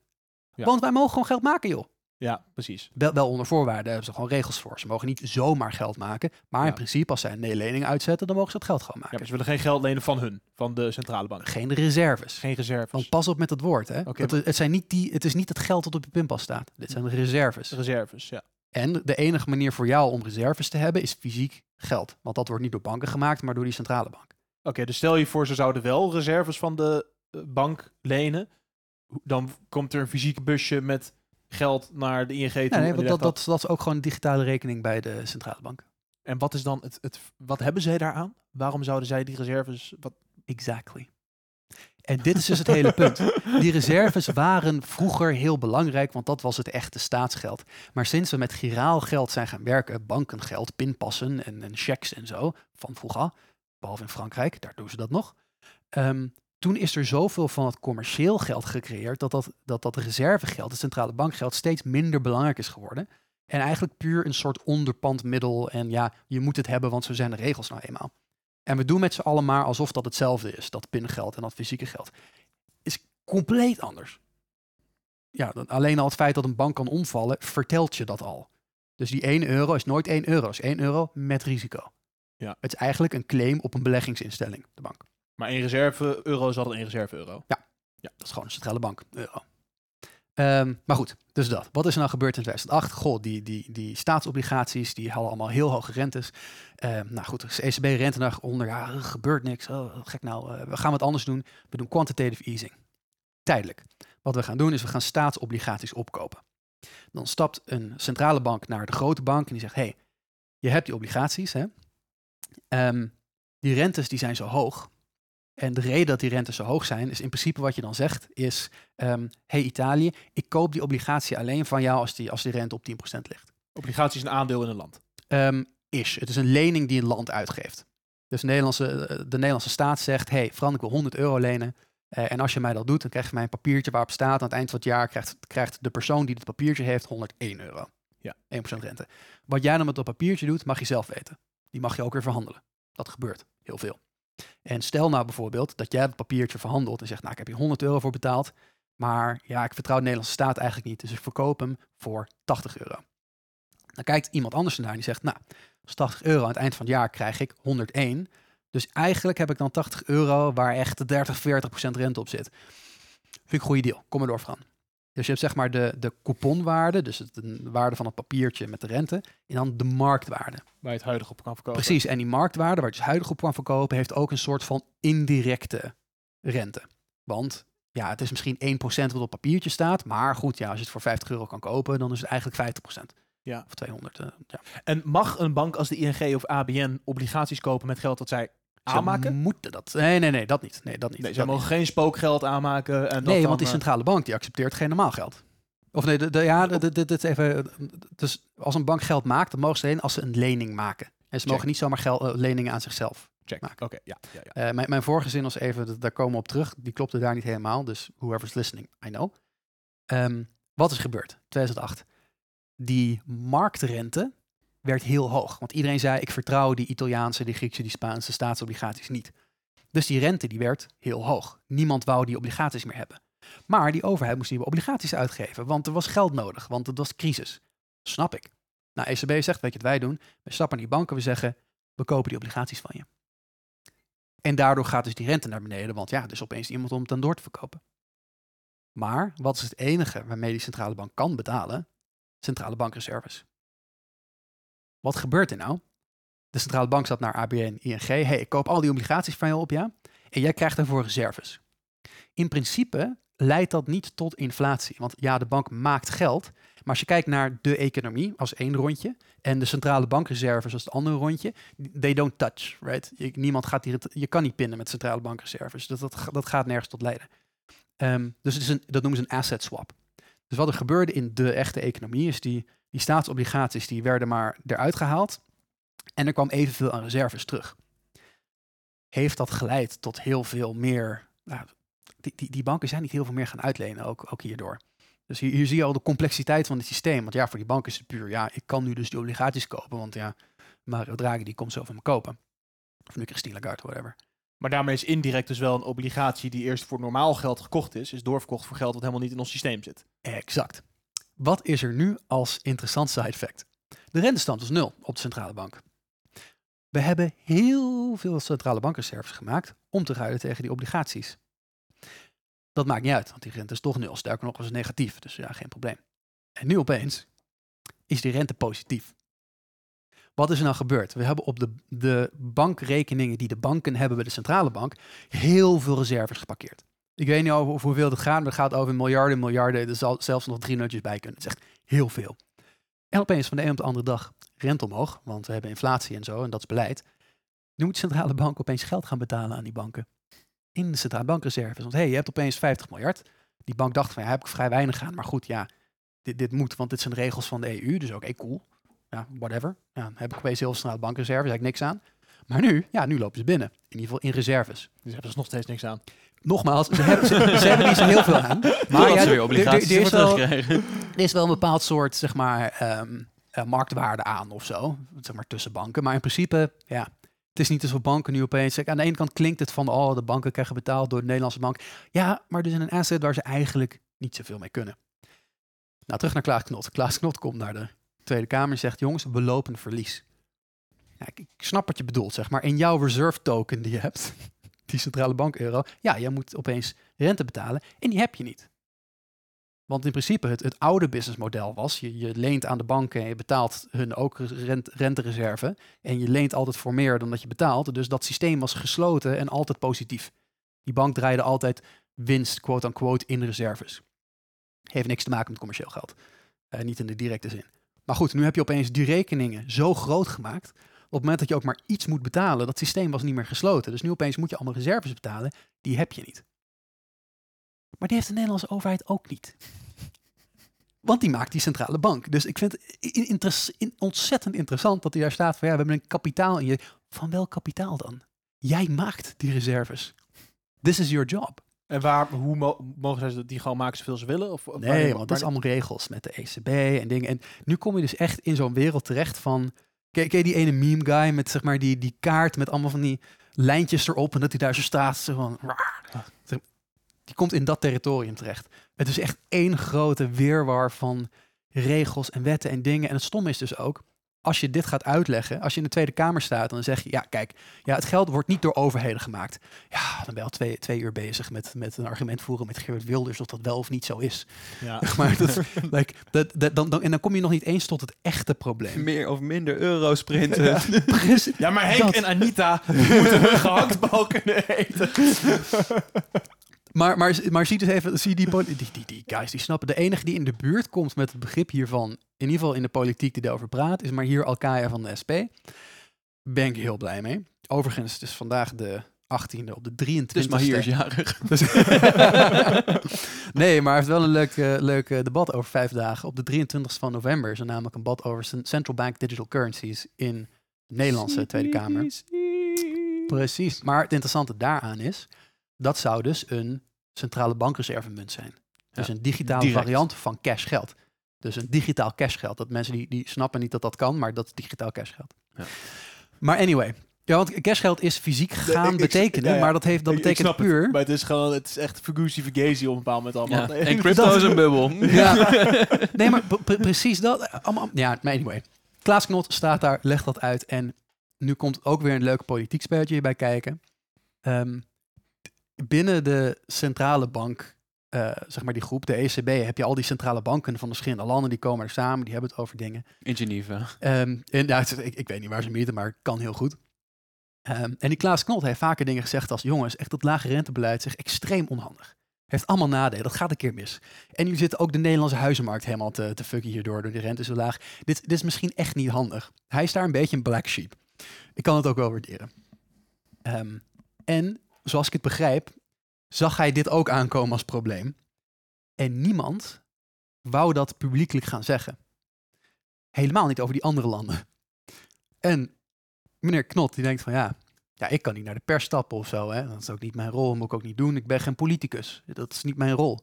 Ja. Want wij mogen gewoon geld maken, joh. Ja, precies. Wel, wel onder voorwaarden hebben ze gewoon regels voor. Ze mogen niet zomaar geld maken. Maar in Ja. principe, als zij een nee-lening uitzetten, dan mogen ze dat geld gewoon Ja, maken. maar ze willen geen geld lenen van hun, van de centrale bank. Geen reserves. Geen reserves. Want pas op met dat woord, hè. Oké, het, het, zijn niet die, het is niet het geld dat op je pinpas staat. Dit zijn reserves. reserves, ja. En de enige manier voor jou om reserves te hebben is fysiek geld. Want dat wordt niet door banken gemaakt, maar door die centrale bank. Oké, dus stel je voor, ze zouden wel reserves van de eh, bank lenen. Dan komt er een fysiek busje met geld naar de ING toe. Nee, want dat, dat, dat is ook gewoon een digitale rekening bij de centrale bank. En wat is dan het, het... Wat hebben zij daaraan? Waarom zouden zij die reserves... Wat, Exactly. En dit is dus het hele punt. Die reserves waren vroeger heel belangrijk, want dat was het echte staatsgeld. Maar sinds we met giraal geld zijn gaan werken, bankengeld, pinpassen en, en checks en zo, van vroeger, behalve in Frankrijk, daar doen ze dat nog. ehm, toen is er zoveel van het commercieel geld gecreëerd dat dat, dat, dat reservegeld, het centrale bankgeld, steeds minder belangrijk is geworden. En eigenlijk puur een soort onderpandmiddel. En ja, je moet het hebben, want zo zijn de regels nou eenmaal. En we doen met z'n allen maar alsof dat hetzelfde is, dat pingeld en dat fysieke geld. Is compleet anders. Ja, dan alleen al het feit dat een bank kan omvallen, vertelt je dat al. Dus die 1 euro is nooit 1 euro, is 1 euro met risico. Ja. Het is eigenlijk een claim op een beleggingsinstelling, de bank. Maar één reserve euro is altijd één reserve euro. Ja, dat is gewoon een centrale bank, euro. Ehm, maar goed, dus dat. Wat is er nou gebeurd in 2008? Goh, die, die, die staatsobligaties, die hadden allemaal heel hoge rentes. Ehm, nou goed, de ECB rente naar onder. Ja, er gebeurt niks. Oh, gek nou. Eh, we gaan wat anders doen. We doen quantitative easing. Tijdelijk. Wat we gaan doen is we gaan staatsobligaties opkopen. Dan stapt een centrale bank naar de grote bank en die zegt... hey, je hebt die obligaties, hè? Ehm, die rentes die zijn zo hoog. En de reden dat die rentes zo hoog zijn, is in principe wat je dan zegt, is... ehm hey Italië, ik koop die obligatie alleen van jou als die, als die rente op 10% ligt. Obligatie is een aandeel in een land. Ehm, is. Het is een lening die een land uitgeeft. Dus de Nederlandse, eh, de Nederlandse staat zegt, hey Fran, ik wil 100 euro lenen. Eh, en als je mij dat doet, dan krijg je mij een papiertje waarop staat... aan het eind van het jaar krijgt, krijgt de persoon die het papiertje heeft 101 euro. Ja. 1% rente. Wat jij dan met dat papiertje doet, mag je zelf weten. Die mag je ook weer verhandelen. Dat gebeurt heel veel. En stel nou bijvoorbeeld dat jij dat papiertje verhandelt en zegt, nou ik heb hier 100 euro voor betaald, maar ja, ik vertrouw de Nederlandse staat eigenlijk niet, dus ik verkoop hem voor 80 euro. Dan kijkt iemand anders ernaar en die zegt, nou, is 80 euro, aan het eind van het jaar krijg ik 101. Dus eigenlijk heb ik dan 80 euro waar echt 30, 40 procent rente op zit. Vind ik een goede deal. Kom maar door, Fran. Dus je hebt zeg maar de, de couponwaarde, dus het, de waarde van het papiertje met de rente, en dan de marktwaarde. Waar je het huidige op kan verkopen. Precies, en die marktwaarde waar je dus huidig op kan verkopen, heeft ook een soort van indirecte rente. Want ja, het is misschien 1% wat op papiertje staat, maar goed, ja, als je het voor 50 euro kan kopen, dan is het eigenlijk 50%. Ja. Of 200. eh, ja. En mag een bank als de ING of ABN obligaties kopen met geld dat zij aanmaken? moeten dat. Nee, nee, nee, dat niet. Nee, dat niet. Nee, ze mogen niet. geen spookgeld aanmaken. En dat Nee, dan, want die eh, centrale bank die accepteert geen normaal geld. Of nee, de, de- ja, dit even. Dus als een bank geld maakt, dan mogen ze alleen als ze een lening maken. En ze Check. mogen niet zomaar geld, eh, leningen aan zichzelf. Check. maken. Oké, ja, ja, ja. Eh, mijn, mijn vorige zin was even, daar komen we op terug. Die klopte daar niet helemaal. Dus whoever's listening, I know. Ehm, wat is gebeurd? 2008. Die marktrente werd heel hoog. Want iedereen zei, ik vertrouw die Italiaanse, die Griekse, die Spaanse staatsobligaties niet. Dus die rente die werd heel hoog. Niemand wou die obligaties meer hebben. Maar die overheid moest nieuwe obligaties uitgeven. Want er was geld nodig. Want het was crisis. Snap ik. Nou, ECB zegt, weet je wat wij doen? We stappen naar die banken, we zeggen, we kopen die obligaties van je. En daardoor gaat dus die rente naar beneden, want ja, is opeens iemand om het dan door te verkopen. Maar wat is het enige waarmee die centrale bank kan betalen? Centrale bankreserves. Wat gebeurt er nou? De centrale bank zat naar ABN, ING. hey, ik koop al die obligaties van je op, ja? En jij krijgt daarvoor reserves. In principe leidt dat niet tot inflatie. Want ja, de bank maakt geld. Maar als je kijkt naar de economie als één rondje en de centrale bankreserves als het andere rondje, they don't touch, right? Je, niemand gaat hier, je kan niet pinnen met centrale bankreserves. Dat, dat, dat gaat nergens tot leiden. Ehm, dus het is een, dat noemen ze een asset swap. Dus wat er gebeurde in de echte economie is die, die staatsobligaties die werden maar eruit gehaald en er kwam evenveel aan reserves terug. Heeft dat geleid tot heel veel meer, nou, die, die, die banken zijn niet heel veel meer gaan uitlenen, ook, ook hierdoor. Dus hier, hier zie je al de complexiteit van het systeem. Want ja, voor die bank is het puur, ja, ik kan nu dus die obligaties kopen, want ja, Mario Draghi die komt zo van me kopen. Of nu Christine Lagarde, whatever. Maar daarmee is indirect dus wel een obligatie die eerst voor normaal geld gekocht is, is doorverkocht voor geld wat helemaal niet in ons systeem zit. Exact. Wat is er nu als interessant side effect? De rentestand is nul op de centrale bank. We hebben heel veel centrale bankreserves gemaakt om te ruilen tegen die obligaties. Dat maakt niet uit, want die rente is toch nul. Sterker nog, is het negatief, dus ja, geen probleem. En nu opeens is die rente positief. Wat is er nou gebeurd? We hebben op de, de bankrekeningen die de banken hebben bij de centrale bank heel veel reserves geparkeerd. Ik weet niet over hoeveel het gaat, maar het gaat over miljarden, miljarden. Er zal zelfs nog drie nulletjes bij kunnen. Het is echt heel veel. En opeens van de een op de andere dag rente omhoog, want we hebben inflatie en zo, en dat is beleid. Nu moet de centrale bank opeens geld gaan betalen aan die banken. In de centrale bankreserves. Want hé, hey, je hebt opeens 50 miljard. Die bank dacht van, ja, heb ik vrij weinig aan. Maar goed, ja, dit, dit moet, want dit zijn regels van de EU. Dus oké, cool. Ja, whatever. Ja, heb ik opeens heel centrale bankreserves, daar heb ik niks aan. Maar nu, ja, nu lopen ze binnen. In ieder geval in reserves. Dus hebben ze nog steeds niks aan. Nogmaals, ze hebben, ze, ze hebben niet zo heel veel aan. Maar ja, weer er- obligaties is wel- er is wel een bepaald soort, zeg maar, ehm, eh, marktwaarde aan of zo. Zeg maar tussen banken. Maar in principe, ja, het is niet alsof banken nu opeens... Kijk, aan de ene kant klinkt het van, oh, de banken krijgen betaald door de Nederlandse bank. Ja, maar dus in een asset waar ze eigenlijk niet zoveel mee kunnen. Nou, terug naar Klaas Knot. Klaas Knot komt naar de Tweede Kamer en zegt, jongens, we lopen verlies. Ik snap wat je bedoelt, zeg maar. In jouw reserve token die je hebt, die centrale bank euro, ja, jij moet opeens rente betalen en die heb je niet. Want in principe het, het oude businessmodel was, je, je leent aan de banken en je betaalt hun ook rent, rentereserve. En je leent altijd voor meer dan dat je betaalt. Dus dat systeem was gesloten en altijd positief. Die bank draaide altijd winst, quote-unquote, in reserves. Heeft niks te maken met commercieel geld. Eh, niet in de directe zin. Maar goed, nu heb je opeens die rekeningen zo groot gemaakt. Op het moment dat je ook maar iets moet betalen, dat systeem was niet meer gesloten. Dus nu opeens moet je allemaal reserves betalen. Die heb je niet. Maar die heeft de Nederlandse overheid ook niet. Want die maakt die centrale bank. Dus ik vind het in- ontzettend interessant dat hij daar staat van ja, we hebben een kapitaal in je. Van welk kapitaal dan? Jij maakt die reserves. This is your job. En waar, hoe mo- mogen zij die gewoon maken zoveel ze willen? Of, Nee, want dat is allemaal regels met de ECB en dingen. En nu kom je dus echt in zo'n wereld terecht van... Ken, je die ene meme guy met zeg maar die, die kaart met allemaal van die lijntjes erop... en dat hij daar zo staat, zo van... Die komt in dat territorium terecht. Het is echt één grote weerwar van regels en wetten en dingen. En het stomme is dus ook... Als je dit gaat uitleggen, als je in de Tweede Kamer staat, dan zeg je, ja, kijk, ja, het geld wordt niet door overheden gemaakt. Ja, dan ben je al twee, twee uur bezig met, met een argument voeren met Geert Wilders of dat wel of niet zo is. Ja. Maar dat, like, dat, dat, dan, dan, en dan kom je nog niet eens tot het echte probleem. Meer of minder euro's printen. Ja, maar Henk Dat- en Anita moeten hun gehaktbal kunnen eten. Maar, maar, maar zie dus even, zie die, die, die, die guys, die snappen. De enige die in de buurt komt met het begrip hiervan, in ieder geval in de politiek die daarover praat, is maar hier Alkaya van de SP. Ben ik heel blij mee. Overigens, het is vandaag de 18e op de 23e. Dus maar hier is jarig. Dus- nee, maar hij heeft wel een leuk, eh, leuk eh, debat over vijf dagen. Op de 23 van november is er namelijk een debat over cen- central bank digital currencies in de Nederlandse Tweede Kamer. Precies. Maar het interessante daaraan is, dat zou dus een centrale bankreservemunt zijn. Dus Ja, een digitale direct. variant van cashgeld. Dus een digitaal cashgeld. Dat mensen die, die snappen niet dat dat kan, maar dat is digitaal cashgeld. Ja. Maar anyway, ja, want cashgeld is fysiek gaan ik- betekenen, ja, ja. maar dat, heeft, dat Ik- betekent snap het, puur... maar het is gewoon, het is echt Fuguzi Fugazi op een bepaald moment allemaal. Ja. En crypto is een bubbel. Ja. nee, maar pre- pre- precies dat. Allemaal, ja, maar anyway. Klaas Knot staat daar, legt dat uit. En nu komt ook weer een leuk politiek spelletje hierbij kijken. Ehm, binnen de centrale bank, eh, zeg maar die groep, de ECB, heb je al die centrale banken van de verschillende landen. Die komen er samen, die hebben het over dingen. In Geneva. Ehm, en, ja, het is- ik, ik weet niet waar ze meten, maar het kan heel goed. Ehm, en die Klaas Knot heeft vaker dingen gezegd als... jongens, echt dat lage rentebeleid is extreem onhandig. Heeft allemaal nadelen, dat gaat een keer mis. En nu zit ook de Nederlandse huizenmarkt helemaal te, te fucken hierdoor... door de rente zo laag. Dit, dit is misschien echt niet handig. Hij is daar een beetje een black sheep. Ik kan het ook wel waarderen. Ehm, en, zoals ik het begrijp, zag hij dit ook aankomen als probleem. En niemand wou dat publiekelijk gaan zeggen. Helemaal niet over die andere landen. En meneer Knot, die denkt van ja, ja, ik kan niet naar de pers stappen of zo. Hè? Dat is ook niet mijn rol, moet ik ook niet doen. Ik ben geen politicus. Dat is niet mijn rol.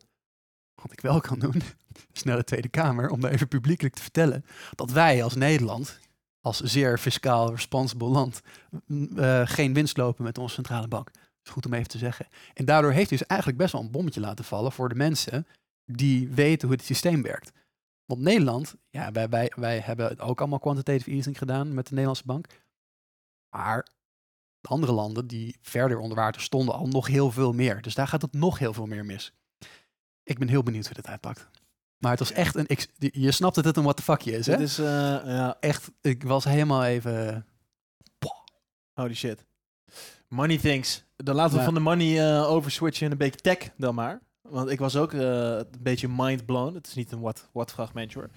Wat ik wel kan doen, is naar de Tweede Kamer om daar even publiekelijk te vertellen dat wij als Nederland, als zeer fiscaal responsible land, eh, geen winst lopen met onze centrale bank. Is goed om even te zeggen. En daardoor heeft hij dus eigenlijk best wel een bommetje laten vallen voor de mensen die weten hoe het systeem werkt. Want Nederland, ja, wij, wij, wij hebben ook allemaal quantitative easing gedaan met de Nederlandse bank. Maar de andere landen die verder onder water stonden al nog heel veel meer. Dus daar gaat het nog heel veel meer mis. Ik ben heel benieuwd hoe dit uitpakt. Maar het was echt een... ik- je snapt dat het een what the fuckje is, hè? Het is, eh, ja, Echt, ik was helemaal even... holy shit. Money things. Dan laten we Ja. van de money eh overswitchen en een beetje tech dan maar. Want ik was ook eh, een beetje mind blown. Het is niet een what, what fragmentje hoor.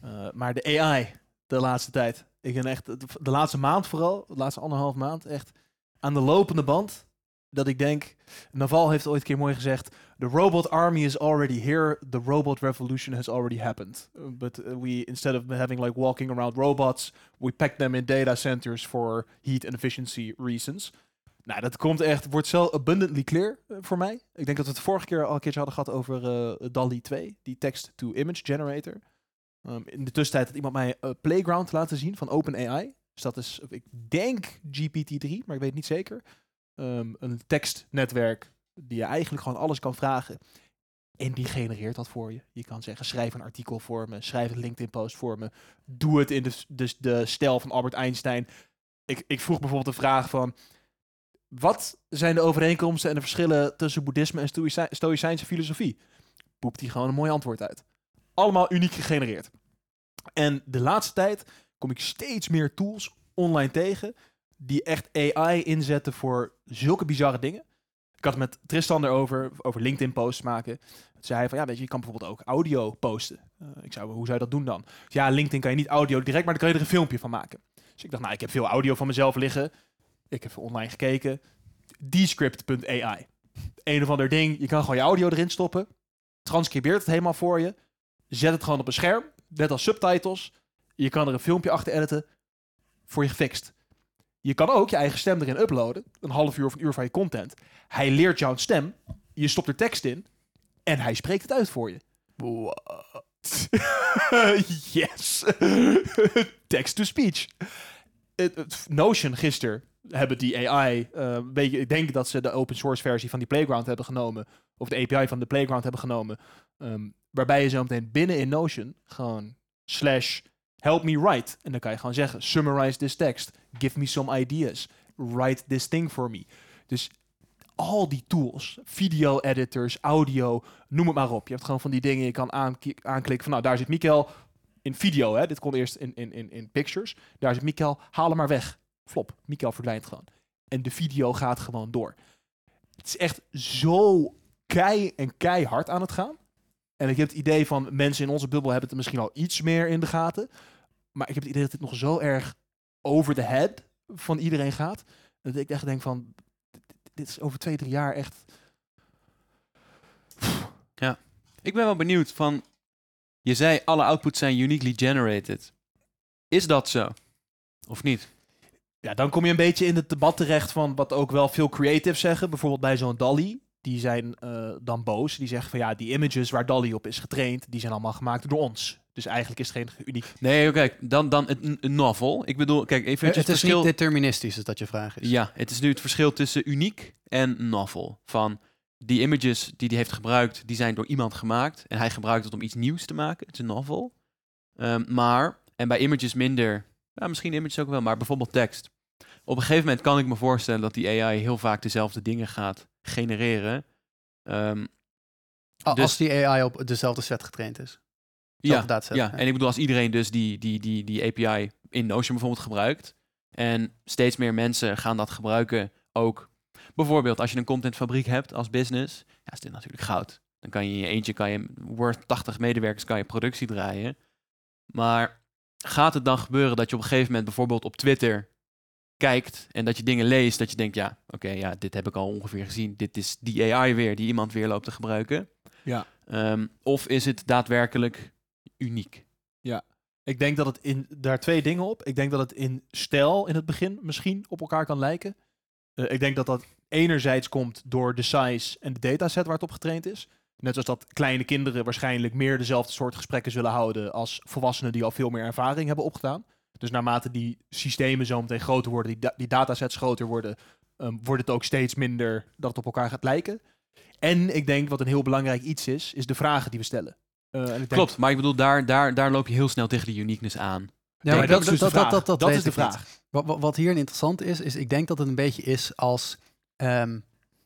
Eh, maar de AI de laatste tijd. Ik ben echt, de laatste maand vooral, de laatste anderhalf maand, echt aan de lopende band. Dat ik denk, Naval heeft ooit een keer mooi gezegd, the robot army is already here, the robot revolution has already happened. Uh, But uh, we, instead of having like walking around robots, we pack them in data centers for heat and efficiency reasons. Nou, dat komt echt, wordt zo abundantly clear eh, voor mij. Ik denk dat we het vorige keer al een keertje hadden gehad over eh DALI 2, die text-to-image generator. Um, in de tussentijd had iemand mij eh, Playground laten zien van OpenAI. Dus dat is, ik denk GPT-3, maar ik weet niet zeker. Um, een tekstnetwerk die je eigenlijk gewoon alles kan vragen. En die genereert dat voor je. Je kan zeggen, schrijf een artikel voor me, schrijf een LinkedIn-post voor me. Doe het in de, de, de stijl van Albert Einstein. Ik, ik vroeg bijvoorbeeld de vraag van... Wat zijn de overeenkomsten en de verschillen tussen boeddhisme en stoïci- stoïcijnse filosofie? Poept hij gewoon een mooi antwoord uit. Allemaal uniek gegenereerd. En de laatste tijd kom ik steeds meer tools online tegen die echt AI inzetten voor zulke bizarre dingen. Ik had het met Tristan erover, over LinkedIn posts maken. Toen zei hij van, ja weet je, je kan bijvoorbeeld ook audio posten. Eh, ik zou, hoe zou je dat doen dan? Ja, LinkedIn kan je niet audio direct, maar dan kan je er een filmpje van maken. Dus ik dacht, nou, ik heb veel audio van mezelf liggen. Ik heb online gekeken. Descript.ai. Een of ander ding, je kan gewoon je audio erin stoppen. Transcribeert het helemaal voor je. Zet het gewoon op een scherm, net als subtitles. Je kan er een filmpje achter editen. Voor je gefixt. Je kan ook je eigen stem erin uploaden. Een half uur of een uur van je content. Hij leert jouw stem. Je stopt er tekst in. En hij spreekt het uit voor je. yes. Text to speech. Notion gisteren hebben die AI, eh, ik denk dat ze de open source versie van die Playground hebben genomen, of de API van de Playground hebben genomen, ehm, waarbij je zo meteen binnen in Notion gewoon slash help me write, en dan kan je gewoon zeggen summarize this text, give me some ideas, write this thing for me. Dus al die tools, video editors, audio, noem het maar op. Je hebt gewoon van die dingen, je kan aanklikken van, nou daar zit Mikkel in video, hè. Dit kon eerst in, in, in, in pictures. Daar zit Mikkel, haal hem maar weg. Flop, Mikkel verdwijnt gewoon. En de video gaat gewoon door. Het is echt zo kei en keihard aan het gaan. En ik heb het idee van mensen in onze bubbel hebben het misschien al iets meer in de gaten. Maar ik heb het idee dat dit nog zo erg over de head van iedereen gaat. Dat ik echt denk van, dit- is over twee, drie jaar echt... Ik ben wel benieuwd van... Je zei alle outputs zijn uniquely generated. Is dat zo? Of niet? Ja, dan kom je een beetje in het debat terecht van wat ook wel veel creatives zeggen. Bijvoorbeeld bij zo'n Dali. Die zijn eh, dan boos. Die zeggen van ja, die images waar Dali op is getraind, die zijn allemaal gemaakt door ons. Dus eigenlijk is het geen uniek. Nee, oké. Dan, dan een, een novel. Ik bedoel, kijk, even het het is verschil... niet deterministisch, is dat je vraag is. Ja, het is nu het verschil tussen uniek en novel. Van die images die hij heeft gebruikt, die zijn door iemand gemaakt. En hij gebruikt het om iets nieuws te maken. Het is een novel. Ehm, maar, en bij images minder, ja, misschien images ook wel, maar bijvoorbeeld tekst. Op een gegeven moment kan ik me voorstellen dat die AI heel vaak dezelfde dingen gaat genereren. Ehm, Dus- Als die AI op dezelfde set getraind is. ja, ja, en ik bedoel, als iedereen dus die, die, die, die API in Notion bijvoorbeeld gebruikt. En steeds meer mensen gaan dat gebruiken ook. Bijvoorbeeld als je een contentfabriek hebt als business, ja, is dit natuurlijk goud. Dan kan je in je eentje, kan je Word 80 medewerkers, kan je productie draaien. Maar gaat het dan gebeuren dat je op een gegeven moment bijvoorbeeld op Twitter kijkt en dat je dingen leest, dat je denkt, ja, oké, ja, dit heb ik al ongeveer gezien. Dit is die AI weer die iemand weer loopt te gebruiken. Ja. Ehm, of is het daadwerkelijk uniek? Ik denk dat het in daar twee dingen op. Ik denk dat het in stijl in het begin misschien op elkaar kan lijken. Eh, ik denk dat dat enerzijds komt door de size en de dataset waar het op getraind is. Net zoals dat kleine kinderen waarschijnlijk meer dezelfde soort gesprekken zullen houden als volwassenen die al veel meer ervaring hebben opgedaan. Dus naarmate die systemen zo meteen groter worden, die, da- die datasets groter worden, ehm, wordt het ook steeds minder dat het op elkaar gaat lijken. En ik denk wat een heel belangrijk iets is, is de vragen die we stellen. Eh, en ik denk- Klopt, maar ik bedoel, daar, daar, daar loop je heel snel tegen die uniqueness aan. Ja, Nee, maar dat is dus de vraag. Dat weet is de vraag. Wat, wat, wat hier interessant is, is ik denk dat het een beetje is als... ehm,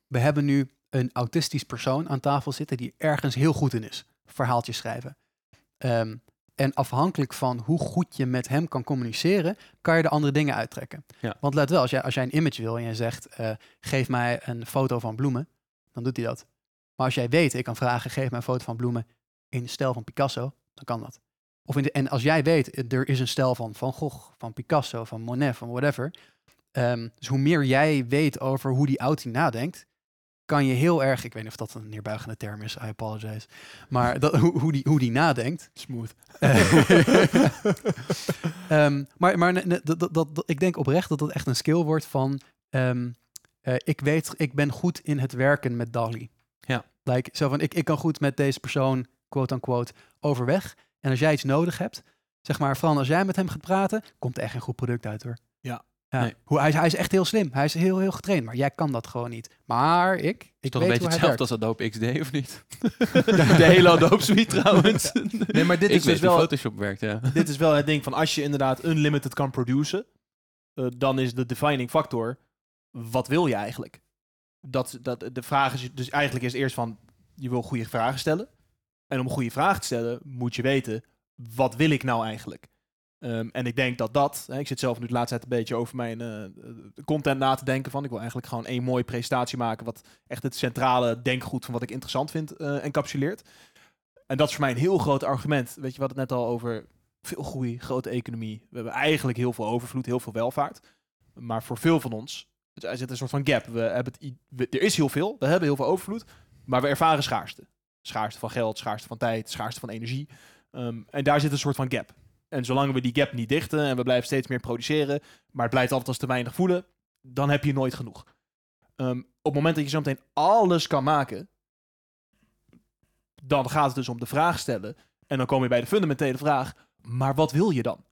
we hebben nu een autistisch persoon aan tafel zitten die ergens heel goed in is. Verhaaltjes schrijven. Ehm, en afhankelijk van hoe goed je met hem kan communiceren, kan je er andere dingen uittrekken. Ja. Want let wel, als jij, als jij een image wil en je zegt, eh, geef mij een foto van bloemen, dan doet hij dat. Maar als jij weet, ik kan vragen, geef mij een foto van bloemen in de stijl van Picasso, dan kan dat. Of in de, en als jij weet, eh, er is een stijl van Van Gogh, van Picasso, van Monet, van whatever. Ehm, dus hoe meer jij weet over hoe die outing nadenkt, kan je heel erg, ik weet niet of dat een neerbuigende term is, I apologize. Maar dat, hoe, hoe, die, hoe die nadenkt. Smooth. Ehm, maar maar ne- ne- dat, dat, dat, ik denk oprecht dat dat echt een skill wordt van... ehm, eh, ik weet, ik ben goed in het werken met DALI. Ja. Like, zo van, ik, ik kan goed met deze persoon, quote-unquote, overweg. En als jij iets nodig hebt, zeg maar, vooral als jij met hem gaat praten, komt er echt een goed product uit hoor. Ja. ja. Nee. Hoe, hij, is- hij is echt heel slim. Hij is heel, heel getraind, maar jij kan dat gewoon niet. Maar ik, ik Is toch een beetje hetzelfde als Adobe XD, of niet? De hele Adobe Suite trouwens. Nee, maar dit ik is dus wel Photoshop werkt, ja. dit is wel het ding van als je inderdaad unlimited kan produceren, eh, dan is de defining factor, wat wil je eigenlijk? Dat, dat, de vraag is dus eigenlijk is eerst van, je wil goede vragen stellen. En om goede vragen te stellen, moet je weten, wat wil ik nou eigenlijk? Ehm, en ik denk dat dat, hè, ik zit zelf nu de laatste tijd een beetje over mijn eh, eh, content na te denken van, ik wil eigenlijk gewoon één mooie presentatie maken, wat echt het centrale denkgoed van wat ik interessant vind eh, encapsuleert. En dat is voor mij een heel groot argument. Weet je, we het net al over veel groei, grote economie. We hebben eigenlijk heel veel overvloed, heel veel welvaart. Maar voor veel van ons, er zit een soort van gap. We hebben het, er is heel veel, we hebben heel veel overvloed, maar we ervaren schaarste. Schaarste van geld, schaarste van tijd, schaarste van energie. Um, en daar zit een soort van gap. En zolang we die gap niet dichten en we blijven steeds meer produceren, maar het blijft altijd als te weinig voelen, dan heb je nooit genoeg. Um, op het moment dat je zo meteen alles kan maken, dan gaat het dus om de vraag stellen. En dan kom je bij de fundamentele vraag, maar wat wil je dan?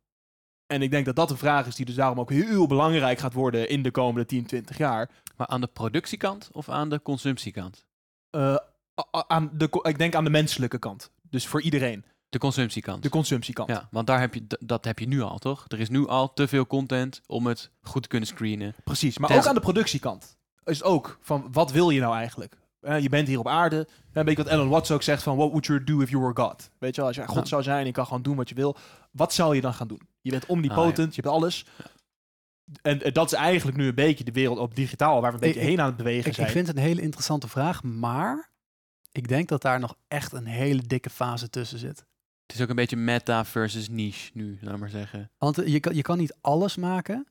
En ik denk dat dat een vraag is die dus daarom ook heel belangrijk gaat worden in de komende 10, 20 jaar. Maar aan de productiekant of aan de consumptiekant? Uh, a- aan de, ik denk aan de menselijke kant. Dus voor iedereen. De consumptiekant. De consumptiekant. ja, want daar heb je, dat heb je nu al, toch? Er is nu al te veel content om het goed te kunnen screenen. Precies. Maar ook aan de productiekant. Is het ook van, wat wil je nou eigenlijk? Eh, je bent hier op aarde. Een beetje wat Alan Watts ook zegt van, what would you do if you were God? Weet je wel, als je God Ja. zou zijn en je kan gewoon doen wat je wil. Wat zou je dan gaan doen? Je bent omnipotent, je hebt alles. En eh, dat is eigenlijk nu een beetje de wereld op digitaal, waar we een beetje Ik- heen aan het bewegen Ik, zijn. ik vind het een hele interessante vraag, maar ik denk dat daar nog echt een hele dikke fase tussen zit. Het is ook een beetje meta versus niche nu, laat maar zeggen. Want je kan, je kan niet alles maken,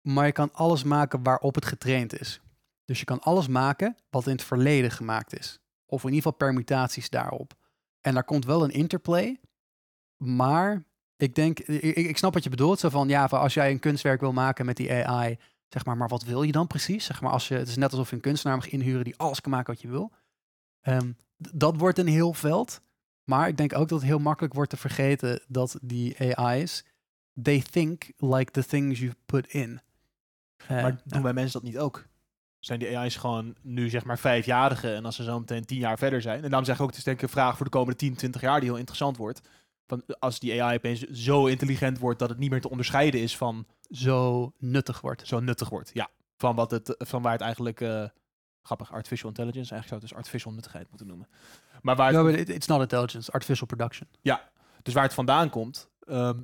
maar je kan alles maken waarop het getraind is. Dus je kan alles maken wat in het verleden gemaakt is. Of in ieder geval permutaties daarop. En daar komt wel een interplay. Maar ik denk, ik, ik snap wat je bedoelt. Zo van, ja, als jij een kunstwerk wil maken met die AI, zeg maar, maar wat wil je dan precies? Zeg maar, als je, het is net alsof je een kunstenaar mag inhuren die alles kan maken wat je wil. Ehm, dat wordt een heel veld. Maar ik denk ook dat het heel makkelijk wordt te vergeten dat die AI's, they think like the things you put in. Eh, Maar doen wij mensen dat niet ook? Zijn die AI's gewoon nu zeg maar vijfjarigen en als ze zo meteen tien jaar verder zijn? En daarom zeg ik ook, het is denk ik een vraag voor de komende 10, 20 jaar die heel interessant wordt. Van als die AI opeens zo intelligent wordt dat het niet meer te onderscheiden is van zo nuttig wordt. zo nuttig wordt. Ja, van, wat het, van waar het eigenlijk, eh, grappig, artificial intelligence, eigenlijk zou het dus artificial nuttigheid moeten noemen. Maar waar het, No, it's not intelligence, artificial production. dus waar het vandaan komt, ehm,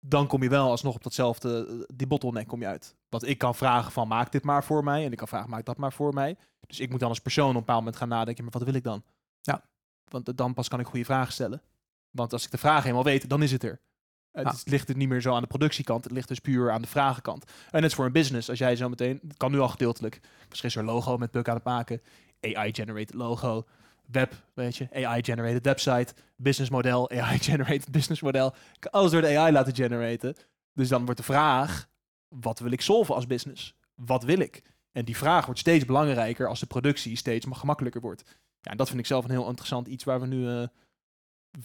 dan kom je wel alsnog op datzelfde, eh, die bottleneck kom je uit. Want ik kan vragen van maak dit maar voor mij en ik kan vragen maak dat maar voor mij. Dus ik moet dan als persoon op een bepaald moment gaan nadenken, maar wat wil ik dan? Ja. Want eh, dan pas kan ik goede vragen stellen. Want als ik de vraag helemaal weet, dan is het er. Het Ja. ligt het niet meer zo aan de productiekant, het ligt dus puur aan de vragenkant. En net is voor een business, als jij zo meteen, het kan nu al gedeeltelijk, misschien is er logo met Buk aan het maken, AI-generated logo, web, weet je, AI-generated website, business model, AI-generated business model. Ik kan alles door de AI laten generaten. Dus dan wordt de vraag, wat wil ik solven als business? Wat wil ik? En die vraag wordt steeds belangrijker als de productie steeds gemakkelijker wordt. Ja, en dat vind ik zelf een heel interessant iets waar we nu, eh,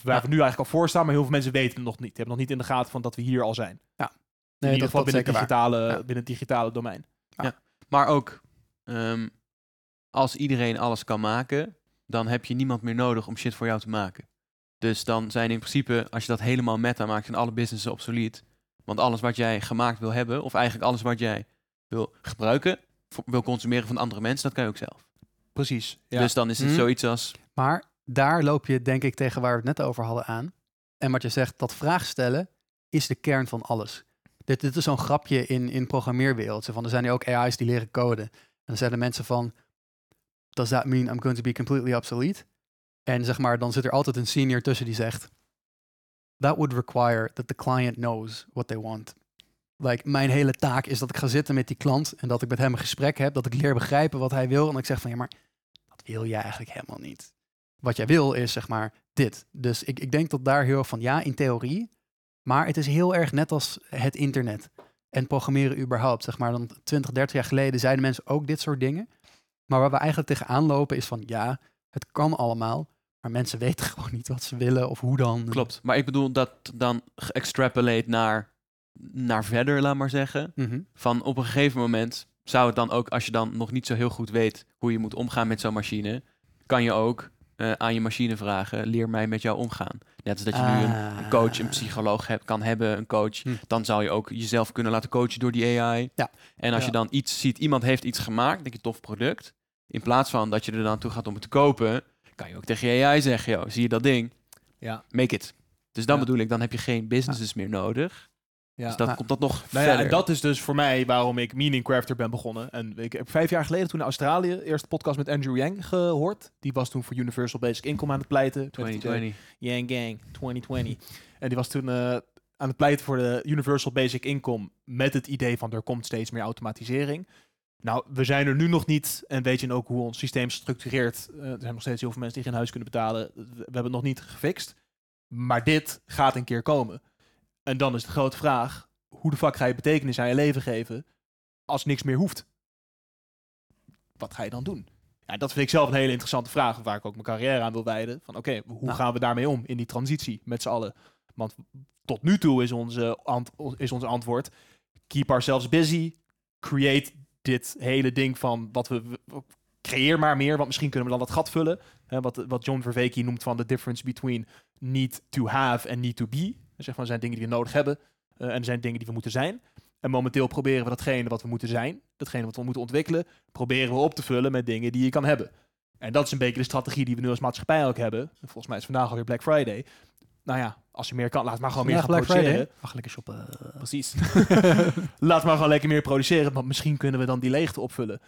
waar Ja. we nu eigenlijk al voor staan, maar heel veel mensen weten het nog niet. Die hebben nog niet in de gaten van dat we hier al zijn. in ieder geval binnen, digitale, Ja. binnen het digitale domein. Maar ook, ehm, als iedereen alles kan maken, dan heb je niemand meer nodig om shit voor jou te maken. Dus dan zijn in principe, als je dat helemaal meta maakt, zijn alle businessen obsolet. Want alles wat jij gemaakt wil hebben, of eigenlijk alles wat jij wil gebruiken, wil consumeren van andere mensen, dat kan je ook zelf. Precies. Ja. Dus dan is het Mhm. zoiets als, Maar daar loop je denk ik tegen waar we het net over hadden aan. En wat je zegt, dat vraag stellen is de kern van alles. Dit, dit is zo'n grapje in, in programmeerwereld. Van, er zijn nu ook AI's die leren coden. En dan zeiden mensen van, does that mean I'm going to be completely obsolete? En zeg maar, dan zit er altijd een senior tussen die zegt, that would require that the client knows what they want. Like, mijn hele taak is dat ik ga zitten met die klant en dat ik met hem een gesprek heb, dat ik leer begrijpen wat hij wil. En ik zeg van, ja, maar dat wil jij eigenlijk helemaal niet. Wat jij wil is, zeg maar, dit. Dus ik, ik denk dat daar heel van, ja, in theorie, maar het is heel erg net als het internet en programmeren überhaupt. Zeg maar, dan 20, 30 jaar geleden zeiden mensen ook dit soort dingen. Maar waar we eigenlijk tegenaan lopen is van, ja, het kan allemaal, maar mensen weten gewoon niet wat ze willen of hoe dan. klopt. Maar ik bedoel dat dan geëxtrapolate naar, naar verder, laat maar zeggen. Mhm. van op een gegeven moment zou het dan ook, als je dan nog niet zo heel goed weet hoe je moet omgaan met zo'n machine, kan je ook eh, aan je machine vragen, leer mij met jou omgaan. Net als dat je nu een, een coach, een Ah. psycholoog hebt, kan hebben, een coach, Hm. dan zou je ook jezelf kunnen laten coachen door die AI. Ja. En als Ja. je dan iets ziet, iemand heeft iets gemaakt, denk je tof product, in plaats van dat je er dan toe gaat om het te kopen, kan je ook tegen je AI zeggen, joh, zie je dat ding? Ja. Make it. Dus dan Ja. bedoel ik, dan heb je geen businesses meer nodig. Ja. Dus dan Ja. komt dat nog Nou ja, en dat is dus voor mij waarom ik Meaning Crafter ben begonnen. En ik heb vijf jaar geleden toen in Australië eerst podcast met Andrew Yang gehoord. Die was toen voor Universal Basic Income aan het pleiten. Met het idee- 2020. Yang Gang 2020. en die was toen eh, aan het pleiten voor de Universal Basic Income met het idee van er komt steeds meer automatisering. Nou, we zijn er nu nog niet en weet je ook hoe ons systeem structureert. Eh, er zijn nog steeds heel veel mensen die geen huis kunnen betalen. We hebben het nog niet gefixt. Maar dit gaat een keer komen. En dan is de grote vraag, hoe de fuck ga je betekenis aan je leven geven als niks meer hoeft? Wat ga je dan doen? Ja, dat vind ik zelf een hele interessante vraag, waar ik ook mijn carrière aan wil wijden. Van oké, hoe Nou. gaan we daarmee om in die transitie met z'n allen? Want tot nu toe is onze, ant- is onze antwoord, keep ourselves busy, create dit hele ding van wat we, creëer maar meer, want misschien kunnen we dan dat gat vullen. Hè, wat, wat John Vervaeke noemt van the difference between need to have en need to be. Zeg maar, er zijn dingen die we nodig hebben eh, en er zijn dingen die we moeten zijn. En momenteel proberen we datgene wat we moeten zijn, datgene wat we moeten ontwikkelen, proberen we op te vullen met dingen die je kan hebben. En dat is een beetje de strategie die we nu als maatschappij ook hebben. En Volgens mij is vandaag alweer Black Friday. Nou ja, als je meer kan, laat maar gewoon meer gaan Vandaag Black produceren. Friday. Mag lekker shoppen. Precies. Laat maar gewoon lekker meer produceren, want misschien kunnen we dan die leegte opvullen.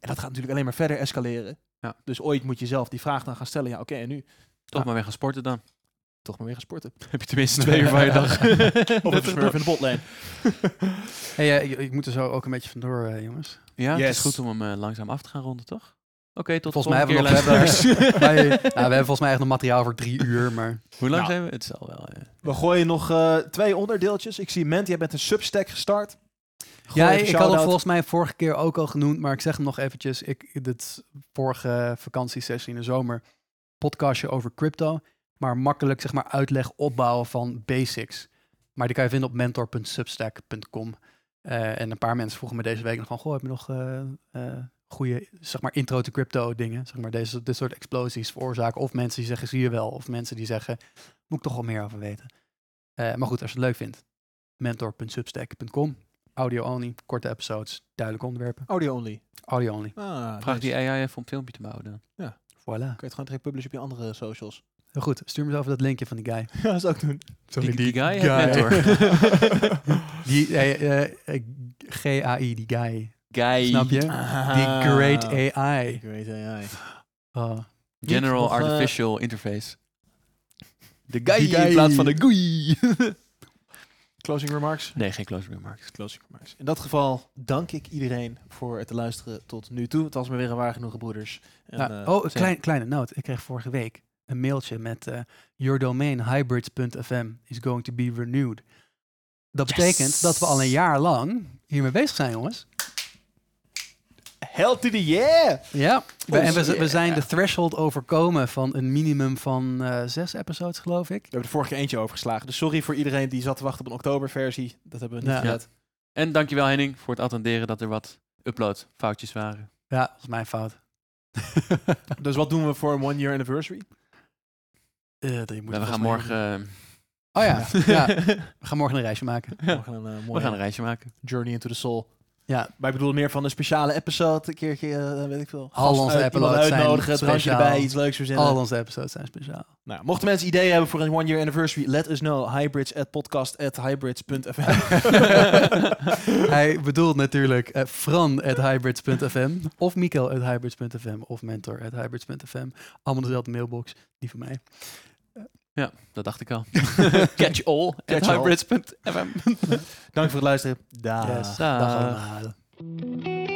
En dat gaat natuurlijk alleen maar verder escaleren. Ja. Dus ooit moet je zelf die vraag dan gaan stellen. Ja, oké, en nu? Toch Ja. maar weer gaan sporten dan. Toch maar weer gaan sporten. Heb je tenminste twee uur van je dag. Of een smurf in de botlane. Hey, eh, ik, ik moet er zo ook een beetje vandoor, eh, jongens. Ja, het is goed om hem eh, langzaam af te gaan ronden, toch? Oké, tot Volgens mij de hebben we volgende nog we hebben, wij, nou, we hebben volgens mij echt nog materiaal voor drie uur, maar Hoe lang Nou. zijn we? Het is al wel... eh, We gooien nog eh, twee onderdeeltjes. Ik zie Ment, jij bent een Substack gestart. Gooi ja, ik had hem shout-out. volgens mij vorige keer ook al genoemd, maar ik zeg hem nog eventjes. Ik, dit vorige vakantiesessie in de zomer, podcastje over crypto, maar makkelijk zeg maar uitleg opbouwen van basics. Maar die kan je vinden op mentor.substack.com. Eh, en een paar mensen vroegen me deze week nog van, goh, heb je nog eh eh, goede, zeg maar, intro to crypto dingen? Zeg maar, deze, dit soort explosies veroorzaken. Of mensen die zeggen, zie je wel. Of mensen die zeggen, moet ik toch wel meer over weten. Eh, maar goed, als je het leuk vindt, mentor.substack.com. Audio only, korte episodes, duidelijke onderwerpen. Audio only. Audio only. Ah, Vraag nice. die AI even om een filmpje te bouwen dan. Voilà. Kun je het gewoon direct publishen op je andere socials. Heel goed, stuur me over dat linkje van die guy. Ja, dat is ook doen. Die, die guy, het mentor. die eh, eh, eh, GAI, die guy. Guy. Snap je? Die Ah. great AI. Great AI. Oh. General Artificial Interface. De Die guy, guy. in plaats van de goei. Closing remarks? nee, geen closing remarks. Closing remarks. In dat geval dank ik iedereen voor het luisteren tot nu toe. Het was me weer een waar genoegen, broeders. En, Ja, eh, oh, een klein, kleine noot. Ik kreeg vorige week een mailtje met eh, Your domain hybrids.fm is going to be renewed. Dat Yes. betekent dat we al een jaar lang hiermee bezig zijn, jongens. Hell to the yeah! Ja, we, en we, yeah. we zijn de threshold overkomen van een minimum van eh, zes episodes, geloof ik. We hebben er vorige keer eentje overgeslagen. Dus sorry voor iedereen die zat te wachten op een oktoberversie. Dat hebben we niet Ja. gered. En dankjewel Henning voor het attenderen dat er wat upload-foutjes waren. Ja, dat is mijn fout. Dus wat doen we voor een one year Eh, die moeten we gaan morgen, eh, Oh ja, ja, we gaan morgen een reisje maken. We gaan een eh, we mooie gaan een reisje maken. journey into the soul. Ja, Wij bedoelen meer van een speciale episode. Een keertje, eh, weet ik veel. Al onze episodes zijn uitnodigen, drankje speciaal. erbij, iets leuks verzinnen. al onze episodes zijn speciaal. Nou, mochten mensen ideeën hebben voor een one year anniversary, let us know. Hybrids at podcast at hybrids.fm. Hij bedoelt natuurlijk eh, Fran at hybrids.fm of Mikkel at hybrids.fm of mentor at hybrids.fm. Allemaal dezelfde mailbox, die van mij. Ja, dat dacht ik al. Catch all at Dank voor het luisteren. Daag. Dag allemaal.